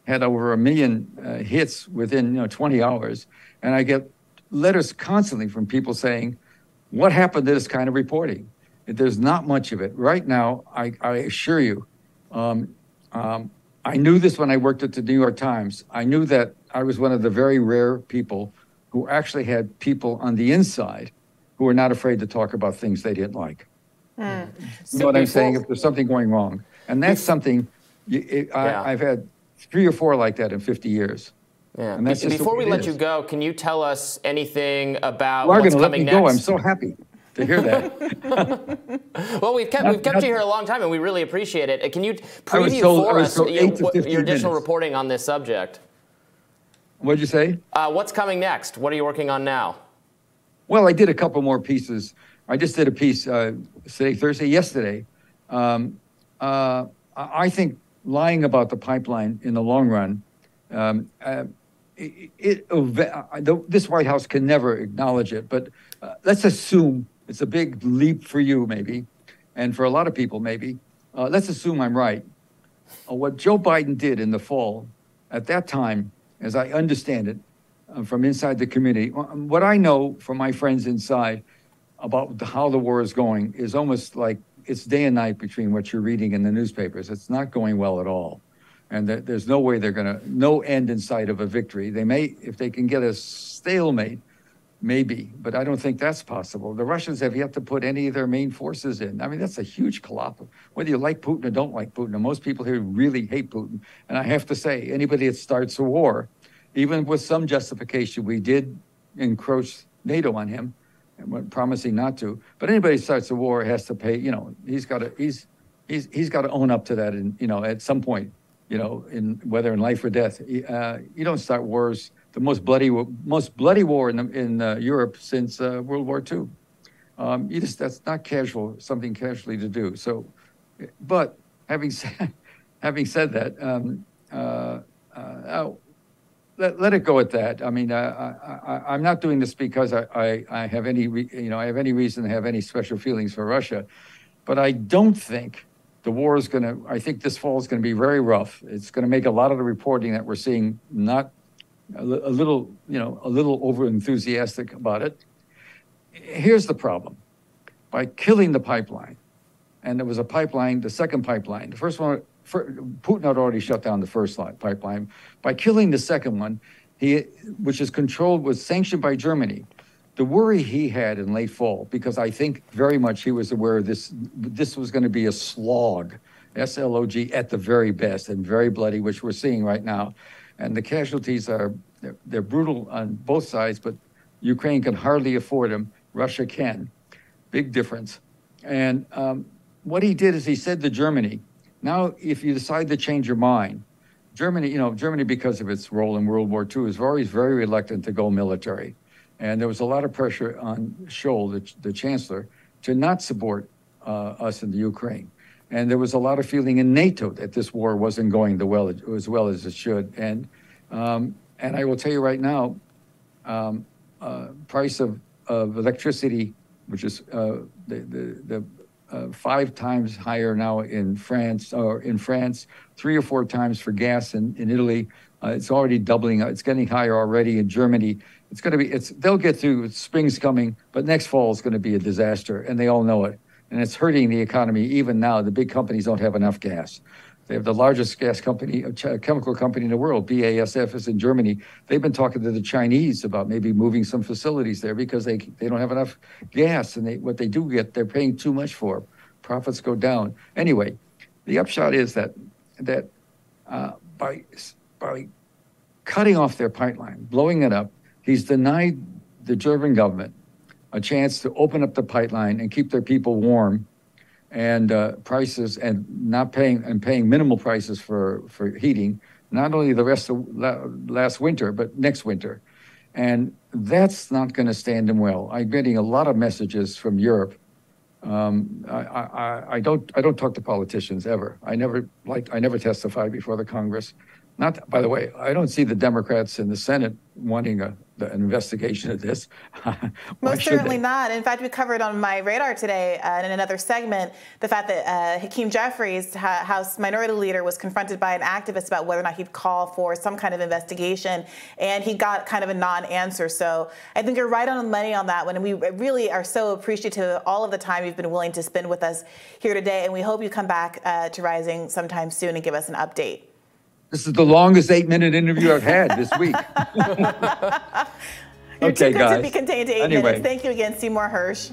had over a million uh, hits within you know 20 hours, and I get letters constantly from people saying, "What happened to this kind of reporting?" There's not much of it right now. I, I assure you. Um, um, I knew this when I worked at the New York Times. I knew that I was one of the very rare people who actually had people on the inside who were not afraid to talk about things they didn't like. Mm. You know what I'm saying? If there's something going wrong. And that's something it, I, have had three or four like that in 50 years. Yeah. Be- Before we let you go, can you tell us anything about are what's to let me coming go. I'm so happy to hear that. Well, we've kept Not- we've kept not- you here a long time, and we really appreciate it. Uh, Can you preview told- for us told you- eight to what- 15 your additional minutes. reporting on this subject? What'd you say? Uh, what's coming next? What are you working on now? Well, I did a couple more pieces. I just did a piece uh, today, Thursday, yesterday. Um, uh, I I think lying about the pipeline in the long run, um, uh, it, it, uh, this White House can never acknowledge it. But uh, let's assume it's a big leap for you, maybe, and for a lot of people, maybe. Uh, let's assume I'm right. Uh, what Joe Biden did in the fall, at that time, as I understand it, uh, from inside the community, uh, what I know from my friends inside about how the war is going is almost like it's day and night between what you're reading in the newspapers. It's not going well at all. And there- there's no way they're going to, no end in sight of a victory. They may, if they can get a stalemate, maybe, but I don't think that's possible. The Russians have yet to put any of their main forces in. I mean, that's a huge collapse. Whether you like Putin or don't like Putin, and most people here really hate Putin. And I have to say, anybody that starts a war, even with some justification, we did encroach NATO on him, and promising not to. But anybody starts a war has to pay. You know, he's got to he's he's he's got to own up to that, and you know, at some point, you know, in whether in life or death. Uh, you don't start wars. The most bloody most bloody war in in uh, Europe since uh, World War II. Um, you just that's not casual, something casually to do. So, but having said having said that, um, uh, uh, uh, let, let it go at that. I mean, I, I'm not doing this because I, I, I have any, re, you know, I have any reason to have any special feelings for Russia, but I don't think the war is going to. I think this fall is going to be very rough. It's going to make a lot of the reporting that we're seeing not a, a little, you know, a little over enthusiastic about it. Here's the problem: by killing the pipeline, and there was a pipeline, the second pipeline, the first one. fir- Putin had already shut down the first li- pipeline. By killing the second one, he, which is controlled, was sanctioned by Germany. The worry he had in late fall, because I think very much he was aware this this was going to be a slog, S L O G at the very best, and very bloody, which we're seeing right now. And the casualties are they're, they're brutal on both sides, but Ukraine can hardly afford them. Russia can. Big difference. And um, what he did is he said to Germany, now if you decide to change your mind, Germany, you know, Germany, because of its role in World War II, is always very reluctant to go military. And there was a lot of pressure on Scholz, the, the chancellor, to not support uh, us in the Ukraine. And there was a lot of feeling in NATO that this war wasn't going the well as well as it should. And um, and I will tell you right now, um, uh, price of, of electricity, which is uh, the the, the uh, five times higher now in France or in France, three or four times for gas in, in Italy. Uh, it's already doubling. It's getting higher already in Germany. It's going to be. It's they'll get through. Spring's coming, but next fall is going to be a disaster, and they all know it. And it's hurting the economy even now. The big companies don't have enough gas. They have the largest gas company, chemical company in the world. BASF is in Germany. They've been talking to the Chinese about maybe moving some facilities there because they they don't have enough gas, and they what they do get, they're paying too much for. Profits go down. Anyway, the upshot is that that uh, by by cutting off their pipeline, blowing it up, he's denied the German government a chance to open up the pipeline and keep their people warm and uh, prices and not paying and paying minimal prices for for heating not only the rest of la- last winter but next winter and that's not going to stand them well i'm getting a lot of messages from europe um, I, I, I- I don't I don't talk to politicians ever. I never like I never testify before the Congress. Not by the way, I don't see the Democrats in the Senate wanting a, the, an investigation of this. Most certainly they? not. In fact, we covered on my radar today uh, in another segment the fact that uh, Hakeem Jeffries, ha- House Minority Leader, was confronted by an activist about whether or not he'd call for some kind of investigation, and he got kind of a non-answer. So I think you're right on the money on that one, and we really are so appreciative of all of the time you've been willing to spend with us here today, and we hope you come back uh, to Rising sometime soon and give us an update. This is the longest eight-minute interview I've had this week. You're okay, too good guys. to be contained to eight Anyway. minutes. Thank you again, Seymour Hersh.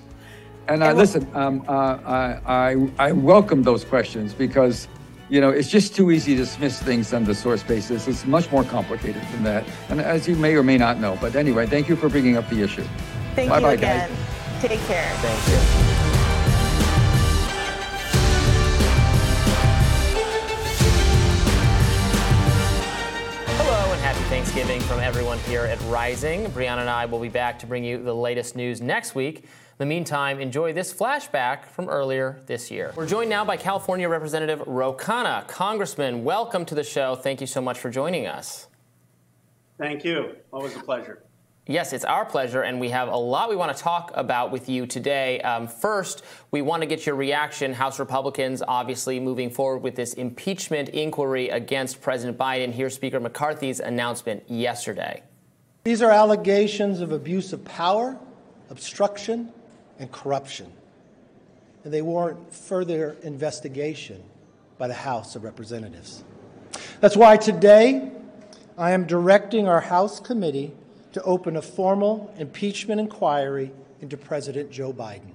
And uh, And we'll- listen, um, uh, I, I, I welcome those questions because You know, it's just too easy to dismiss things on the source basis. It's much more complicated than that. And as you may or may not know. But anyway, thank you for bringing up the issue. Thank Bye-bye, you again. guys. Take care. Thank you. Thanksgiving from everyone here at Rising. Briahna and I will be back to bring you the latest news next week. In the meantime, enjoy this flashback from earlier this year. We're joined now by California Representative Ro Khanna. Congressman, welcome to the show. Thank you so much for joining us. Thank you. Always a pleasure. Yes, it's our pleasure, and we have a lot we want to talk about with you today. Um, first, we want to get your reaction. House Republicans obviously moving forward with this impeachment inquiry against President Biden. Here's Speaker McCarthy's announcement yesterday. These are allegations of abuse of power, obstruction, and corruption, and they warrant further investigation by the House of Representatives. That's why today I am directing our House committee to open a formal impeachment inquiry into President Joe Biden.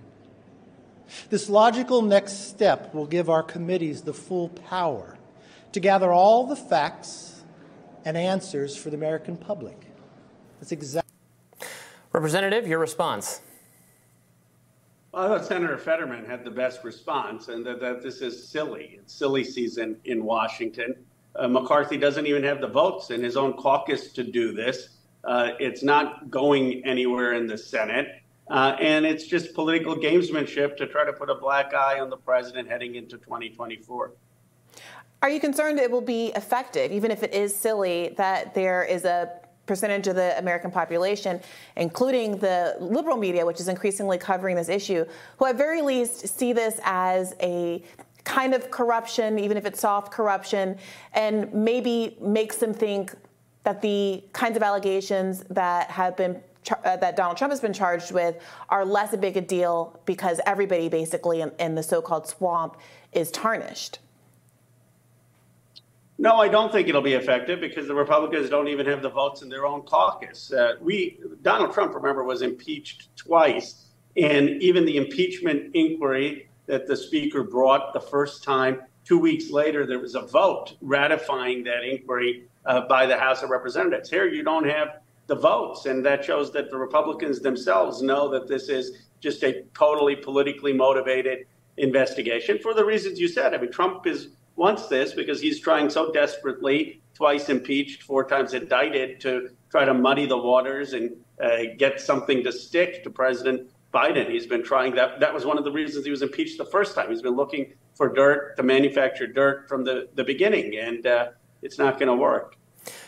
This logical next step will give our committees the full power to gather all the facts and answers for the American public. That's exactly. Representative, your response. Well, I thought Senator Fetterman had the best response, and that, that this is silly. It's silly season in Washington. Uh, McCarthy doesn't even have the votes in his own caucus to do this. Uh, it's not going anywhere in the Senate. Uh, and it's just political gamesmanship to try to put a black eye on the president heading into 2024. Are you concerned it will be effective, even if it is silly, that there is a percentage of the American population, including the liberal media, which is increasingly covering this issue, who at very least see this as a kind of corruption, even if it's soft corruption, and maybe makes them think that the kinds of allegations that have been uh, that Donald Trump has been charged with are less a big a deal because everybody basically in, in the so-called swamp is tarnished. No, I don't think it'll be effective because the Republicans don't even have the votes in their own caucus. Uh, we Donald Trump, remember, was impeached twice, and even the impeachment inquiry that the Speaker brought the first time, two weeks later, there was a vote ratifying that inquiry uh, by the House of Representatives. Here, you don't have the votes, and that shows that the Republicans themselves know that this is just a totally politically motivated investigation for the reasons you said. I mean, Trump is wants this because he's trying so desperately, twice impeached, four times indicted, to try to muddy the waters and uh, get something to stick to President Biden. He's been trying that. That was one of the reasons he was impeached the first time. He's been looking for dirt to manufacture dirt from the, the beginning. And uh, it's not going to work.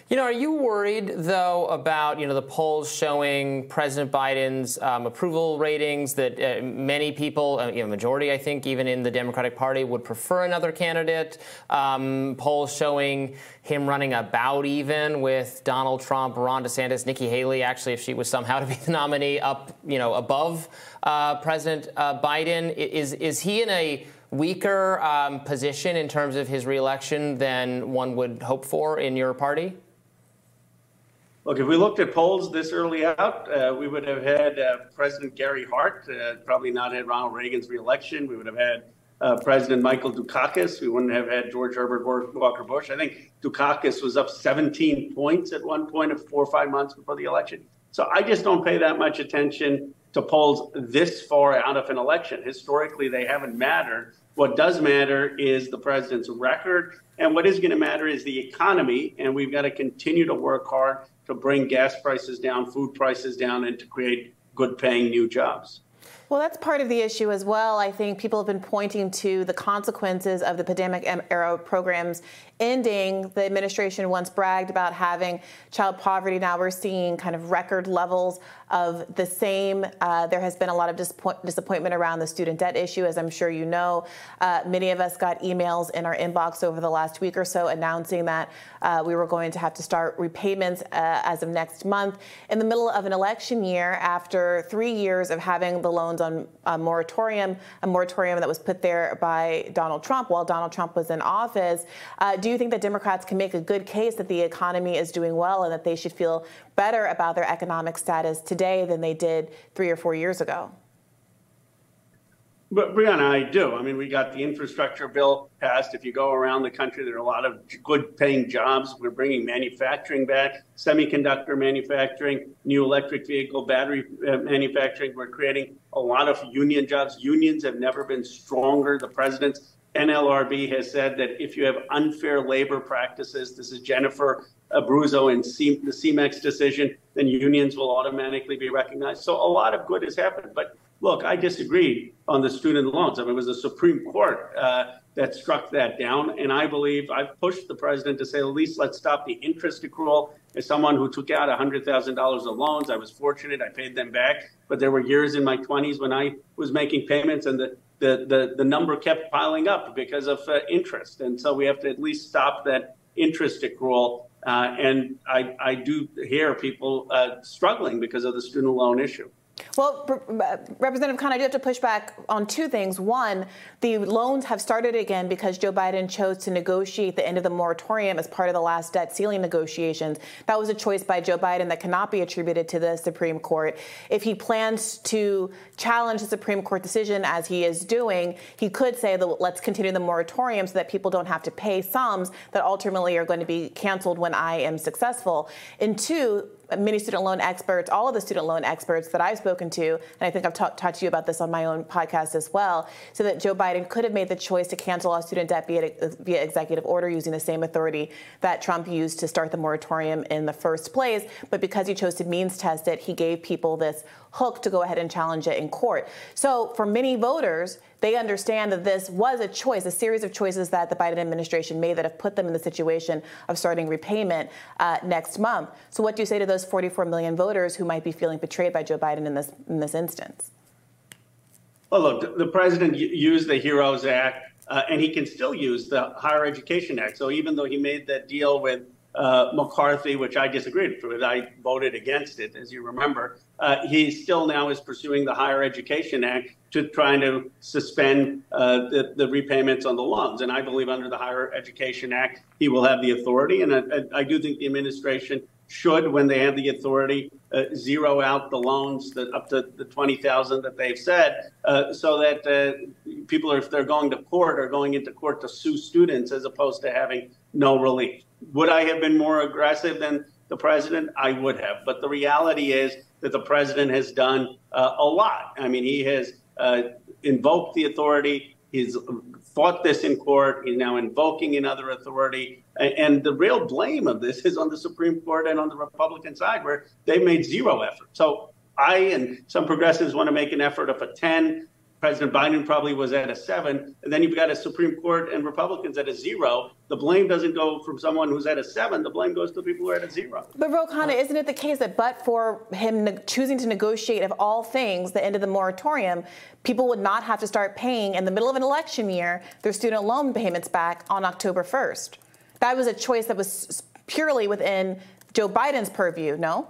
You know, are you worried though about you know the polls showing President Biden's um, approval ratings that uh, many people, uh, you know, majority I think, even in the Democratic Party, would prefer another candidate? Um, polls showing him running about even with Donald Trump, Ron DeSantis, Nikki Haley. Actually, if she was somehow to be the nominee, up you know above uh, President uh, Biden, is is he in a weaker um, position in terms of his reelection than one would hope for in your party? Look, if we looked at polls this early out, uh, we would have had uh, President Gary Hart, uh, probably not had Ronald Reagan's reelection. We would have had uh, President Michael Dukakis. We wouldn't have had George Herbert Walker Bush. I think Dukakis was up 17 points at one point of four or five months before the election. So I just don't pay that much attention to polls this far out of an election. Historically, they haven't mattered. What does matter is the president's record. And what is going to matter is the economy. And we've got to continue to work hard to bring gas prices down, food prices down, and to create good paying new jobs. Well, that's part of the issue as well. I think people have been pointing to the consequences of the pandemic era programs ending. The administration once bragged about having child poverty. Now we're seeing kind of record levels of the same. Uh, there has been a lot of disappoint- disappointment around the student debt issue, as I'm sure you know. Uh, many of us got emails in our inbox over the last week or so announcing that uh, we were going to have to start repayments uh, as of next month in the middle of an election year after three years of having the loans on a moratorium, a moratorium that was put there by Donald Trump while Donald Trump was in office. Do you think that Democrats can make a good case that the economy is doing well and that they should feel better about their economic status today than they did three or four years ago? But Briahna, I do. I mean, we got the infrastructure bill passed. If you go around the country, there are a lot of good paying jobs. We're bringing manufacturing back, semiconductor manufacturing, new electric vehicle battery uh, manufacturing. We're creating a lot of union jobs. Unions have never been stronger. The president's NLRB has said that if you have unfair labor practices, this is Jennifer Abruzzo and C- the CEMEX decision, then unions will automatically be recognized. So a lot of good has happened. But look, I disagree on the student loans. I mean, it was the Supreme Court uh, that struck that down. And I believe I've pushed the president to say, at least let's stop the interest accrual. As someone who took out $100,000 of loans, I was fortunate. I paid them back. But there were years in my 20s when I was making payments and the, the, the, the number kept piling up because of uh, interest. And so we have to at least stop that interest accrual. Uh, and I, I do hear people uh, struggling because of the student loan issue. Well, uh, Representative Khan, I do have to push back on two things. One, the loans have started again because Joe Biden chose to negotiate the end of the moratorium as part of the last debt ceiling negotiations. That was a choice by Joe Biden that cannot be attributed to the Supreme Court. If he plans to challenge the Supreme Court decision as he is doing, he could say that let's continue the moratorium so that people don't have to pay sums that ultimately are going to be canceled when I am successful. And two, many student loan experts, all of the student loan experts that I've spoken to, and I think I've talked to you about this on my own podcast as well, so that Joe Biden could have made the choice to cancel all student debt via, via executive order using the same authority that Trump used to start the moratorium in the first place. But because he chose to means test it, he gave people this hook to go ahead and challenge it in court. So for many voters, they understand that this was a choice, a series of choices that the Biden administration made that have put them in the situation of starting repayment uh, next month. So what do you say to those 44 million voters who might be feeling betrayed by Joe Biden in this in this instance? Well, look, the president used the HEROES Act, uh, and he can still use the Higher Education Act. So even though he made that deal with uh, McCarthy, which I disagreed with. I voted against it, as you remember. Uh, he still now is pursuing the Higher Education Act to trying to suspend uh, the, the, repayments on the loans. And I believe under the Higher Education Act, he will have the authority. And I, I do think the administration should, when they have the authority, uh, zero out the loans that up to the 20,000 that they've said, uh, so that uh, people, are, if they're going to court, are going into court to sue students as opposed to having no relief. Would I have been more aggressive than the president? I would have. But the reality is that the president has done uh, a lot. I mean, he has uh, invoked the authority. He's fought this in court. He's now invoking another authority. And the real blame of this is on the Supreme Court and on the Republican side, where they've made zero effort. So I and some progressives want to make an effort of a 10. President Biden probably was at a seven, and then you've got a Supreme Court and Republicans at a zero. The blame doesn't go from someone who's at a seven. The blame goes to the people who are at a zero. But Ro Khanna, isn't it the case that but for him choosing to negotiate of all things the end of the moratorium, people would not have to start paying in the middle of an election year their student loan payments back on October 1st? That was a choice that was purely within Joe Biden's purview. No.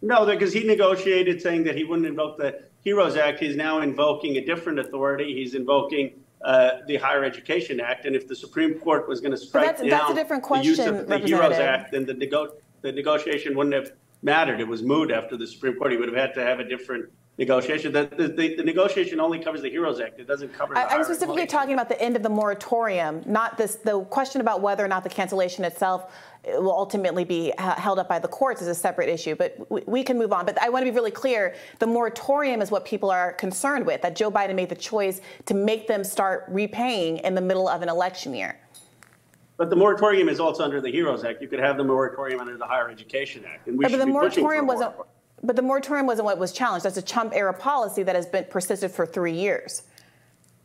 No, because he negotiated saying that he wouldn't invoke the HEROES Act, he's now invoking a different authority. He's invoking uh, the Higher Education Act. And if the Supreme Court was going to strike that's, down that's the use of the HEROES Act, then the, nego- the negotiation wouldn't have mattered. It was moot after the Supreme Court. He would have had to have a different negotiation. The, the, the, negotiation only covers the HEROES Act. It doesn't cover. I, am specifically talking about the end of the moratorium, not this. The question about whether or not the cancellation itself will ultimately be held up by the courts is a separate issue, but we can move on. But I want to be really clear the moratorium is what people are concerned with, that Joe Biden made the choice to make them start repaying in the middle of an election year. But the moratorium is also under the HEROES Act. You could have the moratorium under the Higher Education Act. And we but should the be moratorium wasn't. Moratorium. But the moratorium wasn't what was challenged. That's a Trump era policy that has been persisted for three years.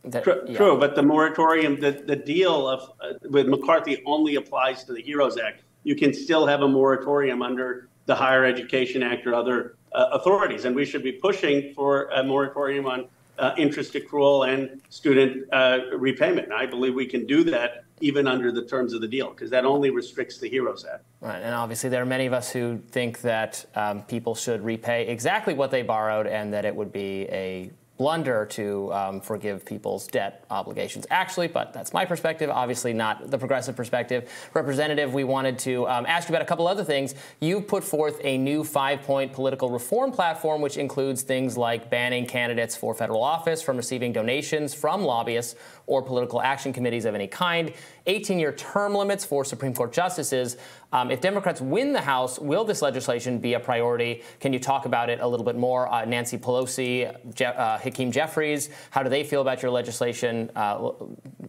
That, true, yeah. true, but the moratorium, the, the deal of uh, with McCarthy only applies to the HEROES Act you can still have a moratorium under the Higher Education Act or other uh, authorities. And we should be pushing for a moratorium on uh, interest accrual and student uh, repayment. And I believe we can do that even under the terms of the deal, because that only restricts the HEROES Act. Right, and obviously there are many of us who think that um, people should repay exactly what they borrowed and that it would be a blunder to um, forgive people's debt obligations. Actually, but that's my perspective, obviously not the progressive perspective. Representative, we wanted to um, ask you about a couple other things. You put forth a new five point political reform platform, which includes things like banning candidates for federal office from receiving donations from lobbyists or political action committees of any kind, 18 year term limits for Supreme Court justices. Um, if Democrats win the House, will this legislation be a priority? Can you talk about it a little bit more? Uh, Nancy Pelosi, Je- uh, Hakeem Jeffries, how do they feel about your legislation? Uh,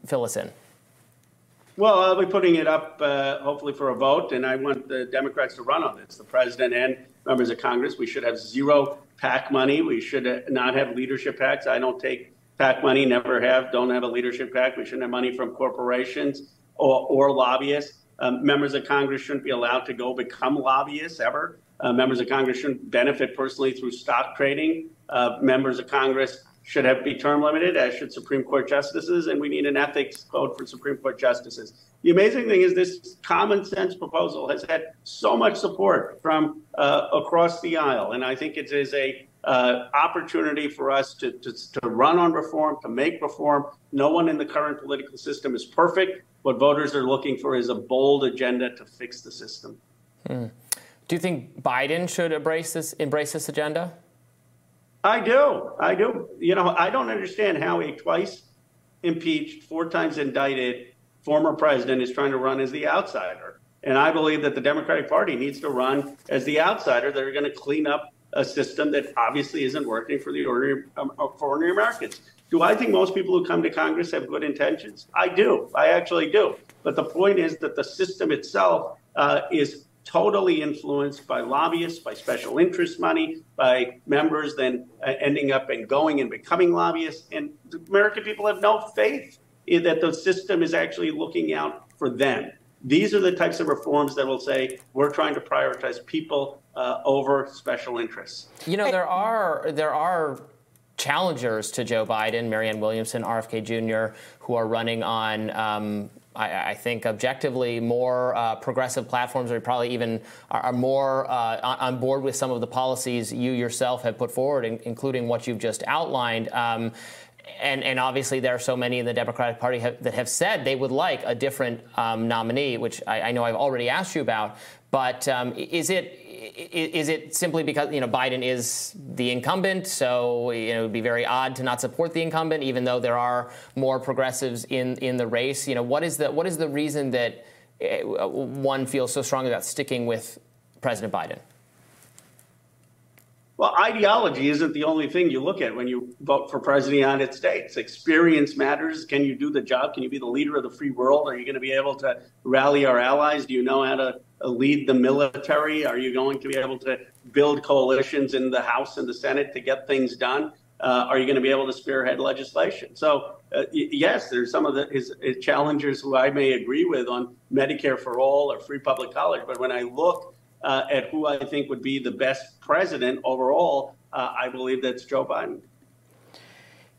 fill us in. Well, I'll be putting it up uh, hopefully for a vote, and I want the Democrats to run on this. The president and members of Congress, we should have zero PAC money. We should not have leadership PACs. I don't take PAC money, never have, don't have a leadership PAC. We shouldn't have money from corporations or, or lobbyists. Um, members of Congress shouldn't be allowed to go become lobbyists ever. Uh, members of Congress shouldn't benefit personally through stock trading. Uh, members of Congress should have be term limited, as should Supreme Court justices, and we need an ethics code for Supreme Court justices. The amazing thing is this common sense proposal has had so much support from uh, across the aisle, and I think it is a uh, opportunity for us to, to, to run on reform, to make reform. No one in the current political system is perfect. What voters are looking for is a bold agenda to fix the system. Hmm. Do you think Biden should embrace this embrace this agenda? I do. I do. You know, I don't understand how a twice impeached, four times indicted former president is trying to run as the outsider. And I believe that the Democratic Party needs to run as the outsider. They're going to clean up a system that obviously isn't working for the ordinary, um, uh, for ordinary Americans. Do I think most people who come to Congress have good intentions? I do. I actually do. But the point is that the system itself uh, is totally influenced by lobbyists, by special interest money, by members then uh, ending up and going and becoming lobbyists. And the American people have no faith in that the system is actually looking out for them. These are the types of reforms that will say we're trying to prioritize people uh, over special interests. You know, there are there are challengers to Joe Biden, Marianne Williamson, RFK Jr., who are running on. Um, I, I, think objectively more uh, progressive platforms are probably even are, are more uh, on board with some of the policies you yourself have put forward, in, including what you've just outlined. Um, and, and, obviously there are so many in the Democratic Party have, that have said they would like a different um, nominee, which I, I, know I've already asked you about. But um, is it is it simply because you know Biden is the incumbent, so you know, it would be very odd to not support the incumbent, even though there are more progressives in in the race? You know, what is the what is the reason that eh, one feels so strongly about sticking with President Biden? Well, ideology isn't the only thing you look at when you vote for president of the United States. Experience matters. Can you do the job? Can you be the leader of the free world? Are you going to be able to rally our allies? Do you know how to lead the military? Are you going to be able to build coalitions in the House and the Senate to get things done? Uh, are you going to be able to spearhead legislation? So, uh, yes, there's some of the, his, his challengers who I may agree with on Medicare for all or free public college. But when I look uh, at who I think would be the best president overall, uh, I believe that's Joe Biden.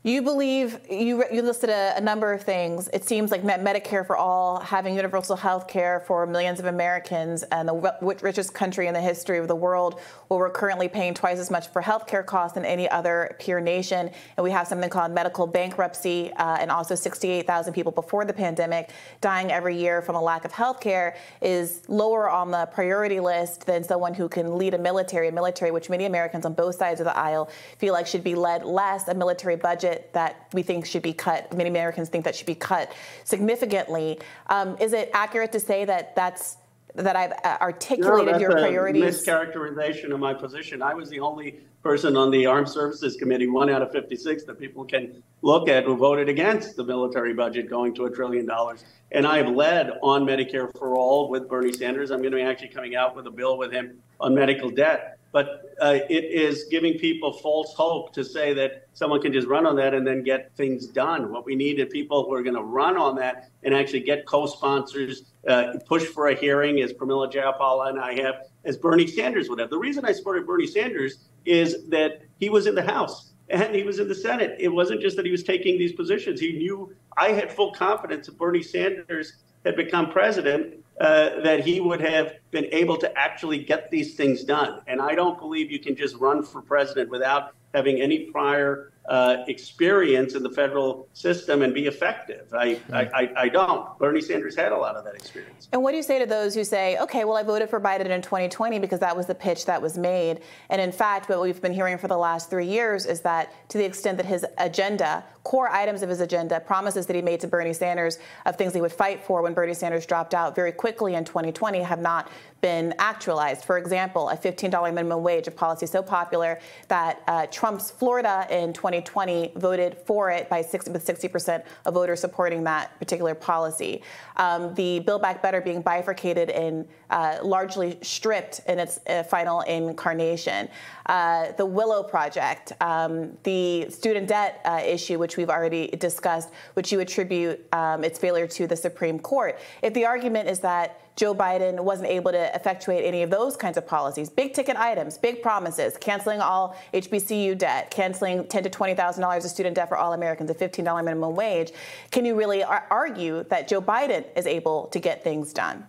You believe you you listed a, a, number of things. It seems like Medicare for all, having universal health care for millions of Americans, and the richest country in the history of the world, we're currently paying twice as much for health care costs than any other peer nation, and we have something called medical bankruptcy, uh, and also 68,000 people before the pandemic dying every year from a lack of health care, is lower on the priority list than someone who can lead a military, a military which many Americans on both sides of the aisle feel like should be led less, a military budget budget that we think should be cut, many Americans think that should be cut significantly. Um, is it accurate to say that that's that I've uh, articulated no, your priorities? A mischaracterization of my position. I was the only person on the Armed Services Committee, one out of 56, that people can look at who voted against the military budget going to a trillion dollars. And I have led on Medicare for all with Bernie Sanders. I'm going to be actually coming out with a bill with him on medical debt but uh, it is giving people false hope to say that someone can just run on that and then get things done. What we need is people who are going to run on that and actually get co-sponsors, uh, push for a hearing, as Pramila Jayapal and I have, as Bernie Sanders would have. The reason I supported Bernie Sanders is that he was in the House and he was in the Senate. It wasn't just that he was taking these positions. He knew I had full confidence that Bernie Sanders had become president uh, that he would have been able to actually get these things done. And I don't believe you can just run for president without having any prior uh, experience in the federal system and be effective. I, I, I, I, don't. Bernie Sanders had a lot of that experience. And what do you say to those who say, okay, well, I voted for Biden in 2020 because that was the pitch that was made? And in fact, what we've been hearing for the last three years is that to the extent that his agenda, core items of his agenda, promises that he made to Bernie Sanders of things he would fight for when Bernie Sanders dropped out very quickly in 2020 have not been actualized. For example, a $15 minimum wage, a policy so popular that uh, Trump's Florida in 2020 voted for it by 60, with 60% of voters supporting that particular policy. Um, the Build Back Better being bifurcated and uh, largely stripped in its uh, final incarnation. Uh, the Willow Project, um, the student debt uh, issue, which we've already discussed, which you attribute um, its failure to the Supreme Court. If the argument is that Joe Biden wasn't able to effectuate any of those kinds of policies. Big ticket items, big promises, canceling all HBCU debt, canceling ten to twenty thousand dollars of student debt for all Americans, a fifteen dollar minimum wage. Can you really ar- argue that Joe Biden is able to get things done?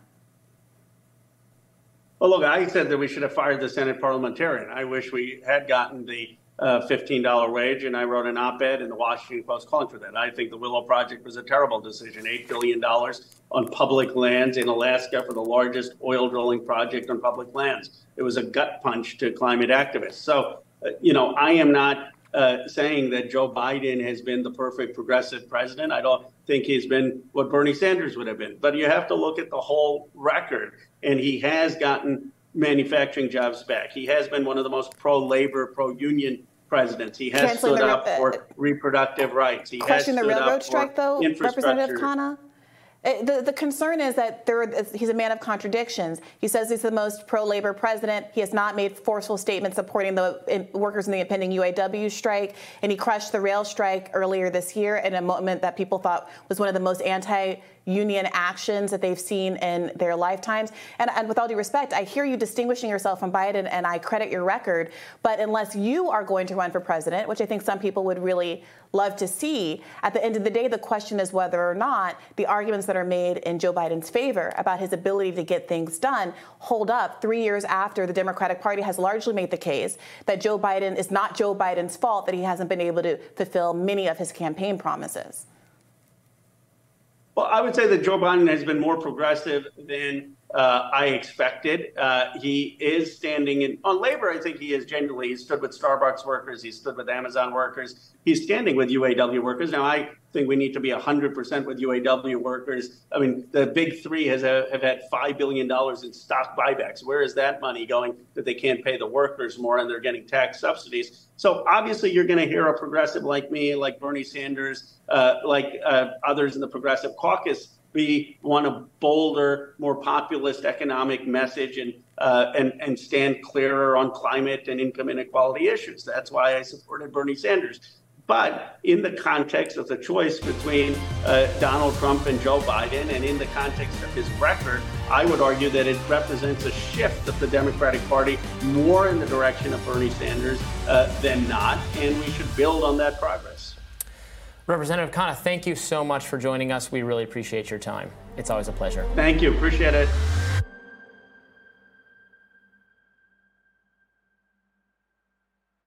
Well, look, I said that we should have fired the Senate parliamentarian. I wish we had gotten the uh, $15 wage, and I wrote an op-ed in the Washington Post calling for that. I think the Willow Project was a terrible decision. $8 billion on public lands in Alaska for the largest oil drilling project on public lands. It was a gut punch to climate activists. So, uh, you know, I am not uh, saying that Joe Biden has been the perfect progressive president. I don't think he's been what Bernie Sanders would have been. But you have to look at the whole record, and he has gotten manufacturing jobs back. He has been one of the most pro-labor, pro-union presidents. He has Canceling stood the, up for uh, reproductive rights. He has stood the railroad strike, though, Representative Khanna? Uh, the, the concern is that there, he's a man of contradictions. He says he's the most pro labor president. He has not made forceful statements supporting the workers in the impending UAW strike. And he crushed the rail strike earlier this year in a moment that people thought was one of the most anti union actions that they've seen in their lifetimes. And, and, with all due respect, I hear you distinguishing yourself from Biden and I credit your record. But unless you are going to run for president, which I think some people would really love to see, at the end of the day, the question is whether or not the arguments that are made in Joe Biden's favor about his ability to get things done hold up three years after the Democratic Party has largely made the case that Joe Biden is not Joe Biden's fault that he hasn't been able to fulfill many of his campaign promises. Well, I would say that Joe Biden has been more progressive than uh, I expected. Uh, he is standing in on labor. I think he is genuinely. He stood with Starbucks workers. He stood with Amazon workers. He's standing with UAW workers. Now, I think we need to be 100% with UAW workers. I mean, the big three has a, have had $5 billion in stock buybacks. Where is that money going that they can't pay the workers more and they're getting tax subsidies? So obviously, you're going to hear a progressive like me, like Bernie Sanders, uh, like uh, others in the progressive caucus we want a bolder, more populist economic message and, uh, and, and stand clearer on climate and income inequality issues. That's why I supported Bernie Sanders. But in the context of the choice between uh, Donald Trump and Joe Biden, and in the context of his record, I would argue that it represents a shift of the Democratic Party more in the direction of Bernie Sanders uh, than not, and we should build on that progress. Representative Khanna, thank you so much for joining us. We really appreciate your time. It's always a pleasure. Thank you. Appreciate it.